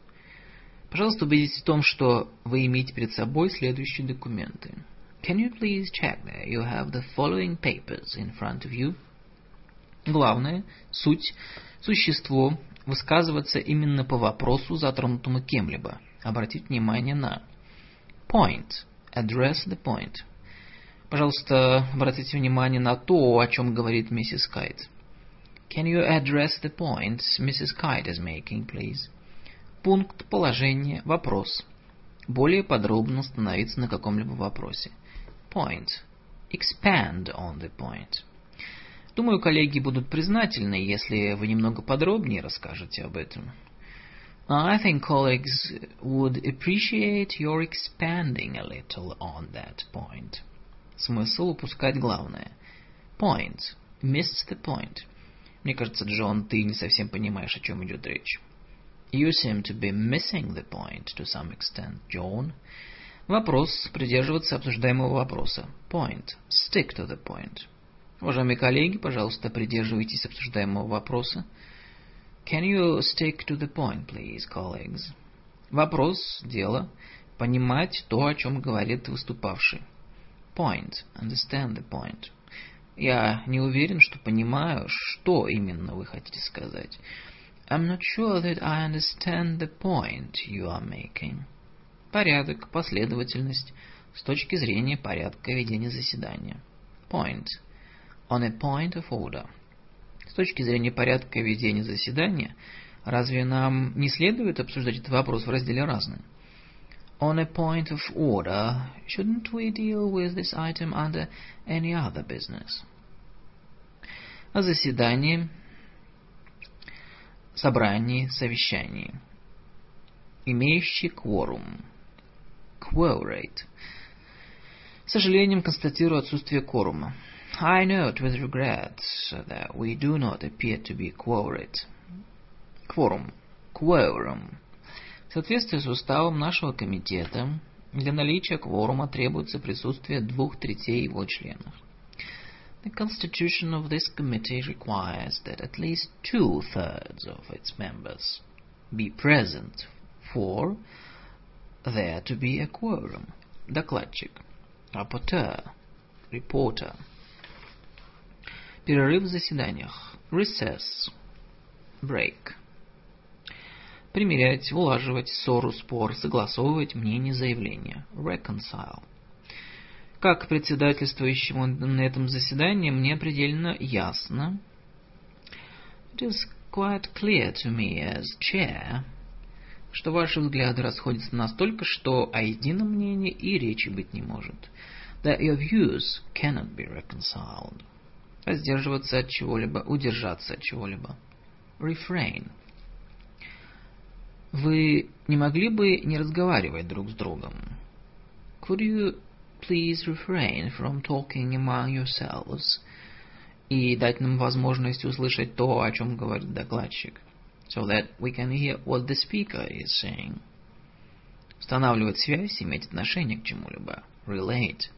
Пожалуйста, убедитесь в том, что вы имеете перед собой следующие документы. Can you please check that you have the following papers in front of you? Главное, суть, существо, высказываться именно по вопросу, затронутому кем-либо. Обратить внимание на point, address the point. Пожалуйста, обратите внимание на то, о чем говорит миссис Кайт. Can you address the point Mrs. Kite is making, please? Пункт, положение, вопрос. Более подробно остановиться на каком-либо вопросе. Point. Expand on the point. Думаю, коллеги будут признательны, если вы немного подробнее расскажете об этом. I think colleagues would appreciate your expanding a little on that point. Смысл упускать главное. Point. Miss the point. Мне кажется, Джон, ты не совсем понимаешь, о чем идет речь. You seem to be missing the point to some extent, John. Вопрос. Придерживаться обсуждаемого вопроса. Point. Stick to the point. Уважаемые коллеги, пожалуйста, придерживайтесь обсуждаемого вопроса. Can you stick to the point, please, colleagues? Вопрос, дело, понимать то, о чем говорит выступавший. Point. Understand the point. Я не уверен, что понимаю, что именно вы хотите сказать. I'm not sure that I understand the point you are making. Порядок, последовательность с точки зрения порядка ведения заседания. Point. On a point of order. С точки зрения порядка ведения заседания, разве нам не следует обсуждать этот вопрос в разделе «Разные»? On a point of order, shouldn't we deal with this item under any other business? О заседании собрании, совещании. Имеющий кворум. Quorate. С сожалением констатирую отсутствие кворума. I note with regret that we do not appear to be quorate. Кворум. Quorum. В соответствии с уставом нашего комитета, для наличия кворума требуется присутствие двух третей его членов. The constitution of this committee requires that at least two-thirds of its members be present for there to be a quorum. Докладчик. Rapporteur. Reporter. Перерыв в заседаниях. Recess. Break. Примерять, улаживать ссору, спор, согласовывать мнение, заявление. Reconcile. Как председательствующему на этом заседании мне предельно ясно. It is quite clear to me as chair что ваши взгляды расходятся настолько, что о едином мнении и речи быть не может. That your views cannot be reconciled. Воздерживаться от чего-либо, удержаться от чего-либо. Refrain. Вы не могли бы не разговаривать друг с другом? Could you please refrain from talking among yourselves? И дать нам возможность услышать то, о чем говорит докладчик. So that we can hear what the speaker is saying. Устанавливать связь, иметь отношение к чему-либо. Relate.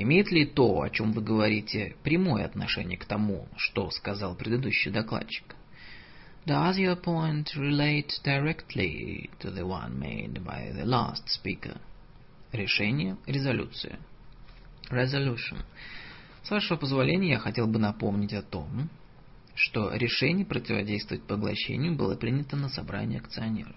Имеет ли то, о чем вы говорите, прямое отношение к тому, что сказал предыдущий докладчик? Does your point relate directly to the one made by the last speaker? Решение, резолюция. Resolution. С вашего позволения я хотел бы напомнить о том, что решение противодействовать поглощению было принято на собрании акционеров.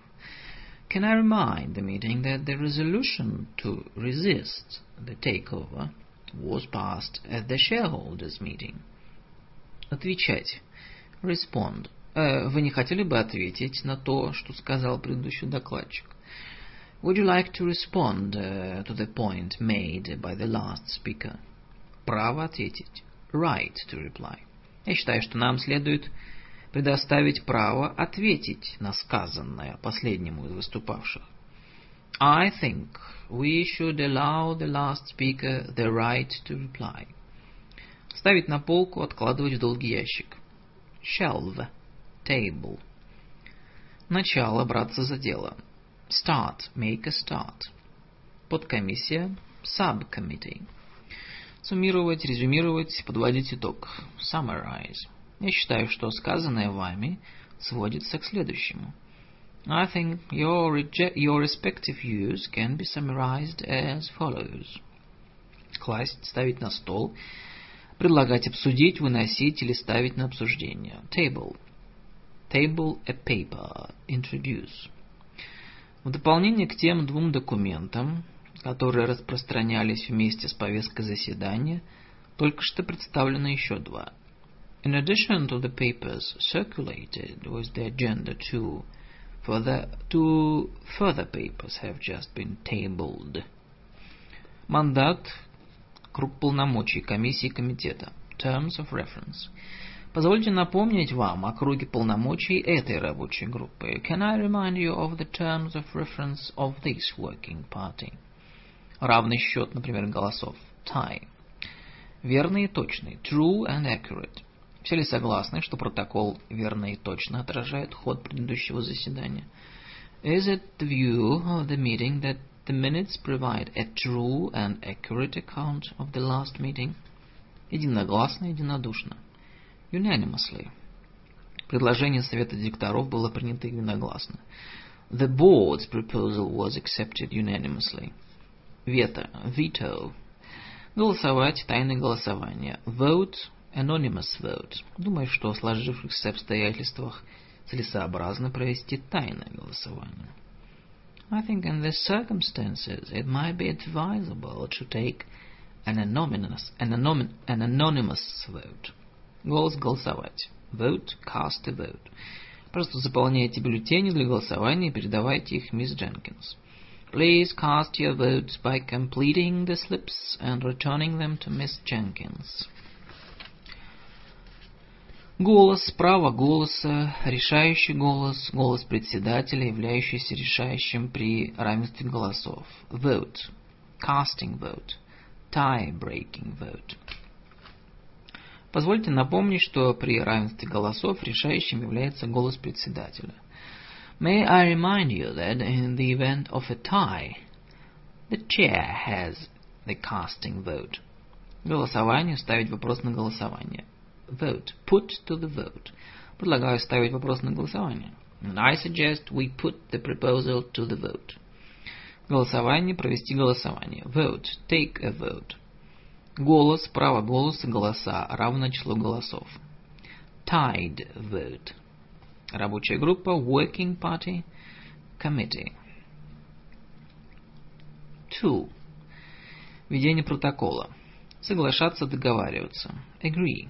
Can I remind the meeting that the resolution to resist the takeover was passed at the shareholders meeting? Отвечать. Respond. Э, вы не хотели бы ответить на то, что сказал предыдущий докладчик? Would you like to respond uh, to the point made by the last speaker? Право ответить. Right to reply. Я считаю, что нам следует предоставить право ответить на сказанное последнему из выступавших. I think we should allow the last speaker the right to reply. Ставить на полку, откладывать в долгий ящик. Shelve. Table. Начало, браться за дело. Start. Make a start. Подкомиссия. Subcommittee. Суммировать, резюмировать, подводить итог. Summarize. Я считаю, что сказанное вами сводится к следующему. I think your, your respective views can be summarized as follows. Класть, ставить на стол, предлагать обсудить, выносить или ставить на обсуждение. Table. Table a paper. Introduce. В дополнение к тем двум документам, которые распространялись вместе с повесткой заседания, только что представлено еще два. In addition to the papers circulated with the agenda two, further, two further papers have just been tabled. Мандат, круг полномочий комиссии комитета. Terms of reference. Позвольте напомнить вам о круге полномочий этой рабочей группы. Can I remind you of the terms of reference of this working party? Равный счет, например, голосов. Tie. Верный и точный. True and accurate. Все ли согласны, что протокол верно и точно отражает ход предыдущего заседания? Is it the view of the meeting that the minutes provide a true and accurate account of the last meeting? Единогласно, единодушно. Unanimously. Предложение Совета директоров было принято единогласно. The board's proposal was accepted unanimously. Вето. Veto. Голосовать. Тайное голосование. Vote. Anonymous vote. Думаю, что в сложившихся обстоятельствах целесообразно провести тайное голосование. I think in these circumstances it might be advisable to take an anonymous, an, anonym, an anonymous vote. Голос голосовать. Vote, cast a vote. Просто заполняйте бюллетени для голосования и передавайте их мисс Дженкинс. Please cast your votes by completing the slips and returning them to Miss Jenkins. Голос, право голоса, решающий голос, голос председателя, являющийся решающим при равенстве голосов. Vote, casting vote, tie-breaking vote. Позвольте напомнить, что при равенстве голосов решающим является голос председателя. May I remind you that in the event of a tie, the chair has the casting vote. Голосование ставить вопрос на голосование. Vote. Put to the vote. Предлагаю ставить вопрос на голосование. And I suggest we put the proposal to the vote. Голосование, провести голосование. Vote. Take a vote. Голос, право голоса, голоса, равно числу голосов. Tied vote. Рабочая группа, working party, committee. Two. Ведение протокола. Соглашаться, договариваться. Agree.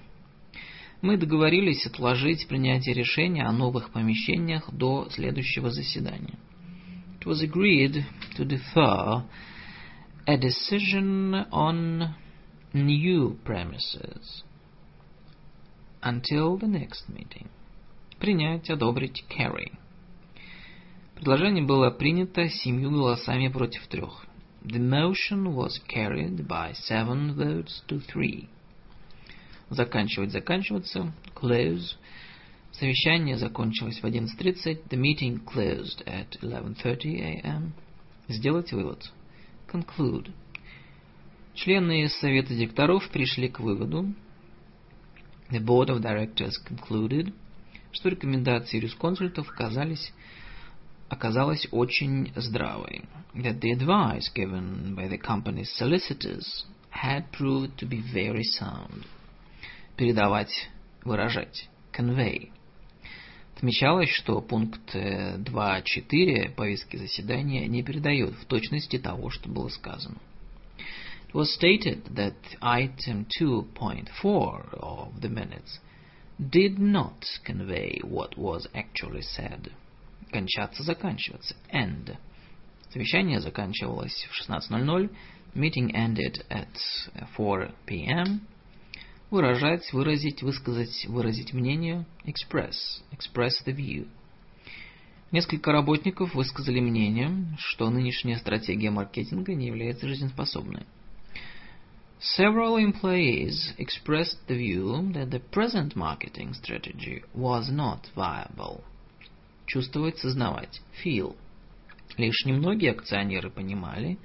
Мы договорились отложить принятие решения о новых помещениях до следующего заседания. It was agreed to defer a decision on new premises until the next meeting. Принять, одобрить, carry. Предложение было принято семью голосами против трех. The motion was carried by seven votes to three. Заканчивать, заканчиваться, close. Совещание закончилось в 11.30. The meeting closed at 11.30 a.m. Сделать вывод. Conclude. Члены Совета директоров пришли к выводу, the Board of Directors concluded, что рекомендации юрисконсультов оказались, оказалась очень здравой, that the advice given by the company's solicitors had proved to be very sound. Передавать, выражать, convey. Отмечалось, что пункт 2.4 повестки заседания не передает в точности того, что было сказано. It was stated that item 2.4 of the minutes did not convey what was actually said. Кончаться, заканчиваться. End. Совещание заканчивалось в 16.00. Meeting ended at 4 p.m. Выражать, выразить, высказать, выразить мнение. Express. Express the view. Несколько работников высказали мнение, что нынешняя стратегия маркетинга не является жизнеспособной. Several employees expressed the view that the present marketing strategy was not viable. Чувствовать, сознавать. Feel. Лишь немногие акционеры понимали.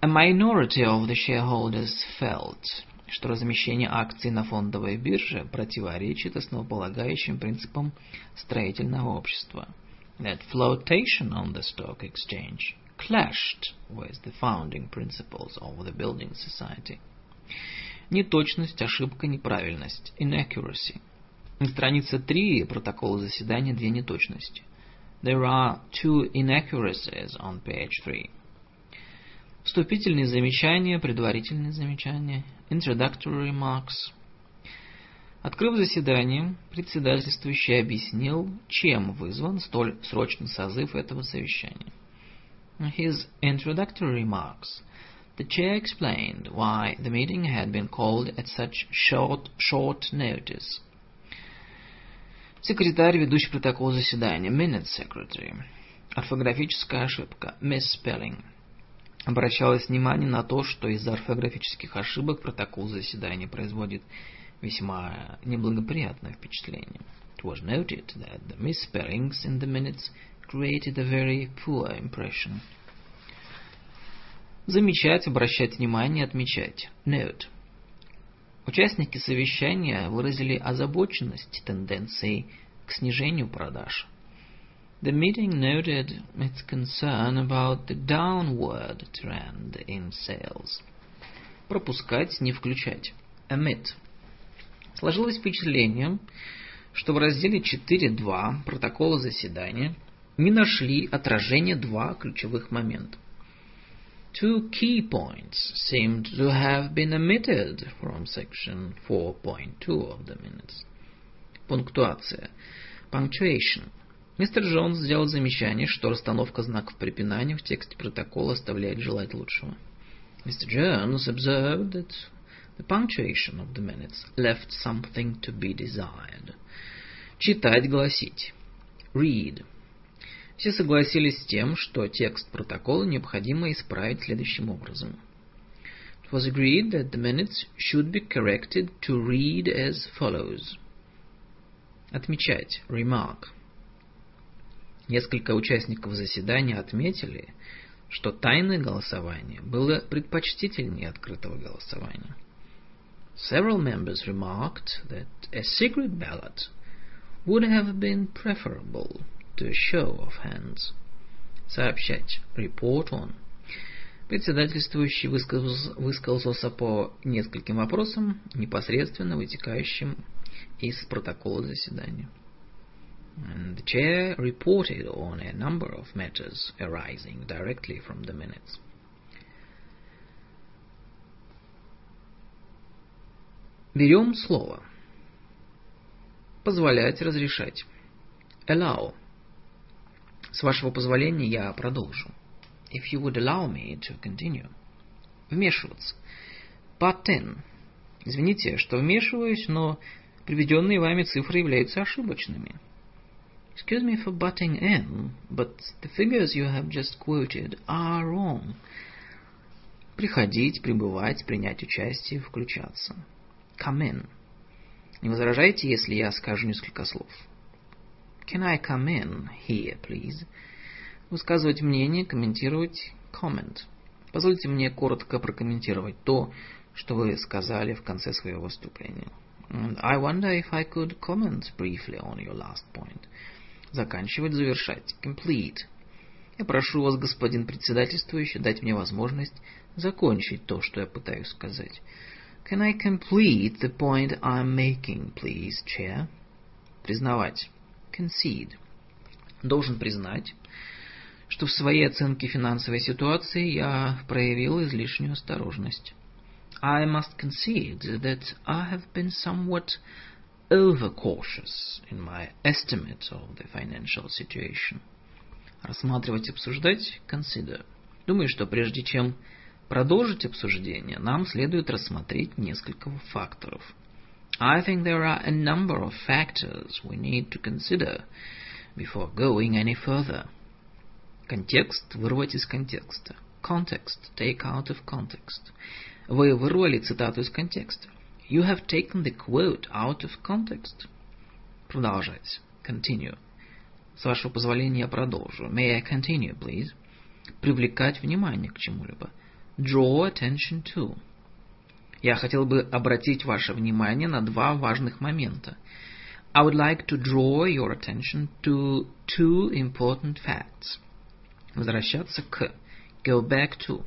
A minority of the shareholders felt, что размещение акций на фондовой бирже противоречит основополагающим принципам строительного общества. That flotation on the stock exchange clashed with the founding principles of the building society. Неточность, ошибка, неправильность. Inaccuracy. На странице 3 протокола заседания две неточности. There are two inaccuracies on page 3. Вступительные замечания, предварительные замечания. Introductory remarks. Открыв заседание, председательствующий объяснил, чем вызван столь срочный созыв этого совещания. his introductory remarks, the chair explained why the meeting had been called at such short, short notice. Секретарь, ведущий протокол заседания, minute secretary. Орфографическая ошибка, misspelling. Обращалось внимание на то, что из-за орфографических ошибок протокол заседания производит весьма неблагоприятное впечатление. It was noted that the misspellings in the minutes created a very poor impression. Замечать, обращать внимание, отмечать. Note. Участники совещания выразили озабоченность тенденцией к снижению продаж. The meeting noted its concern about the downward trend in sales. Пропускать, не включать. Omit. Сложилось впечатление, что в разделе 4.2 протокола заседания – не нашли отражения два ключевых момента. Two key points seemed to have been omitted from section 4.2 of the minutes. Пунктуация. Punctuation. Мистер Джонс сделал замечание, что расстановка знаков препинания в тексте протокола оставляет желать лучшего. Mr. Jones observed that the punctuation of the minutes left something to be desired. Читать, гласить. Read. Все согласились с тем, что текст протокола необходимо исправить следующим образом. It was agreed that the minutes should be corrected to read as follows. Отмечать. Remark. Несколько участников заседания отметили, что тайное голосование было предпочтительнее открытого голосования. Several members remarked that a secret ballot would have been preferable to a show of hands. Сообщать. Report on. Председательствующий высказался, по нескольким вопросам, непосредственно вытекающим из протокола заседания. The chair reported on a number of matters arising directly from the minutes. Берем слово. Позволять, разрешать. Allow. С вашего позволения я продолжу. If you would allow me to continue. Вмешиваться. Butt in. Извините, что вмешиваюсь, но приведенные вами цифры являются ошибочными. Excuse me for butting in, but the figures you have just quoted are wrong. Приходить, пребывать, принять участие, включаться. Come in. Не возражайте, если я скажу несколько слов. Can I come in here, please? Высказывать мнение, комментировать, comment. Позвольте мне коротко прокомментировать то, что вы сказали в конце своего выступления. And I wonder if I could comment briefly on your last point. Заканчивать, завершать. Complete. Я прошу вас, господин председательствующий, дать мне возможность закончить то, что я пытаюсь сказать. Can I complete the point I'm making, please, chair? Признавать. Concede. Должен признать, что в своей оценке финансовой ситуации я проявил излишнюю осторожность. I must concede that I have been somewhat overcautious in my estimate of the financial situation. Рассматривать, обсуждать, consider. Думаю, что прежде чем продолжить обсуждение, нам следует рассмотреть несколько факторов. I think there are a number of factors we need to consider before going any further. Контекст вырвать из контекста. Context take out of context. Вы вырвали цитату из контекста. You have taken the quote out of context. Продолжать. Continue. С вашего позволения я продолжу. May I continue, please? Привлекать внимание к чему-либо. Draw attention to. Я хотел бы обратить ваше внимание на два важных момента. I would like to draw your attention to two important facts. Возвращаться к. Go back to.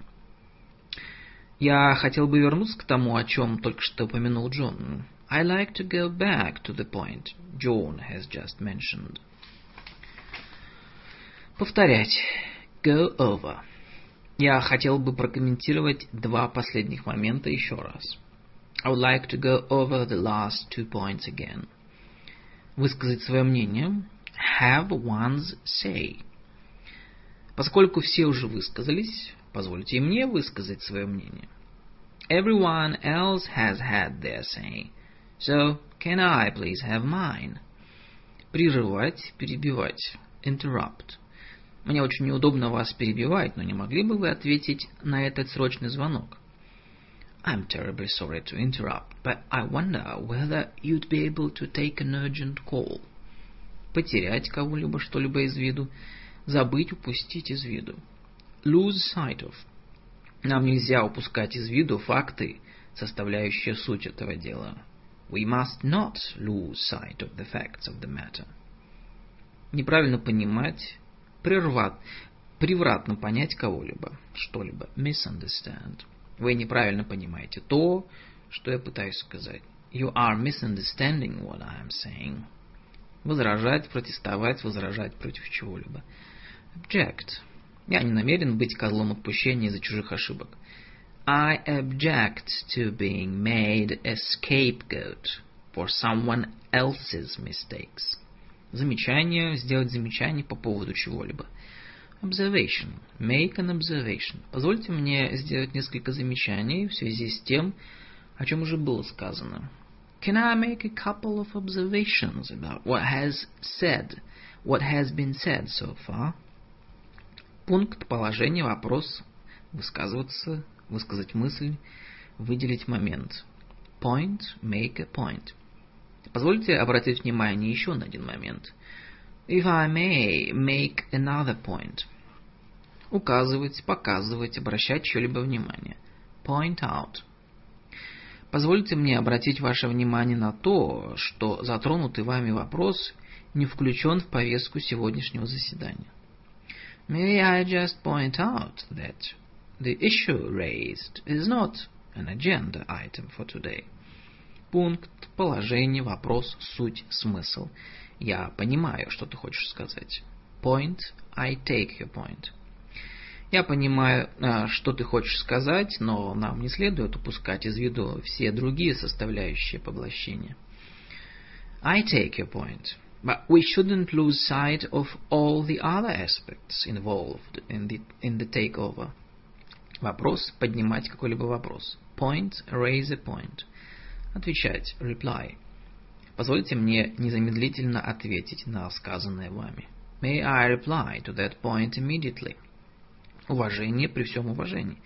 Я хотел бы вернуться к тому, о чем только что упомянул Джон. I like to go back to the point John has just mentioned. Повторять. Go over. Я хотел бы прокомментировать два последних момента еще раз. I would like to go over the last two points again. Высказать свое мнение. Have one's say. Поскольку все уже высказались, Позвольте мне высказать свое мнение. Everyone else has had their say. So, can I please have mine? Прерывать, перебивать. Interrupt. Мне очень неудобно вас перебивать, но не могли бы вы ответить на этот срочный звонок? I'm terribly sorry to interrupt, but I wonder whether you'd be able to take an urgent call. Потерять кого-либо, что-либо из виду. Забыть, упустить из виду lose sight of. Нам нельзя упускать из виду факты, составляющие суть этого дела. We must not lose sight of the facts of the matter. Неправильно понимать, прерват, превратно понять кого-либо, что-либо. Misunderstand. Вы неправильно понимаете то, что я пытаюсь сказать. You are misunderstanding what I am saying. Возражать, протестовать, возражать против чего-либо. Object. Я не намерен быть козлом отпущения из-за чужих ошибок. I object to being made a scapegoat for someone else's mistakes. Замечание, сделать замечание по поводу чего-либо. Observation. Make an observation. Позвольте мне сделать несколько замечаний в связи с тем, о чем уже было сказано. Can I make a couple of observations about what has said, what has been said so far? Пункт, положение, вопрос, высказываться, высказать мысль. выделить момент. Point, make a point. Позвольте обратить внимание еще на один момент. If I may make another point. Указывать, показывать, обращать чье-либо внимание. Point out. Позвольте мне обратить ваше внимание на то, что затронутый вами вопрос не включен в повестку сегодняшнего заседания. May I just point out that the issue raised is not an agenda item for today. Пункт, положение, вопрос, суть, смысл. Я понимаю, что ты хочешь сказать. Point, I take your point. Я понимаю, а, что ты хочешь сказать, но нам не следует упускать из виду все другие составляющие поглощения. I take your point. But we shouldn't lose sight of all the other aspects involved in the, in the takeover. Вопрос – поднимать какой-либо вопрос. Point – raise a point. Отвечать – reply. Позвольте мне незамедлительно ответить на сказанное вами. May I reply to that point immediately? Уважение при всем уважении.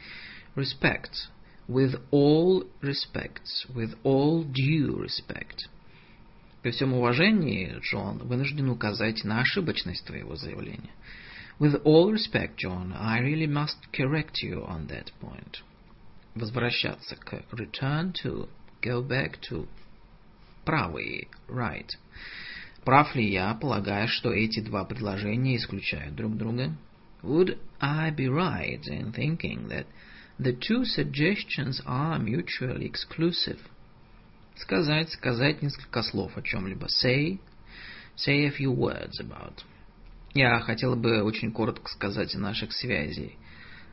Respect. With all respects. With all due respect. При всем уважении, Джон, вынужден указать на ошибочность твоего заявления. With all respect, John, I really must correct you on that point. Возвращаться к return to, go back to. Правый, right. Прав ли я, полагая, что эти два предложения исключают друг друга? Would I be right in thinking that the two suggestions are mutually exclusive? Сказать, сказать несколько слов о чем-либо. Say, say a few words about. Я хотел бы очень коротко сказать о наших связей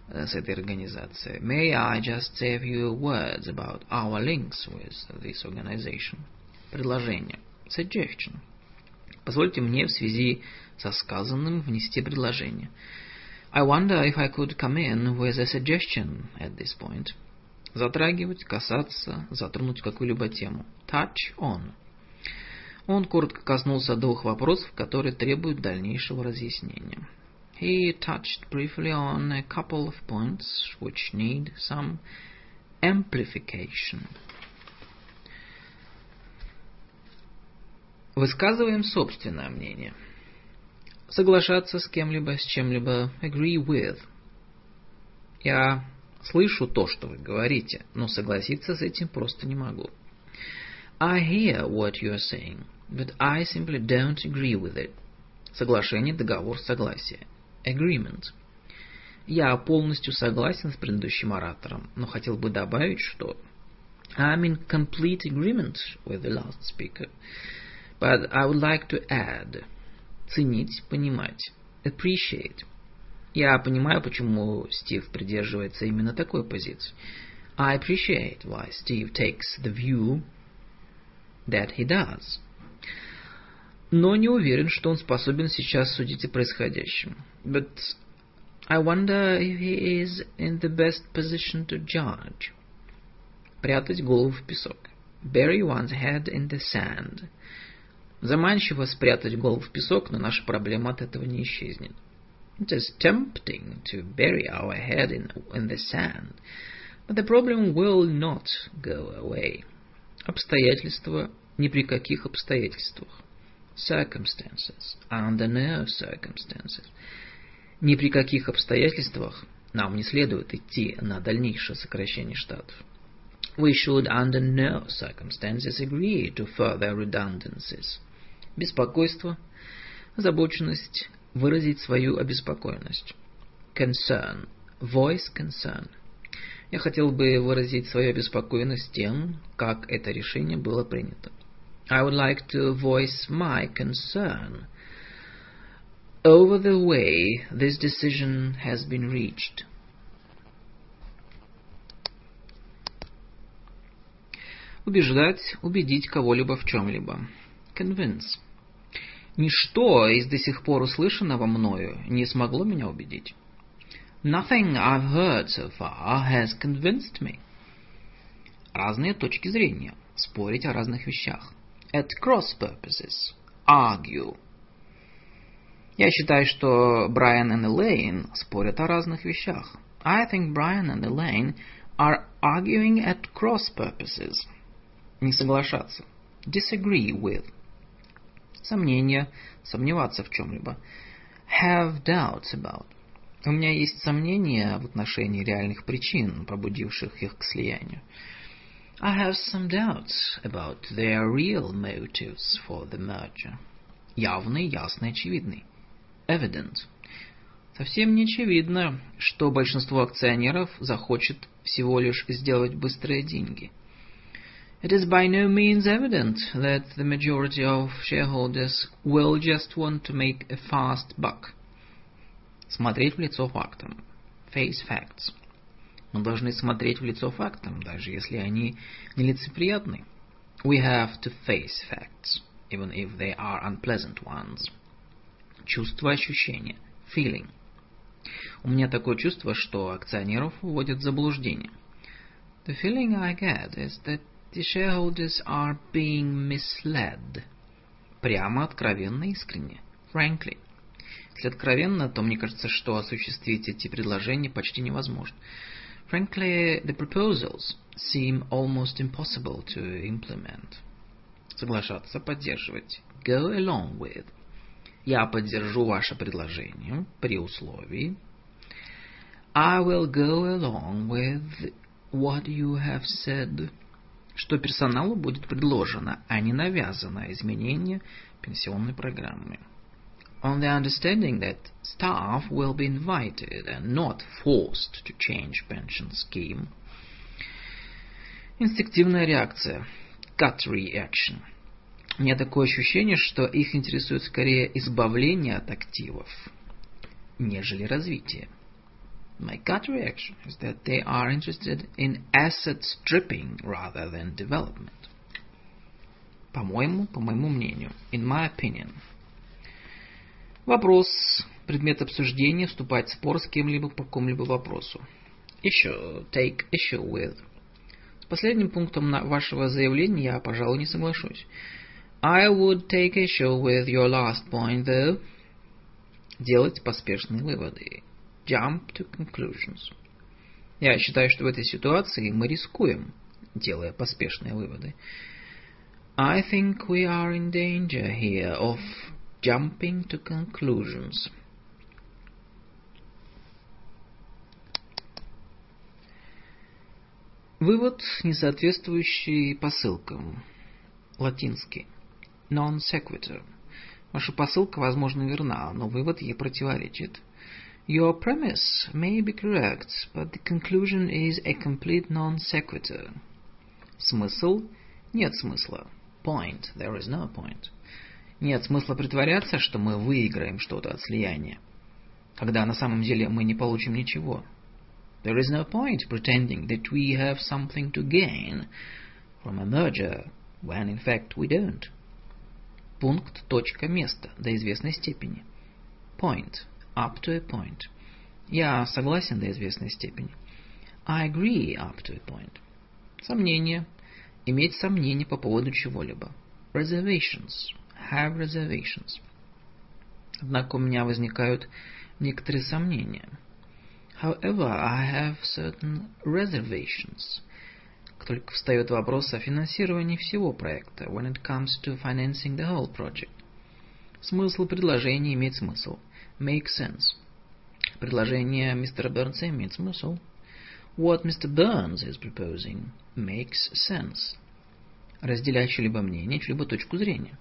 э, с этой организацией. May I just say a few words about our links with this organization? Предложение. Suggestion. Позвольте мне в связи со сказанным внести предложение. I wonder if I could come in with a suggestion at this point. Затрагивать, касаться, затронуть какую-либо тему. Touch on. Он коротко коснулся двух вопросов, которые требуют дальнейшего разъяснения. He touched briefly on a couple of points which need some amplification. Высказываем собственное мнение. Соглашаться с кем-либо, с чем-либо. Agree with. Я слышу то, что вы говорите, но согласиться с этим просто не могу. I hear what you are saying, but I simply don't agree with it. Соглашение, договор, согласие. Agreement. Я полностью согласен с предыдущим оратором, но хотел бы добавить, что I'm in complete agreement with the last speaker, but I would like to add ценить, понимать. Appreciate. Я понимаю, почему Стив придерживается именно такой позиции. I appreciate why Steve takes the view that he does. Но не уверен, что он способен сейчас судить о происходящем. But I wonder if he is in the best position to judge. Прятать голову в песок. Bury one's head in the sand. Заманчиво спрятать голову в песок, но наша проблема от этого не исчезнет. It is tempting to bury our head in, in the sand, but the problem will not go away. Обстоятельства ни при каких обстоятельствах. Circumstances. Under no circumstances. Ни при каких обстоятельствах нам не следует идти на дальнейшее сокращение штатов. We should under no circumstances agree to further redundancies. Беспокойство, озабоченность, выразить свою обеспокоенность. Concern. Voice concern. Я хотел бы выразить свою обеспокоенность тем, как это решение было принято. I would like to voice my concern over the way this decision has been reached. Убеждать, убедить кого-либо в чем-либо. Convince. Ничто из до сих пор услышанного мною не смогло меня убедить. Nothing I've heard so far has convinced me. Разные точки зрения. Спорить о разных вещах. At cross purposes. Argue. Я считаю, что Брайан и Элейн спорят о разных вещах. I think Brian and Elaine are Arguing at cross purposes. Не соглашаться. Disagree with. Сомнения. Сомневаться в чем-либо. Have doubts about. У меня есть сомнения в отношении реальных причин, побудивших их к слиянию. I have some doubts about their real motives for the merger. Явный, ясный, очевидный. Evident. Совсем не очевидно, что большинство акционеров захочет всего лишь сделать быстрые деньги. It is by no means evident that the majority of shareholders will just want to make a fast buck. Смотреть в лицо фактам. Face facts. Мы должны смотреть в лицо фактам, даже если они нелицеприятны. We have to face facts, even if they are unpleasant ones. Чувство ощущения. Feeling. У меня такое чувство, что акционеров вводят в заблуждение. The feeling I get is that the shareholders are being misled. Прямо, откровенно, искренне. Frankly. Если откровенно, то мне кажется, что осуществить эти предложения почти невозможно. Frankly, the proposals seem almost impossible to implement. Соглашаться, поддерживать. Go along with. Я поддержу ваше предложение при условии. I will go along with what you have said. Что персоналу будет предложено, а не навязано изменение пенсионной программы on the understanding that staff will be invited and not forced to change pension scheme. Инстинктивная реакция. Gut reaction. У меня такое ощущение, что их интересует скорее избавление от активов, нежели развитие. My gut reaction is that they are interested in asset stripping rather than development. По-моему, по моему мнению, in my opinion – Вопрос, предмет обсуждения, вступать в спор с кем-либо по какому-либо вопросу. Еще, take issue with. С последним пунктом вашего заявления я, пожалуй, не соглашусь. I would take issue with your last point, though. Делать поспешные выводы. Jump to conclusions. Я считаю, что в этой ситуации мы рискуем, делая поспешные выводы. I think we are in danger here of jumping to conclusions. Вывод, не соответствующий посылкам. Латинский. Non sequitur. Ваша посылка, возможно, верна, но вывод ей противоречит. Your premise may be correct, but the conclusion is a complete non sequitur. Смысл? Нет смысла. Point. There is no point. Нет смысла притворяться, что мы выиграем что-то от слияния, когда на самом деле мы не получим ничего. There is no point pretending that we have something to gain from a merger, when in fact we don't. Пункт, точка, место, до известной степени. Point, Up to a point. Я согласен до известной степени. I agree up to a point. Сомнение. Иметь сомнения по поводу чего-либо. Reservations have reservations. Однако у меня возникают некоторые сомнения. However, I have certain reservations. Как только встает вопрос о финансировании всего проекта, when it comes to financing the whole project. Смысл предложения имеет смысл. Make sense. Предложение мистера Бернса имеет смысл. What Mr. Burns is proposing makes sense. Разделять чье-либо мнение, чью-либо точку зрения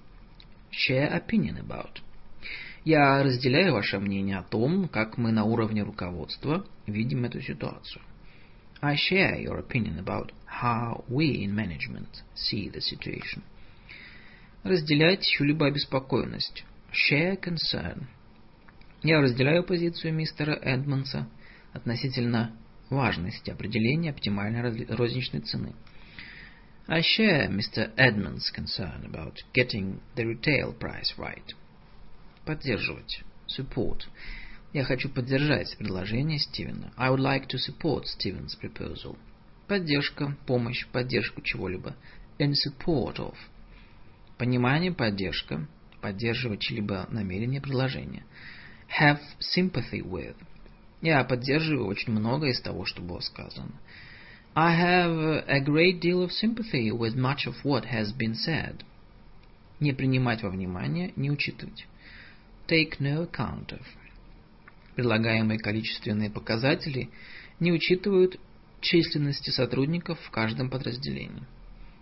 share opinion about. Я разделяю ваше мнение о том, как мы на уровне руководства видим эту ситуацию. I share your opinion about how we in management see the situation. Разделять чью-либо обеспокоенность. Share concern. Я разделяю позицию мистера Эдмонса относительно важности определения оптимальной розничной цены. I share Mr. Edmund's concern about getting the retail price right. Поддерживать. Support. Я хочу поддержать предложение Стивена. I would like to support Steven's proposal. Поддержка, помощь, поддержку чего-либо. In support of. Понимание, поддержка. Поддерживать чьи-либо намерения, предложения. Have sympathy with. Я поддерживаю очень много из того, что было сказано. I have a great deal of sympathy with much of what has been said. Не принимать во внимание, не учитывать. Take no account of. Предлагаемые количественные показатели не учитывают численности сотрудников в каждом подразделении.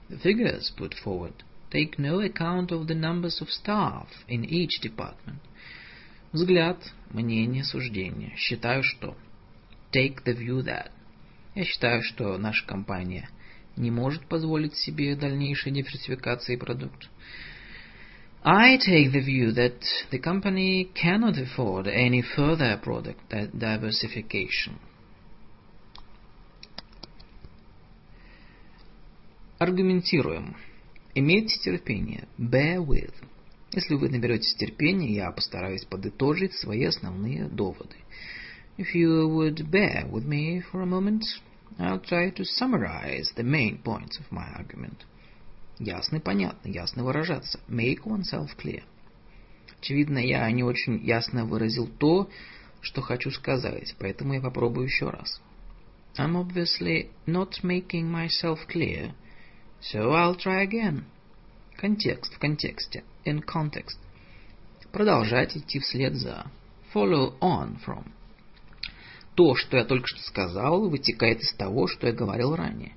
The figures put forward take no account of the numbers of staff in each department. Взгляд, мнение, суждение. Считаю, что. Take the view that. Я считаю, что наша компания не может позволить себе дальнейшей диверсификации продуктов. I take the view that the company cannot afford any further product diversification. Аргументируем. Имейте терпение. Bear with. Если вы наберетесь терпения, я постараюсь подытожить свои основные доводы. If you would bear with me for a moment, I'll try to summarize the main points of my argument. Ясно и понятно, ясно выражаться. Make oneself clear. Очевидно, я не очень ясно выразил то, что хочу сказать, поэтому я попробую еще раз. I'm obviously not making myself clear, so I'll try again. Контекст в контексте. In context. Продолжать идти вслед за. Follow on from. То, что я только что сказал, вытекает из того, что я говорил ранее.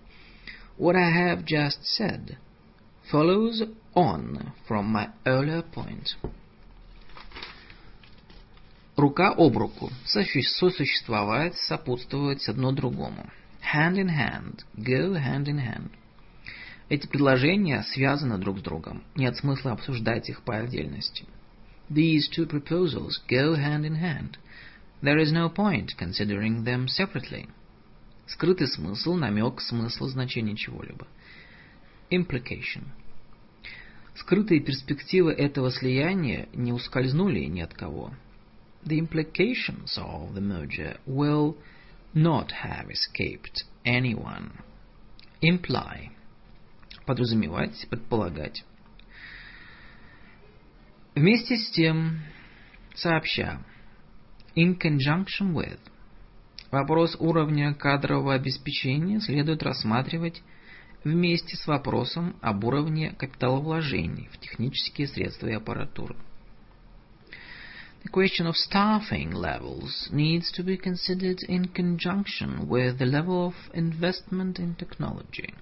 What I have just said follows on from my earlier point. Рука об руку. Сосуществовать, сопутствовать одно другому. Hand in hand. Go hand in hand. Эти предложения связаны друг с другом. Нет смысла обсуждать их по отдельности. These two proposals go hand in hand. There is no point considering them separately. Скрытый смысл, намек, смысл, значение чего-либо. Implication. Скрытые перспективы этого слияния не ускользнули ни от кого. The implications of the merger will not have escaped anyone. Imply. Подразумевать, предполагать. Вместе с тем, сообща, in conjunction with, вопрос уровня кадрового обеспечения следует рассматривать вместе с вопросом об уровне капиталовложений в технические средства и аппаратуру. The question of staffing levels needs to be considered in conjunction with the level of investment in technology.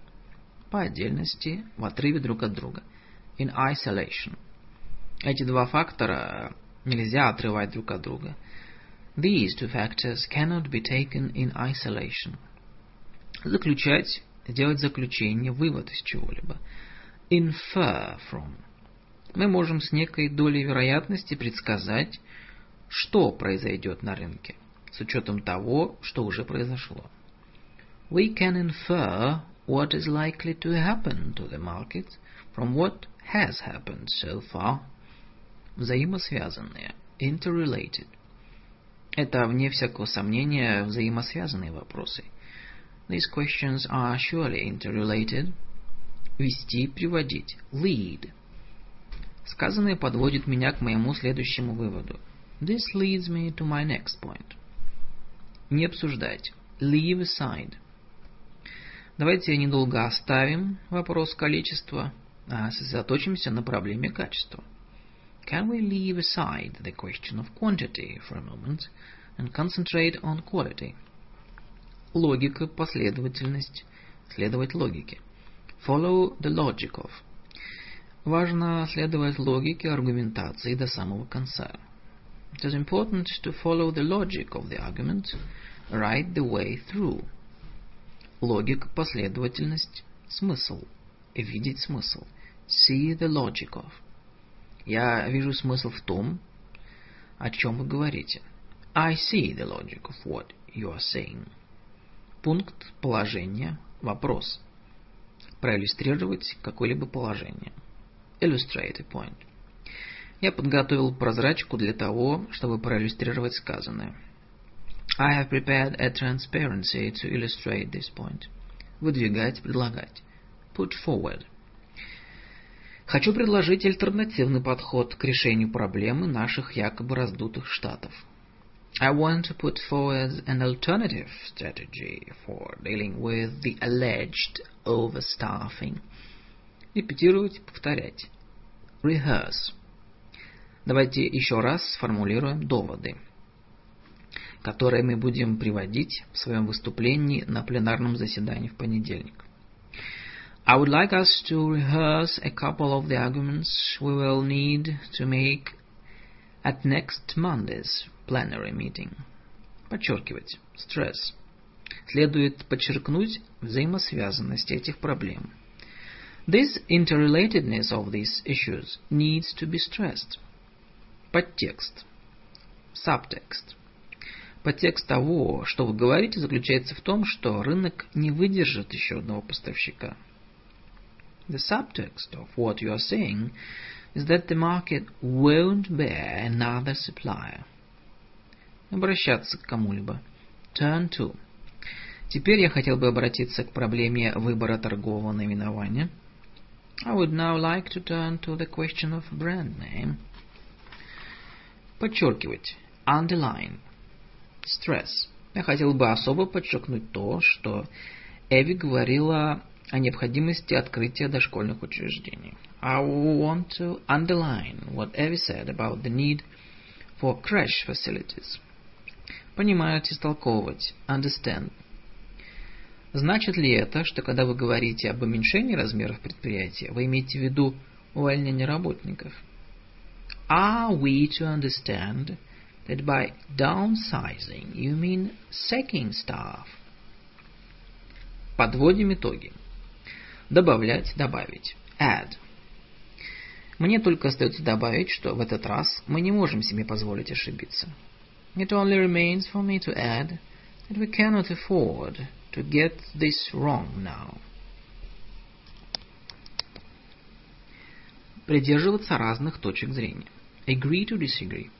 По отдельности, в отрыве друг от друга. In isolation. Эти два фактора нельзя отрывать друг от друга. These two factors cannot be taken in isolation. Заключать сделать заключение, вывод из чего-либо. Infer from. Мы можем с некой долей вероятности предсказать, что произойдет на рынке, с учетом того, что уже произошло. We can infer what is likely to happen to the market from what has happened so far. Взаимосвязанные. Interrelated. Это, вне всякого сомнения, взаимосвязанные вопросы – These questions are surely interrelated. Вести, приводить. Lead. Сказанное подводит меня к моему следующему выводу. This leads me to my next point. Не обсуждать. Leave aside. Давайте недолго оставим вопрос количества, а сосредоточимся на проблеме качества. Can we leave aside the question of quantity for a moment and concentrate on quality? логика, последовательность, следовать логике. Follow the logic of. Важно следовать логике аргументации до самого конца. It is important to follow the logic of the argument right the way through. Логика, последовательность, смысл. Видеть смысл. See the logic of. Я вижу смысл в том, о чем вы говорите. I see the logic of what you are saying. Пункт положения. Вопрос. Проиллюстрировать какое-либо положение. Illustrate a point. Я подготовил прозрачку для того, чтобы проиллюстрировать сказанное. I have prepared a transparency to illustrate this point. Выдвигать, предлагать. Put forward. Хочу предложить альтернативный подход к решению проблемы наших якобы раздутых штатов. I want to put forward an alternative strategy for dealing with the alleged overstaffing. Репетировать, повторять. Rehearse. Давайте еще раз сформулируем доводы, которые мы будем приводить в своем выступлении на пленарном заседании в понедельник. I would like us to rehearse a couple of the arguments we will need to make at next Monday's plenary meeting. Подчеркивать. Stress. Следует подчеркнуть взаимосвязанность этих проблем. This interrelatedness of these issues needs to be stressed. Подтекст. Subtext. Подтекст того, что вы говорите, заключается в том, что рынок не выдержит еще одного поставщика. The subtext of what you are saying is that the market won't bear another supplier. Обращаться к кому-либо. Turn to. Теперь я хотел бы обратиться к проблеме выбора торгового наименования. I would now like to turn to the question of brand name. Подчеркивать. Underline. Stress. Я хотел бы особо подчеркнуть то, что Эви говорила о необходимости открытия дошкольных учреждений. I want to underline what Evie said about the need for crash facilities. Понимать, истолковывать. Understand. Значит ли это, что когда вы говорите об уменьшении размеров предприятия, вы имеете в виду увольнение работников? Are we to understand that by downsizing you mean sacking staff? Подводим итоги. Добавлять, добавить. Add. Мне только остается добавить, что в этот раз мы не можем себе позволить ошибиться. It only remains for me to add that we cannot afford to get this wrong now. Придерживаться разных точек зрения. Agree to disagree.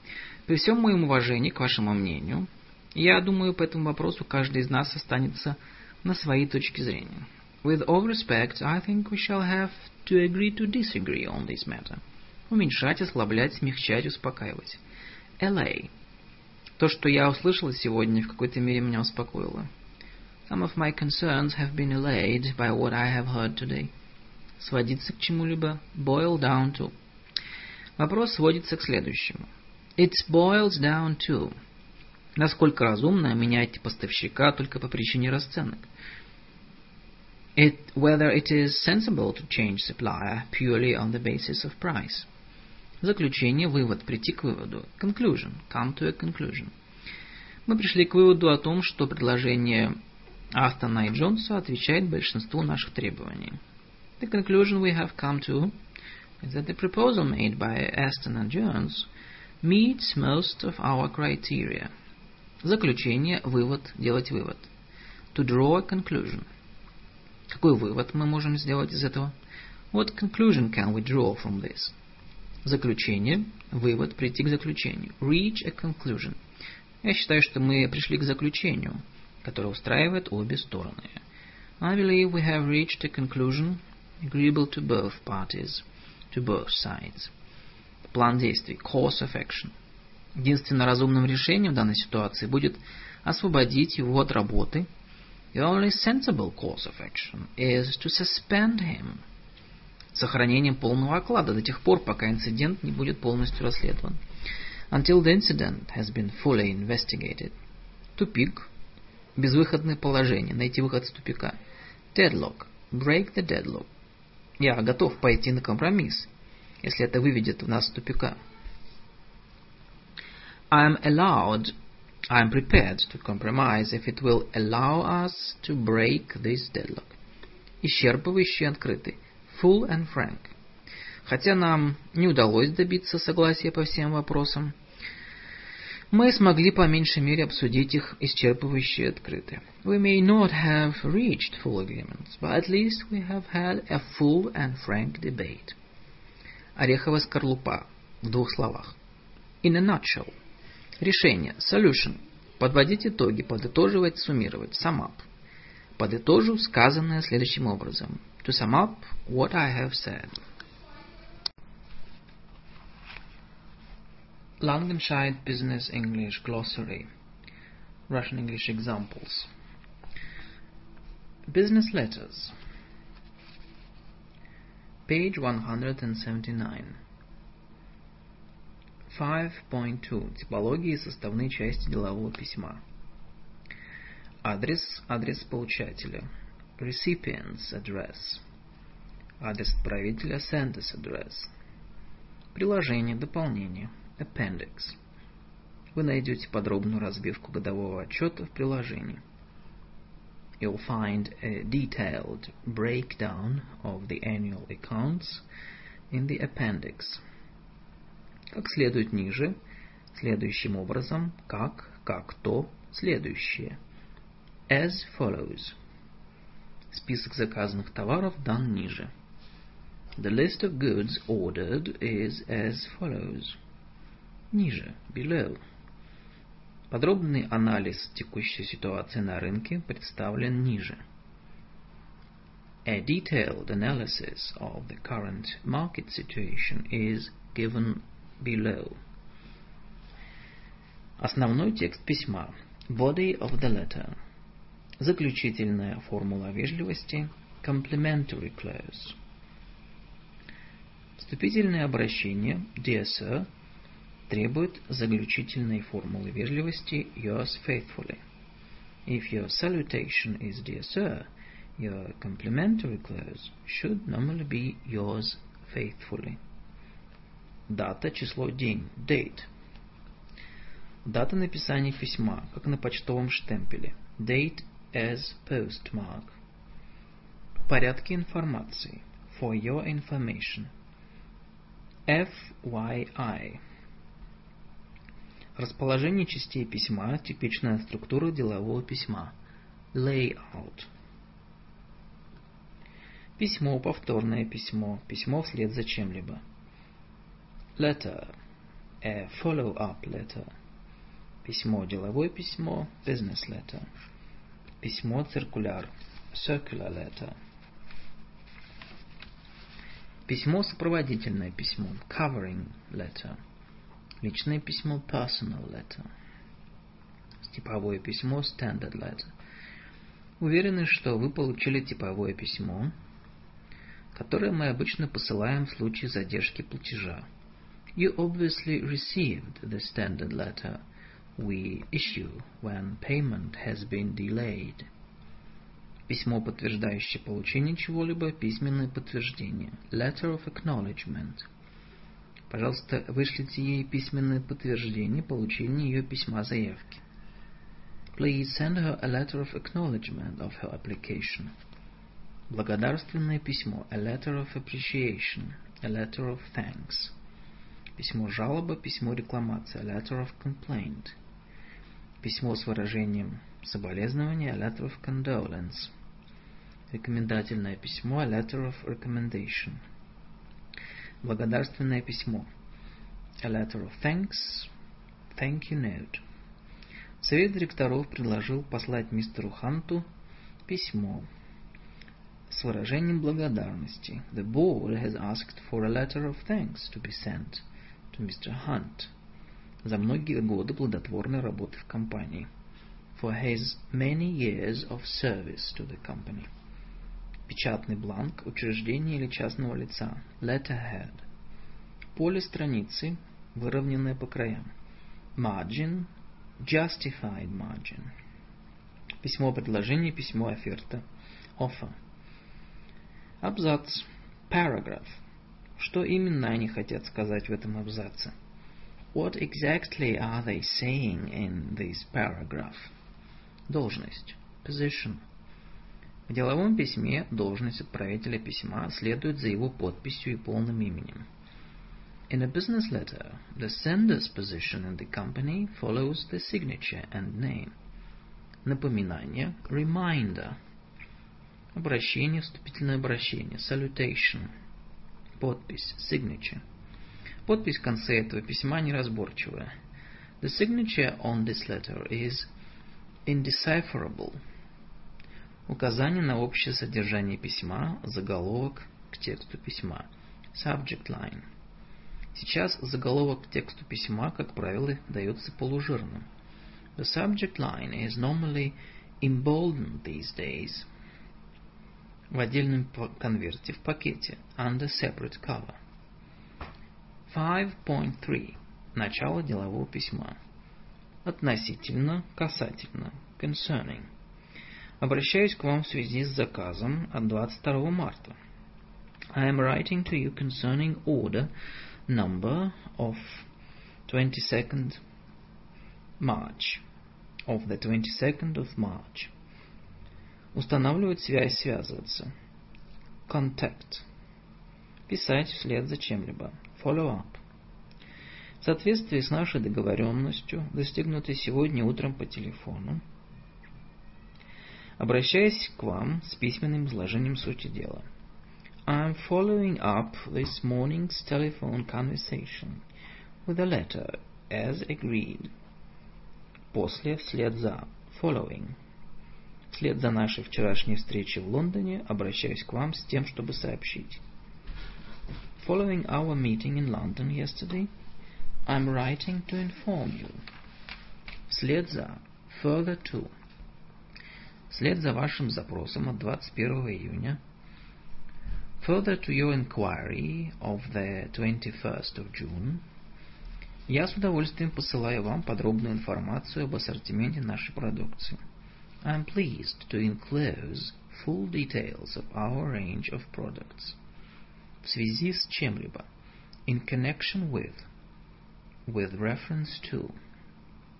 При всем моем уважении к вашему мнению, я думаю, по этому вопросу каждый из нас останется на своей точке зрения. With all respect, I think we shall have to agree to disagree on this matter. Уменьшать, ослаблять, смягчать, успокаивать. LA. То, что я услышала сегодня, в какой-то мере меня успокоило. Some of my concerns have been allayed by what I have heard today. Сводиться к чему-либо. Boil down to. Вопрос сводится к следующему. It boils down to. Насколько разумно менять поставщика только по причине расценок? it, whether it is sensible to change supplier purely on the basis of price. Заключение, вывод, прийти к выводу. Conclusion, come to a conclusion. Мы пришли к выводу о том, что предложение Астона и Джонса отвечает большинству наших требований. The conclusion we have come to is that the proposal made by Aston and Jones meets most of our criteria. Заключение, вывод, делать вывод. To draw a conclusion – Какой вывод мы можем сделать из этого? What conclusion can we draw from this? Заключение, вывод, прийти к заключению. Reach a conclusion. Я считаю, что мы пришли к заключению, которое устраивает обе стороны. I believe we have reached a conclusion agreeable to both parties, to both sides. План действий, course of action. Единственным разумным решением в данной ситуации будет освободить его от работы – The only sensible course of action is to suspend him. Сохранением полного оклада до тех пор, пока инцидент не будет полностью расследован. Until the incident has been fully investigated. Тупик. Безвыходное положение. Найти выход из тупика. Deadlock. Break the deadlock. Я готов пойти на компромисс, если это выведет нас из тупика. I am allowed I am prepared to compromise if it will allow us to break this deadlock. Исчерпывающий открытый. Full and frank. Хотя нам не удалось добиться согласия по всем вопросам, мы смогли по меньшей мере обсудить их исчерпывающе открыто. We may not have reached full agreements, but at least we have had a full and frank debate. Ореховая скорлупа. В двух словах. In a nutshell. Решение. Solution. Подводить итоги, подытоживать, суммировать. Sum up. Подытожу сказанное следующим образом. To sum up what I have said. Langenscheidt Business English Glossary Russian English examples Business letters Page 179 5.2. Типологии и составные части делового письма. Адрес, адрес получателя. Recipient's address. Адрес отправителя, sender's address. Приложение, дополнение. Appendix. Вы найдете подробную разбивку годового отчета в приложении. You'll find a detailed breakdown of the annual accounts in the appendix. Как следует ниже, следующим образом, как, как то, следующее. As follows. Список заказанных товаров дан ниже. The list of goods ordered is as follows. Ниже, below. Подробный анализ текущей ситуации на рынке представлен ниже. A detailed analysis of the current market situation is given below. Основной текст письма. Body of the letter. Заключительная формула вежливости. Complimentary clause. Вступительное обращение Dear Sir требует заключительной формулы вежливости Yours faithfully. If your salutation is Dear Sir, your complimentary clause should normally be Yours faithfully. Дата, число, день. Date. Дата написания письма, как на почтовом штемпеле. Date as postmark. Порядки информации. For your information. FYI. Расположение частей письма – типичная структура делового письма. Layout. Письмо, повторное письмо, письмо вслед за чем-либо. Letter. A follow-up letter. Письмо, деловое письмо, business letter. Письмо, циркуляр, circular letter. Письмо, сопроводительное письмо, covering letter. Личное письмо, personal letter. Типовое письмо, standard letter. Уверены, что вы получили типовое письмо, которое мы обычно посылаем в случае задержки платежа. You obviously received the standard letter we issue when payment has been delayed. Письмо, подтверждающее получение чего-либо, письменное подтверждение. Letter of acknowledgement. Пожалуйста, вышлите ей письменное подтверждение получения ее письма заявки. Please send her a letter of acknowledgement of her application. Благодарственное письмо. A letter of appreciation. A letter of thanks. Письмо жалоба, письмо рекламация, letter of complaint. Письмо с выражением соболезнования, letter of condolence. Рекомендательное письмо, letter of recommendation. Благодарственное письмо, a letter of thanks, thank you note. Совет директоров предложил послать мистеру Ханту письмо с выражением благодарности. The board has asked for a letter of thanks to be sent to Mr. Hunt за многие годы плодотворной работы в компании. For his many years of service to the company. Печатный бланк учреждения или частного лица. Letterhead. Поле страницы, выровненное по краям. Margin. Justified margin. Письмо предложение, письмо оферта. Offer. Абзац. Paragraph. Что именно они хотят сказать в этом абзаце? What exactly are they saying in this paragraph? Должность. Position. В деловом письме должность отправителя письма следует за его подписью и полным именем. In a business letter, the sender's position in the company follows the signature and name. Напоминание. Reminder. Обращение, вступительное обращение. Salutation. Подпись. Signature. Подпись в конце этого письма неразборчивая. The signature on this letter is indecipherable. Указание на общее содержание письма, заголовок к тексту письма. Subject line. Сейчас заголовок к тексту письма, как правило, дается полужирным. The subject line is normally emboldened these days. В отдельном конверте, в пакете, under separate cover. 5.3. Начало делового письма. Относительно, касательно, concerning. Обращаюсь к вам в связи с заказом от 22 марта. I am writing to you concerning order number of 22nd March. Of the 22nd of March. Устанавливать связь, связываться. Contact. Писать вслед за чем-либо. Follow up. В соответствии с нашей договоренностью, достигнутой сегодня утром по телефону, обращаясь к вам с письменным изложением сути дела. I am following up this morning's telephone conversation with a letter as agreed. После, вслед за, following. Вслед за нашей вчерашней встречей в Лондоне обращаюсь к вам с тем, чтобы сообщить. Following our meeting in London yesterday, I'm writing to inform you. Вслед за, further to. Вслед за вашим запросом от 21 июня, further to your inquiry of the 21st of June, я с удовольствием посылаю вам подробную информацию об ассортименте нашей продукции. I am pleased to enclose full details of our range of products. В связи с чем-либо. In connection with. With reference to.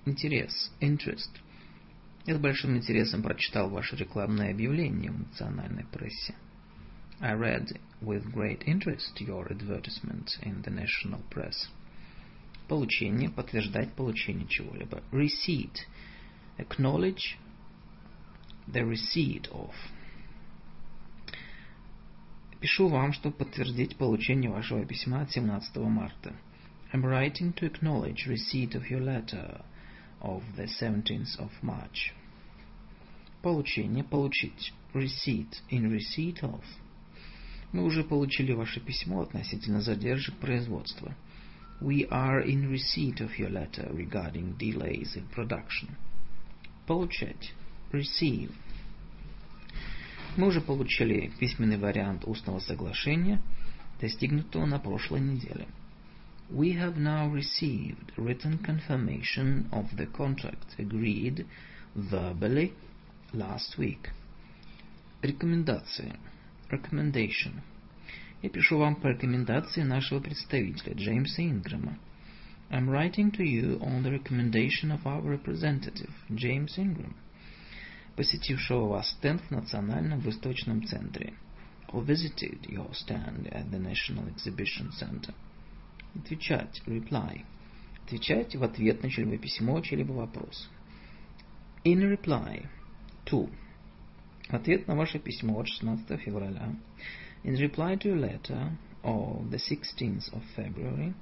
Интерес. Interest. Я с большим интересом прочитал ваше рекламное объявление в национальной прессе. I read with great interest your advertisement in the national press. Получение, подтверждать получение чего-либо. Receipt. Acknowledge the receipt of. Пишу вам, чтобы подтвердить получение вашего письма от 17 марта. I'm writing to acknowledge receipt of your letter of the 17th of March. Получение, получить. Receipt, in receipt of. Мы уже получили ваше письмо относительно задержек производства. We are in receipt of your letter regarding delays in production. Получать. Receive. Мы уже получили письменный вариант устного соглашения, достигнутого на прошлой неделе. We have now received written confirmation of the contract agreed verbally last week. Рекомендации. Recommendation. Я пишу вам по рекомендации нашего представителя, Джеймса Ингрэма. I'm writing to you on the recommendation of our representative, James Ingram, посетившего вас стенд в Национальном выставочном центре, who visited your stand at the National Exhibition Center. Отвечать, reply. Отвечать в ответ на чье-либо письмо, чей-либо вопрос. In reply to. Ответ на ваше письмо от 16 февраля. In reply to your letter of the 16th of February.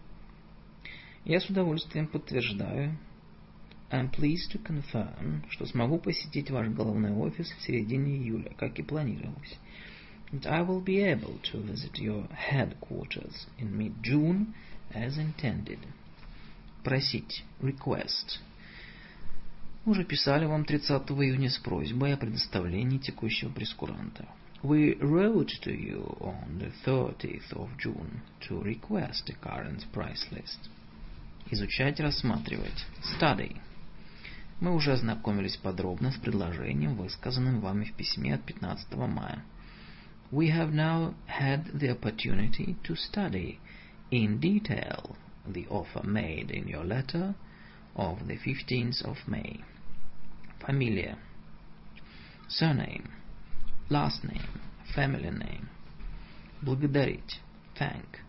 Я с удовольствием подтверждаю I'm pleased to confirm, что смогу посетить ваш головной офис в середине июля, как и планировалось. And I will be able to visit your headquarters in mid-June as intended. Просить. Request. Мы уже писали вам 30 июня с просьбой о предоставлении текущего прескуранта. We wrote to you on the 30th of June to request a current price list. Изучать, рассматривать. Study. Мы уже ознакомились подробно с предложением, высказанным вами в письме от 15 мая. We have now had the opportunity to study in detail the offer made in your letter of the 15th of May. Familia. Surname. Last name. Family name. Благодарить. Thank.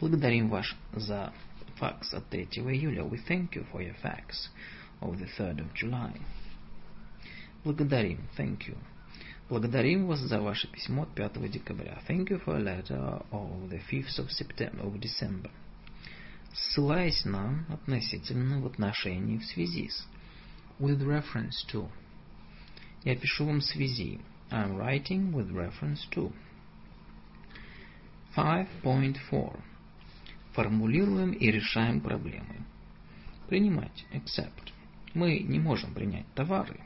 Благодарим ваш за факс от 3 июля. We thank you for your fax of the 3rd of July. Благодарим. Thank you. Благодарим вас за ваше письмо от 5 декабря. Thank you for a letter of the 5th of September, of December. Ссылаясь на, относительно, в отношении, в связи с. With reference to. Я пишу вам в связи. I'm writing with reference to. 5.4. формулируем и решаем проблемы. Принимать. Accept. Мы не можем принять товары.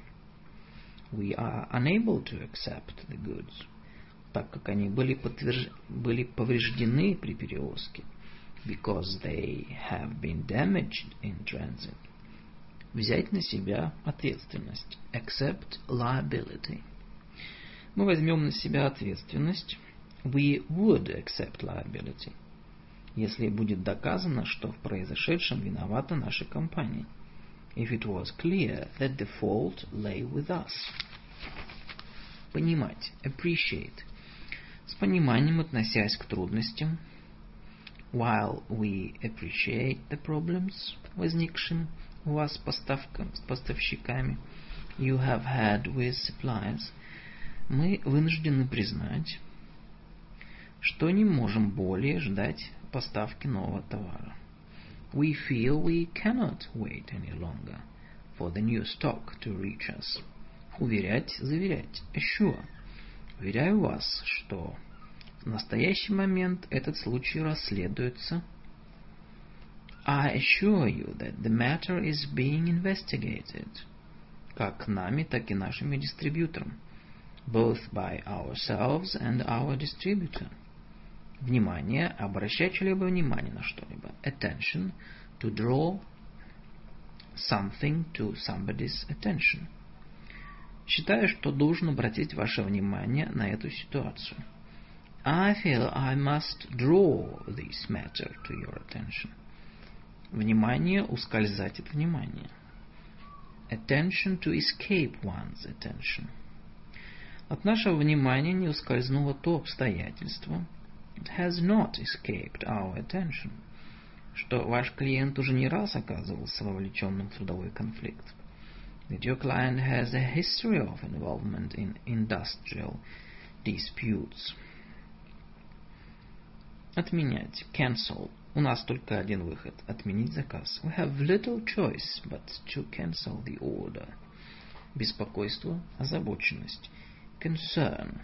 We are unable to accept the goods, так как они были, подтверж... были повреждены при перевозке. Because they have been damaged in transit. Взять на себя ответственность. Accept liability. Мы возьмем на себя ответственность. We would accept liability. Если будет доказано, что в произошедшем виновата наша компания if it was clear that the fault lay with us. Понимать, appreciate. С пониманием относясь к трудностям, while we appreciate the problems, возникшим у вас с, поставками, с поставщиками, you have had with suppliers, мы вынуждены признать, что не можем более ждать поставки нового товара we feel we cannot wait any longer for the new stock to reach us. Уверять, заверять, assure. Уверяю вас, что в настоящий момент этот случай расследуется. I assure you that the matter is being investigated. Как нами, так и нашими дистрибьютором. Both by ourselves and our distributor. Внимание, обращать чье-либо внимание на что-либо. Attention, to draw something to somebody's attention. Считаю, что должен обратить ваше внимание на эту ситуацию. I feel I must draw this matter to your attention. Внимание ускользать от внимания. Attention to escape one's attention. От нашего внимания не ускользнуло то обстоятельство, It has not escaped our attention, что ваш клиент уже не раз оказывался вовлеченным в трудовой конфликт. That your client has a history of involvement in industrial disputes. Отменять. Cancel. У нас только один выход. Отменить заказ. We have little choice but to cancel the order. Беспокойство, озабоченность. Concern.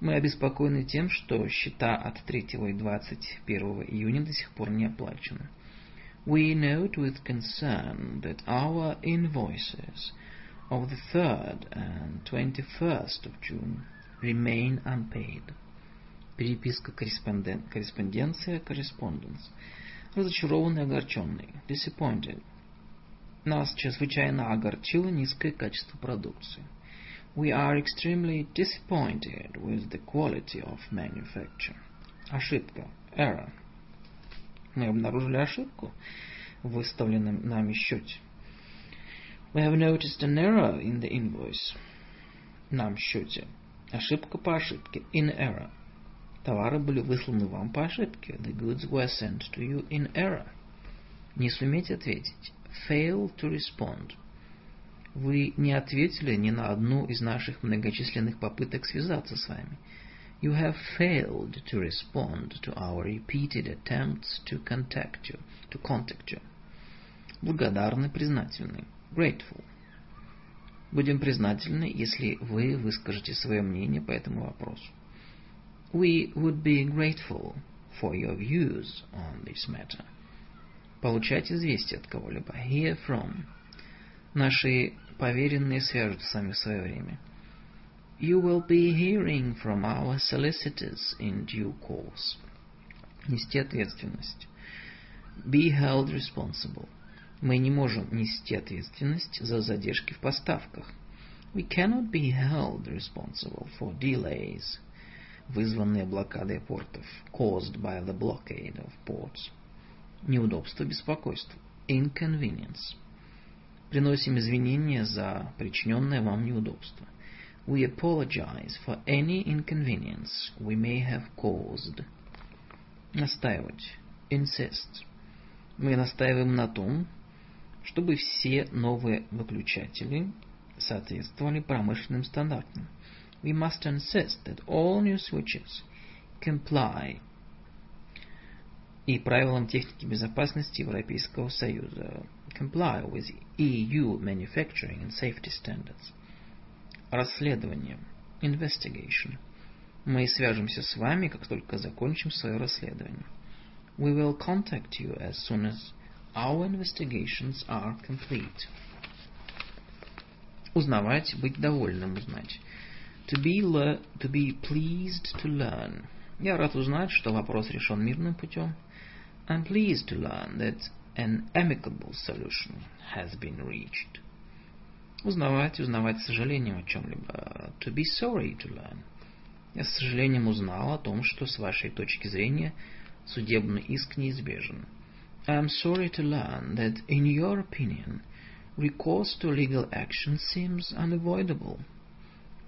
Мы обеспокоены тем, что счета от 3 и 21 июня до сих пор не оплачены. We note with concern that our invoices of the 3rd and 21st of June remain unpaid. Переписка корреспонден... корреспонденция, correspondence. Разочарованный, огорченный. Disappointed. Нас чрезвычайно огорчило низкое качество продукции. we are extremely disappointed with the quality of manufacture. Ошибка. Error. Мы обнаружили ошибку в выставленном нами счете. We have noticed an error in the invoice. Нам счете. Ошибка по ошибке. In error. Товары были высланы вам по ошибке. The goods were sent to you in error. Не суметь ответить. Fail to respond. Вы не ответили ни на одну из наших многочисленных попыток связаться с вами. You have failed to respond to our repeated attempts to contact you, to contact you. Благодарны, признательны. Grateful. Будем признательны, если вы выскажете свое мнение по этому вопросу. We would be grateful for your views on this matter. Получать известие от кого-либо. Hear from. Наши поверенные свяжут с вами в свое время. You will be hearing from our solicitors in due course. Нести ответственность. Be held responsible. Мы не можем нести ответственность за задержки в поставках. We cannot be held responsible for delays, вызванные блокадой портов, caused by the blockade of ports. Неудобство, беспокойство. Inconvenience. Приносим извинения за причиненное вам неудобство. We apologize for any inconvenience we may have caused. Настаивать. Insist. Мы настаиваем на том, чтобы все новые выключатели соответствовали промышленным стандартам. We must insist that all new switches comply и правилам техники безопасности Европейского Союза. Comply with EU manufacturing and safety standards. Расследование. Investigation. Мы свяжемся с вами, как только закончим свое расследование. We will contact you as soon as our investigations are complete. Узнавать, быть довольным, узнать. To be, to be pleased to learn. Я рад узнать, что вопрос решен мирным путем. I'm pleased to learn that an amicable solution has been reached. Узнавать, узнавать с сожалением о чем-либо. To be sorry to learn. Я с сожалением узнал о том, что с вашей точки зрения судебный иск неизбежен. I am sorry to learn that, in your opinion, recourse to legal action seems unavoidable.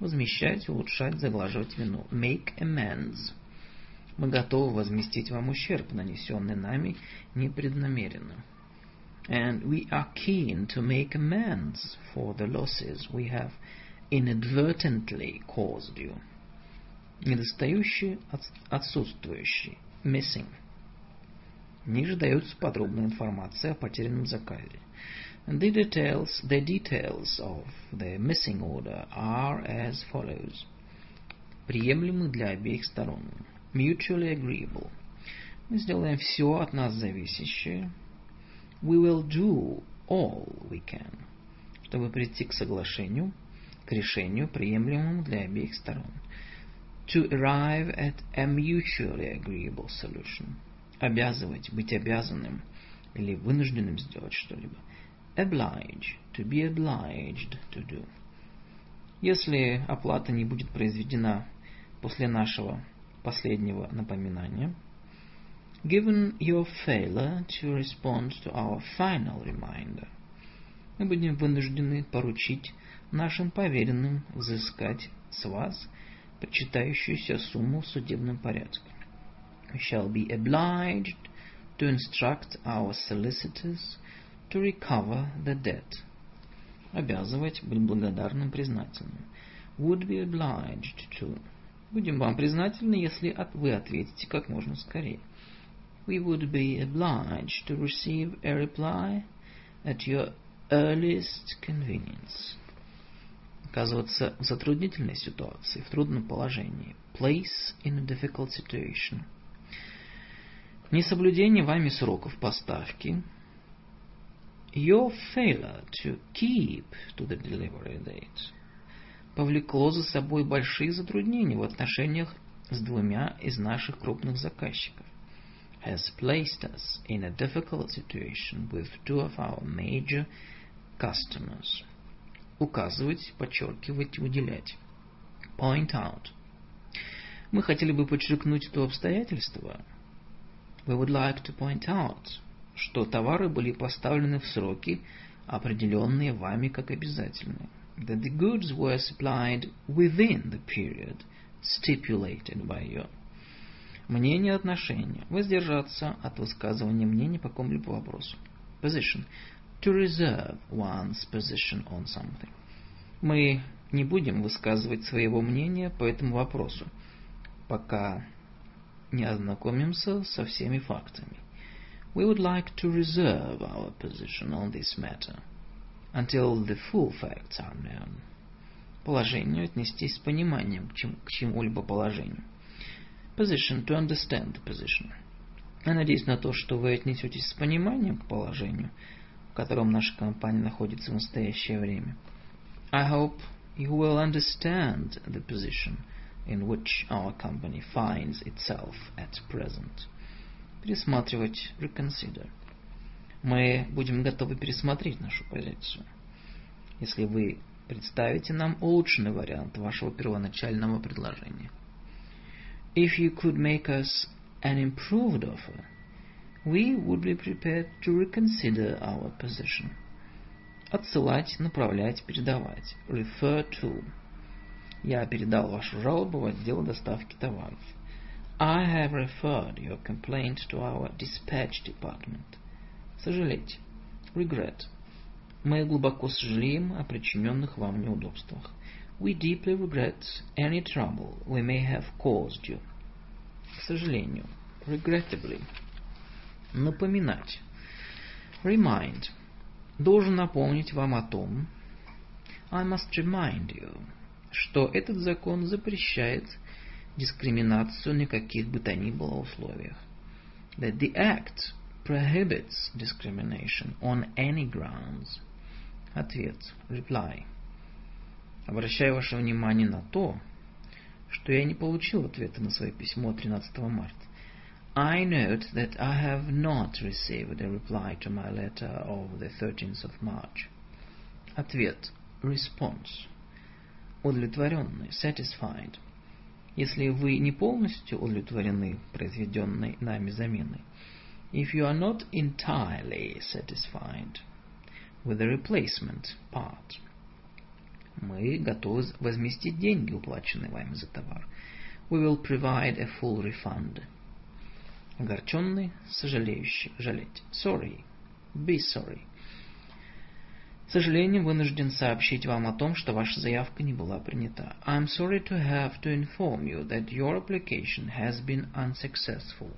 Возмещать, улучшать, заглаживать вину. Make amends. Мы готовы возместить вам ущерб, нанесенный нами непреднамеренно. And we are keen to make amends for the losses we have inadvertently caused you. Недостающий, отсутствующий. Missing. Ниже дается подробная информация о потерянном заказе. The details, the details of the missing order are as follows. Приемлемы для обеих сторон. Mutually agreeable. Мы сделаем все от нас зависящее. We will do all we can. Чтобы прийти к соглашению, к решению, приемлемому для обеих сторон. To arrive at a mutually agreeable solution. Обязывать, быть обязанным или вынужденным сделать что-либо. oblige, to be obliged to do. Если оплата не будет произведена после нашего последнего напоминания, given your failure to respond to our final reminder, мы будем вынуждены поручить нашим поверенным взыскать с вас причитающуюся сумму в судебном порядке. We shall be obliged to instruct our solicitors to recover the debt. Обязывать, быть благодарным, признательным. Would be obliged to. Будем вам признательны, если вы ответите как можно скорее. We would be obliged to receive a reply at your earliest convenience. Оказываться в затруднительной ситуации, в трудном положении. Place in a difficult situation. Несоблюдение вами сроков поставки – Your failure to keep to the delivery date повлекло за собой большие затруднения в отношениях с двумя из наших крупных заказчиков. Has placed us in a difficult situation with two of our major customers. Указывать, подчеркивать, выделять. Point out. Мы хотели бы подчеркнуть то обстоятельство. We would like to point out что товары были поставлены в сроки, определенные вами как обязательные. That the goods were supplied within the period stipulated by you. Мнение отношения. Воздержаться от высказывания мнений по какому-либо вопросу. Position. To reserve one's position on something. Мы не будем высказывать своего мнения по этому вопросу, пока не ознакомимся со всеми фактами. we would like to reserve our position on this matter until the full facts are known. Положению отнестись с пониманием к, чему, к чему-либо положению. Position to understand the position. Я надеюсь на то, что вы отнесетесь с пониманием к положению, в котором наша компания находится в настоящее время. I hope you will understand the position in which our company finds itself at present пересматривать, reconsider. Мы будем готовы пересмотреть нашу позицию, если вы представите нам улучшенный вариант вашего первоначального предложения. If you could make us an improved offer, we would be prepared to reconsider our position. Отсылать, направлять, передавать. Refer to. Я передал вашу жалобу в отдел доставки товаров. I have referred your complaint to our dispatch department. Сожалеть. Regret. Мы глубоко сожалеем о причиненных вам неудобствах. We deeply regret any trouble we may have caused you. К сожалению. Regrettably. Напоминать. Remind. Должен напомнить вам о том, I must remind you, что этот закон запрещает дискриминацию ни каких бы то ни было условиях. that the act prohibits discrimination on any grounds. Ответ. Reply. Обращаю ваше внимание на то, что я не получил ответа на свое письмо 13 марта. I note that I have not received a reply to my letter of the 13th of March. Ответ. Response. Удовлетворенный. Satisfied. Если вы не полностью удовлетворены произведенной нами заменой, if you are not entirely satisfied with the replacement part, мы готовы возместить деньги, уплаченные вами за товар. We will provide a full refund. Огорченный, сожалеющий, жалеть. Sorry. Be sorry. К сожалению, вынужден сообщить вам о том, что ваша заявка не была принята. I'm sorry to have to inform you that your application has been unsuccessful.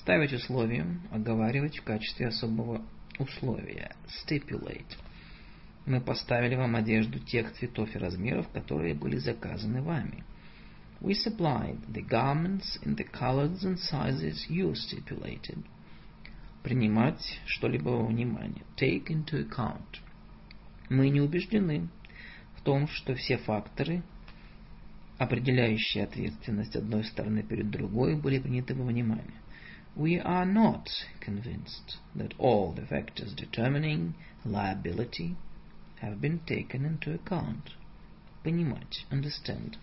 Ставить условием, оговаривать в качестве особого условия. Stipulate. Мы поставили вам одежду тех цветов и размеров, которые были заказаны вами. We supplied the garments in the colors and sizes you stipulated принимать что-либо во внимание. Take into account. Мы не убеждены в том, что все факторы, определяющие ответственность одной стороны перед другой, были приняты во внимание. We are not convinced that all the factors determining liability have been taken into account. Понимать, understand.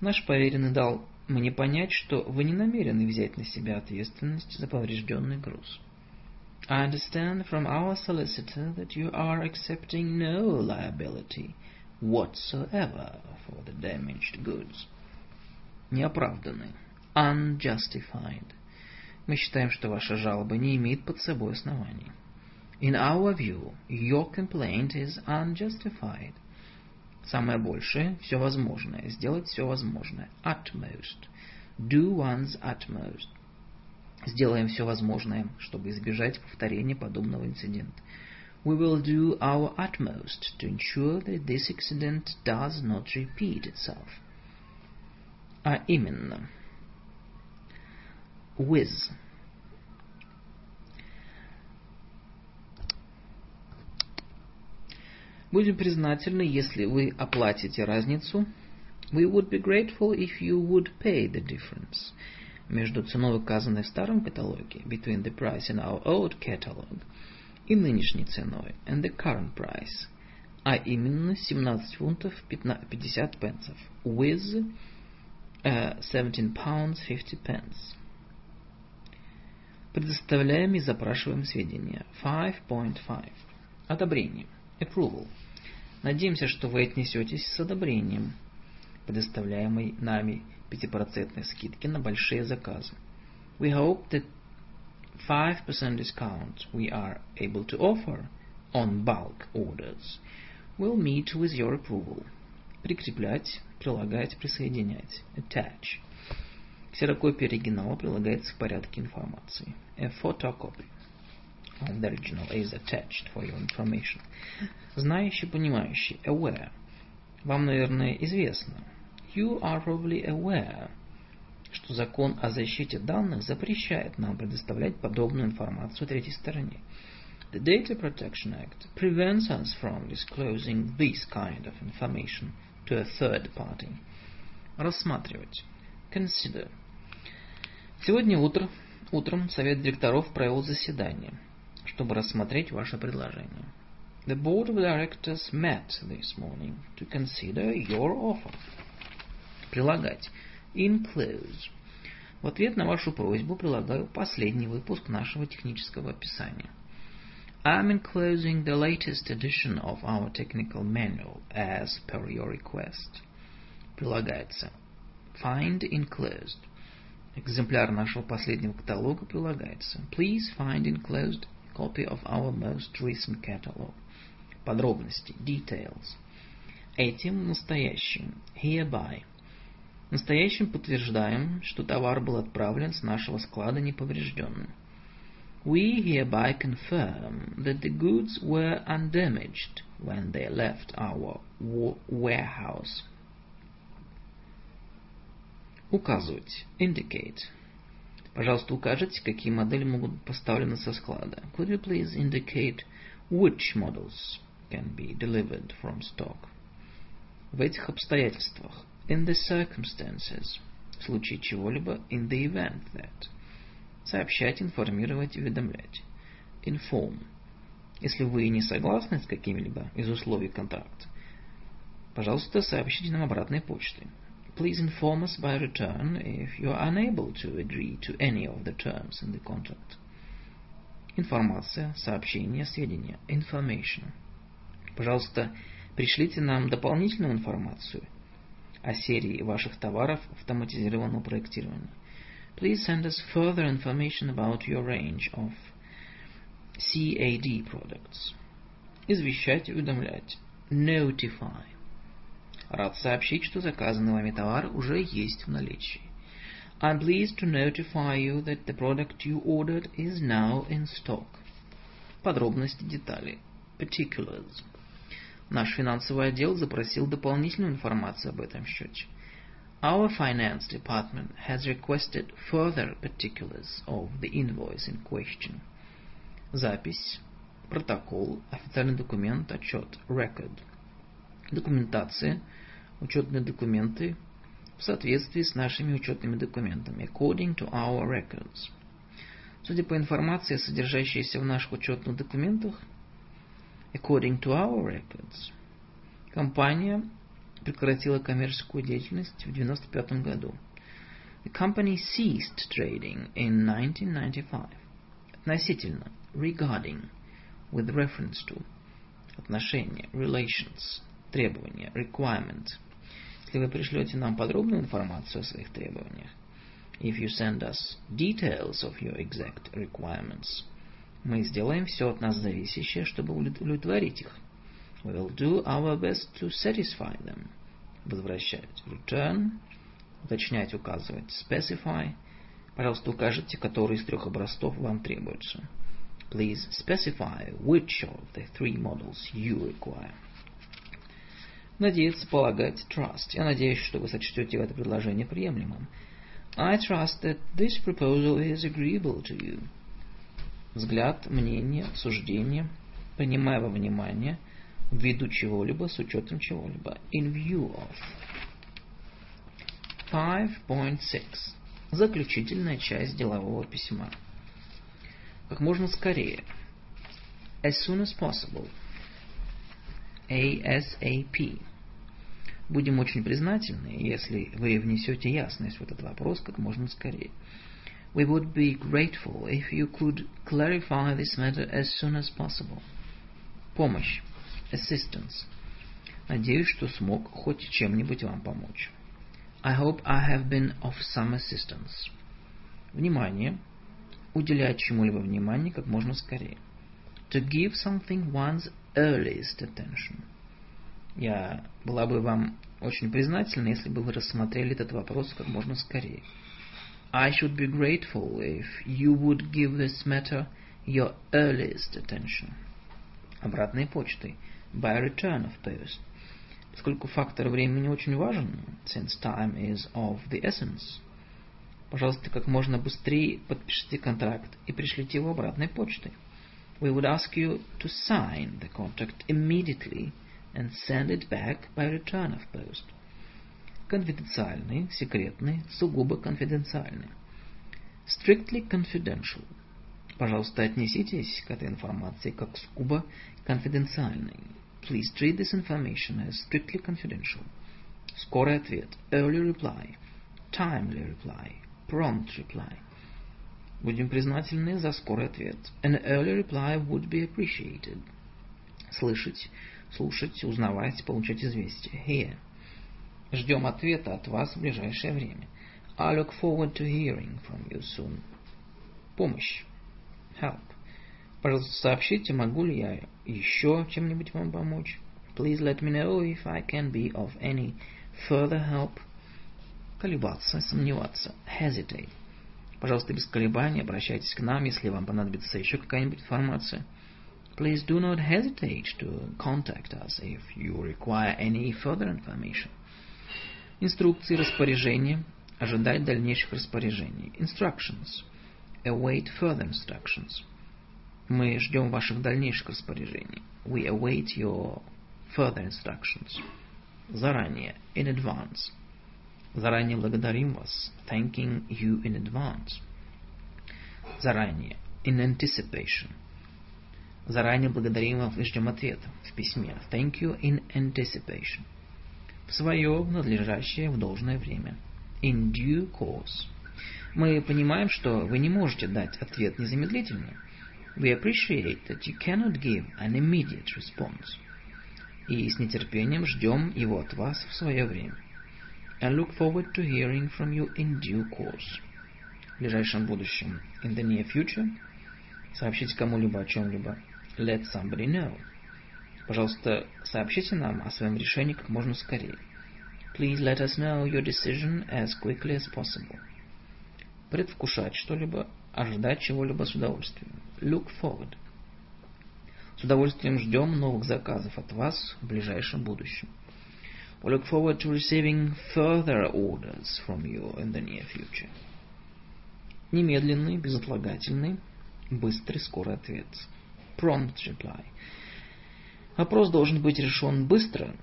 Наш поверенный дал мне понять, что вы не намерены взять на себя ответственность за поврежденный груз. I understand from our solicitor that you are accepting no liability whatsoever for the damaged goods. Неоправданный. Unjustified. Мы считаем, что ваша жалоба не имеет под собой оснований. In our view, your complaint is unjustified. Самое большее, все возможное, сделать все возможное. Utmost. Do one's utmost. Сделаем все возможное, чтобы избежать повторения подобного инцидента. We will do our utmost to ensure that this accident does not repeat itself. А именно, with. Будем признательны, если вы оплатите разницу. We would be grateful if you would pay the difference между ценой, указанной в старом каталоге, between the price in our old catalog, и нынешней ценой, and the current price, а именно 17 фунтов 50 пенсов, with uh, 17 pounds 50 pence. Предоставляем и запрашиваем сведения. 5.5. Одобрение. Approval. Надеемся, что вы отнесетесь с одобрением предоставляемой нами 5% скидки на большие заказы. We hope that 5% discount we are able to offer on bulk orders will meet with your approval. Прикреплять, прилагать, присоединять. Attach. Ксерокопия оригинала прилагается в порядке информации. A photocopy of the original is attached for your information. Знающий, понимающий. Aware. Вам, наверное, известно, You are probably aware, что закон о защите данных запрещает нам предоставлять подобную информацию третьей стороне. The Data Protection Act prevents us from disclosing this kind of information to a third party. Рассматривать. Consider. Сегодня утро, утром Совет директоров провел заседание, чтобы рассмотреть ваше предложение. The Board of Directors met this morning to consider your offer прилагать. Include. В ответ на вашу просьбу прилагаю последний выпуск нашего технического описания. I'm enclosing the latest edition of our technical manual as per your request. Прилагается. Find enclosed. Экземпляр нашего последнего каталога прилагается. Please find enclosed copy of our most recent catalog. Подробности. Details. Этим настоящим. Hereby. Настоящим подтверждаем, что товар был отправлен с нашего склада неповрежденным. We hereby confirm that the goods were undamaged when they left our warehouse. Указывать. Indicate. Пожалуйста, укажите, какие модели могут быть поставлены со склада. Could you please indicate which models can be delivered from stock? В этих обстоятельствах. In the circumstances. В случае чего-либо. In the event that. Сообщать, информировать, уведомлять. Inform. Если вы не согласны с какими-либо из условий контракта, пожалуйста, сообщите нам обратной почтой. Please inform us by return if you are unable to agree to any of the terms in the contract. Информация, сообщение, сведения. Information. Пожалуйста, пришлите нам дополнительную информацию о серии ваших товаров автоматизированного проектирования. Please send us further information about your range of CAD products. Извещать, уведомлять. Notify. Рад сообщить, что заказанный вами товар уже есть в наличии. I'm pleased to notify you that the product you ordered is now in stock. Подробности, детали. Particulars. Наш финансовый отдел запросил дополнительную информацию об этом счете. Our finance department has requested further particulars of the invoice in question. Запись, протокол, официальный документ, отчет, record. Документация, учетные документы в соответствии с нашими учетными документами, according to our records. Судя по информации, содержащейся в наших учетных документах, according to our records, компания прекратила коммерческую деятельность в 1995 году. The company ceased trading in 1995. Относительно, regarding, with reference to, отношения, relations, требования, requirement. Если вы пришлете нам подробную информацию о своих требованиях, if you send us details of your exact requirements, мы сделаем все от нас зависящее, чтобы удовлетворить их. We will do our best to satisfy them. Возвращать. Return. Уточнять, указывать. Specify. Пожалуйста, укажите, который из трех образцов вам требуется. Please specify which of the three models you require. Надеяться, полагать, trust. Я надеюсь, что вы сочтете это предложение приемлемым. I trust that this proposal is agreeable to you. Взгляд, мнение, суждение, принимая во внимание, ввиду чего-либо, с учетом чего-либо. In view of. 5.6. Заключительная часть делового письма. Как можно скорее. As soon as possible. ASAP. Будем очень признательны, если вы внесете ясность в этот вопрос как можно скорее. We would be grateful if you could clarify this matter as soon as possible. Помощь. Assistance. Надеюсь, что смог хоть чем-нибудь вам помочь. I hope I have been of some assistance. Внимание. Уделять чему-либо внимание как можно скорее. To give something one's earliest attention. Я была бы вам очень признательна, если бы вы рассмотрели этот вопрос как можно скорее. I should be grateful if you would give this matter your earliest attention. Обратной почтой. By return of post. Поскольку фактор времени очень важен, since time is of the essence, пожалуйста, как можно быстрее подпишите контракт и пришлите его обратной почтой. We would ask you to sign the contract immediately – and send it back by return of post. Конфиденциальный, секретный, сугубо конфиденциальный. Strictly confidential. Пожалуйста, отнеситесь к этой информации как сугубо конфиденциальной. Please treat this information as strictly confidential. Скорый ответ. Early reply. Timely reply. Prompt reply. Будем признательны за скорый ответ. An early reply would be appreciated. Слышать слушать, узнавать, получать известия. Here. Ждем ответа от вас в ближайшее время. I look forward to hearing from you soon. Помощь. Help. Пожалуйста, сообщите, могу ли я еще чем-нибудь вам помочь. Please let me know if I can be of any further help. Колебаться, сомневаться. Hesitate. Пожалуйста, без колебаний обращайтесь к нам, если вам понадобится еще какая-нибудь информация. Please do not hesitate to contact us if you require any further information. Инструкции, распоряжения, Ожидать дальнейших распоряжений. Instructions. Await further instructions. Мы ждем ваших дальнейших распоряжений. We await your further instructions. Заранее. In advance. Заранее благодарим вас. Thanking you in advance. Заранее. In anticipation. Заранее благодарим вас и ждем ответа в письме. Thank you in anticipation. В свое, надлежащее, в должное время. In due course. Мы понимаем, что вы не можете дать ответ незамедлительно. We appreciate that you cannot give an immediate response. И с нетерпением ждем его от вас в свое время and look forward to hearing from you in due course. В ближайшем будущем. In the near future. Сообщите кому-либо о чем-либо. Let somebody know. Пожалуйста, сообщите нам о своем решении как можно скорее. Please let us know your decision as quickly as possible. Предвкушать что-либо, ожидать чего-либо с удовольствием. Look forward. С удовольствием ждем новых заказов от вас в ближайшем будущем. We look forward to receiving further orders from you in the near future. Немедленный, безотлагательный, быстрый, скорый ответ. Prompt reply. Вопрос должен быть решен быстро.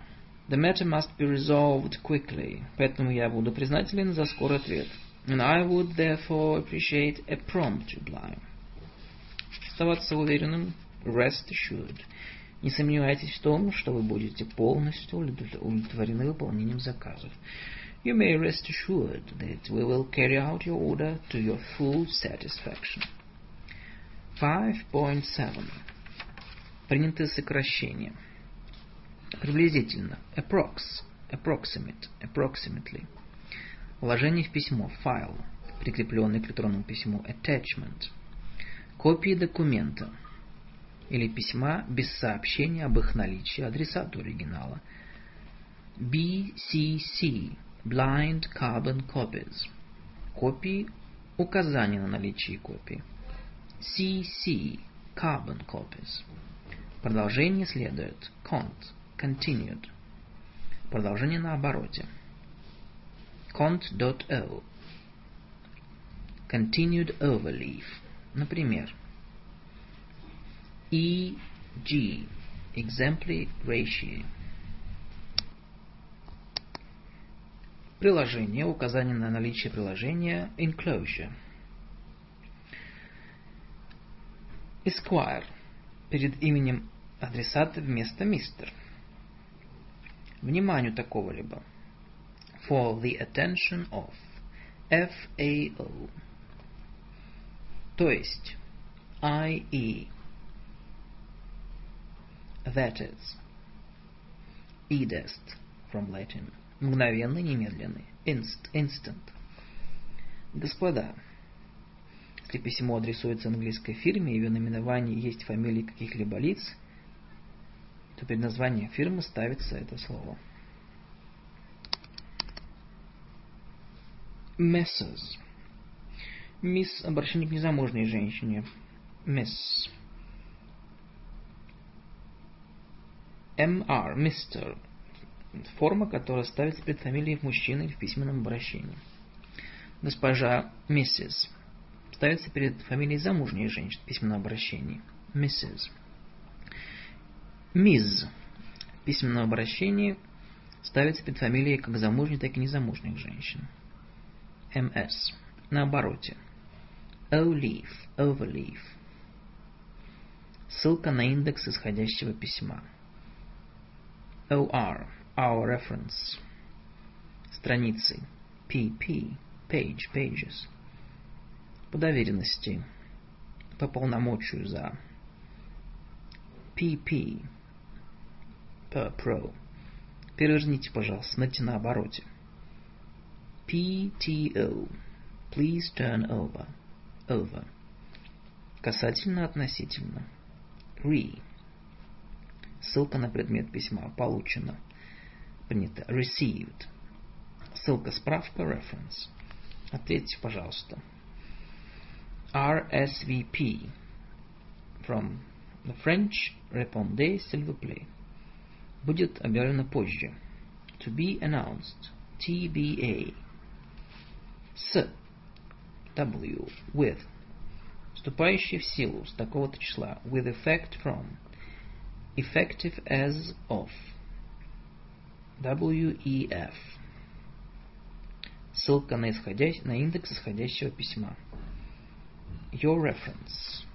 The matter must be resolved quickly. Поэтому я буду признателен за скорый ответ. And I would therefore appreciate a prompt reply. Оставаться уверенным. Rest assured. Не сомневайтесь в том, что вы будете полностью удовлетворены выполнением заказов. You may rest assured that we will carry out your order to your full satisfaction. 5.7. Принятые сокращения. Приблизительно. Approx. Approximate. Approximately. Вложение в письмо. File. Прикрепленный к электронному письму. Attachment. Копии документа или письма без сообщения об их наличии адресату оригинала. BCC – Blind Carbon Copies. Копии – указания на наличие копий. CC – Carbon Copies. Продолжение следует. Cont – Continued. Продолжение на обороте. Cont.o Continued overleaf. Например, E.G. Exemplary Ratio. Приложение. Указание на наличие приложения. Enclosure. Esquire. Перед именем адресата вместо мистер. Вниманию такого-либо. For the attention of. FAO. То есть. IE that is. Edest, from Latin. Мгновенный, немедленный. Inst, instant. Господа, если письмо адресуется английской фирме и в ее наименовании есть фамилии каких-либо лиц, то перед названием фирмы ставится это слово. Messrs. Мисс обращение к незамужней женщине. Miss. Mr. Mr. Форма, которая ставится перед фамилией мужчины в письменном обращении. Госпожа Mrs. Ставится перед фамилией замужней женщины в письменном обращении. Mrs. Ms. В письменном обращении ставится перед фамилией как замужней, так и незамужних женщин. MS. На обороте. O-leaf, overleaf. Ссылка на индекс исходящего письма. OR, our reference. Страницы. PP, page, pages. По доверенности. По полномочию за. PP, per pro. Переверните, пожалуйста, смотрите на обороте. PTO, please turn over, over. Касательно, относительно. Re, Ссылка на предмет письма. Получено. Принято. Received. Ссылка справка. Reference. Ответьте, пожалуйста. RSVP. From the French. Répondez, s'il vous plaît. Будет объявлено позже. To be announced. TBA. С. W. With. Вступающий в силу с такого-то числа. With effect from. Effective as of. WEF. Ссылка на, исходящ... на индекс исходящего письма. Your reference.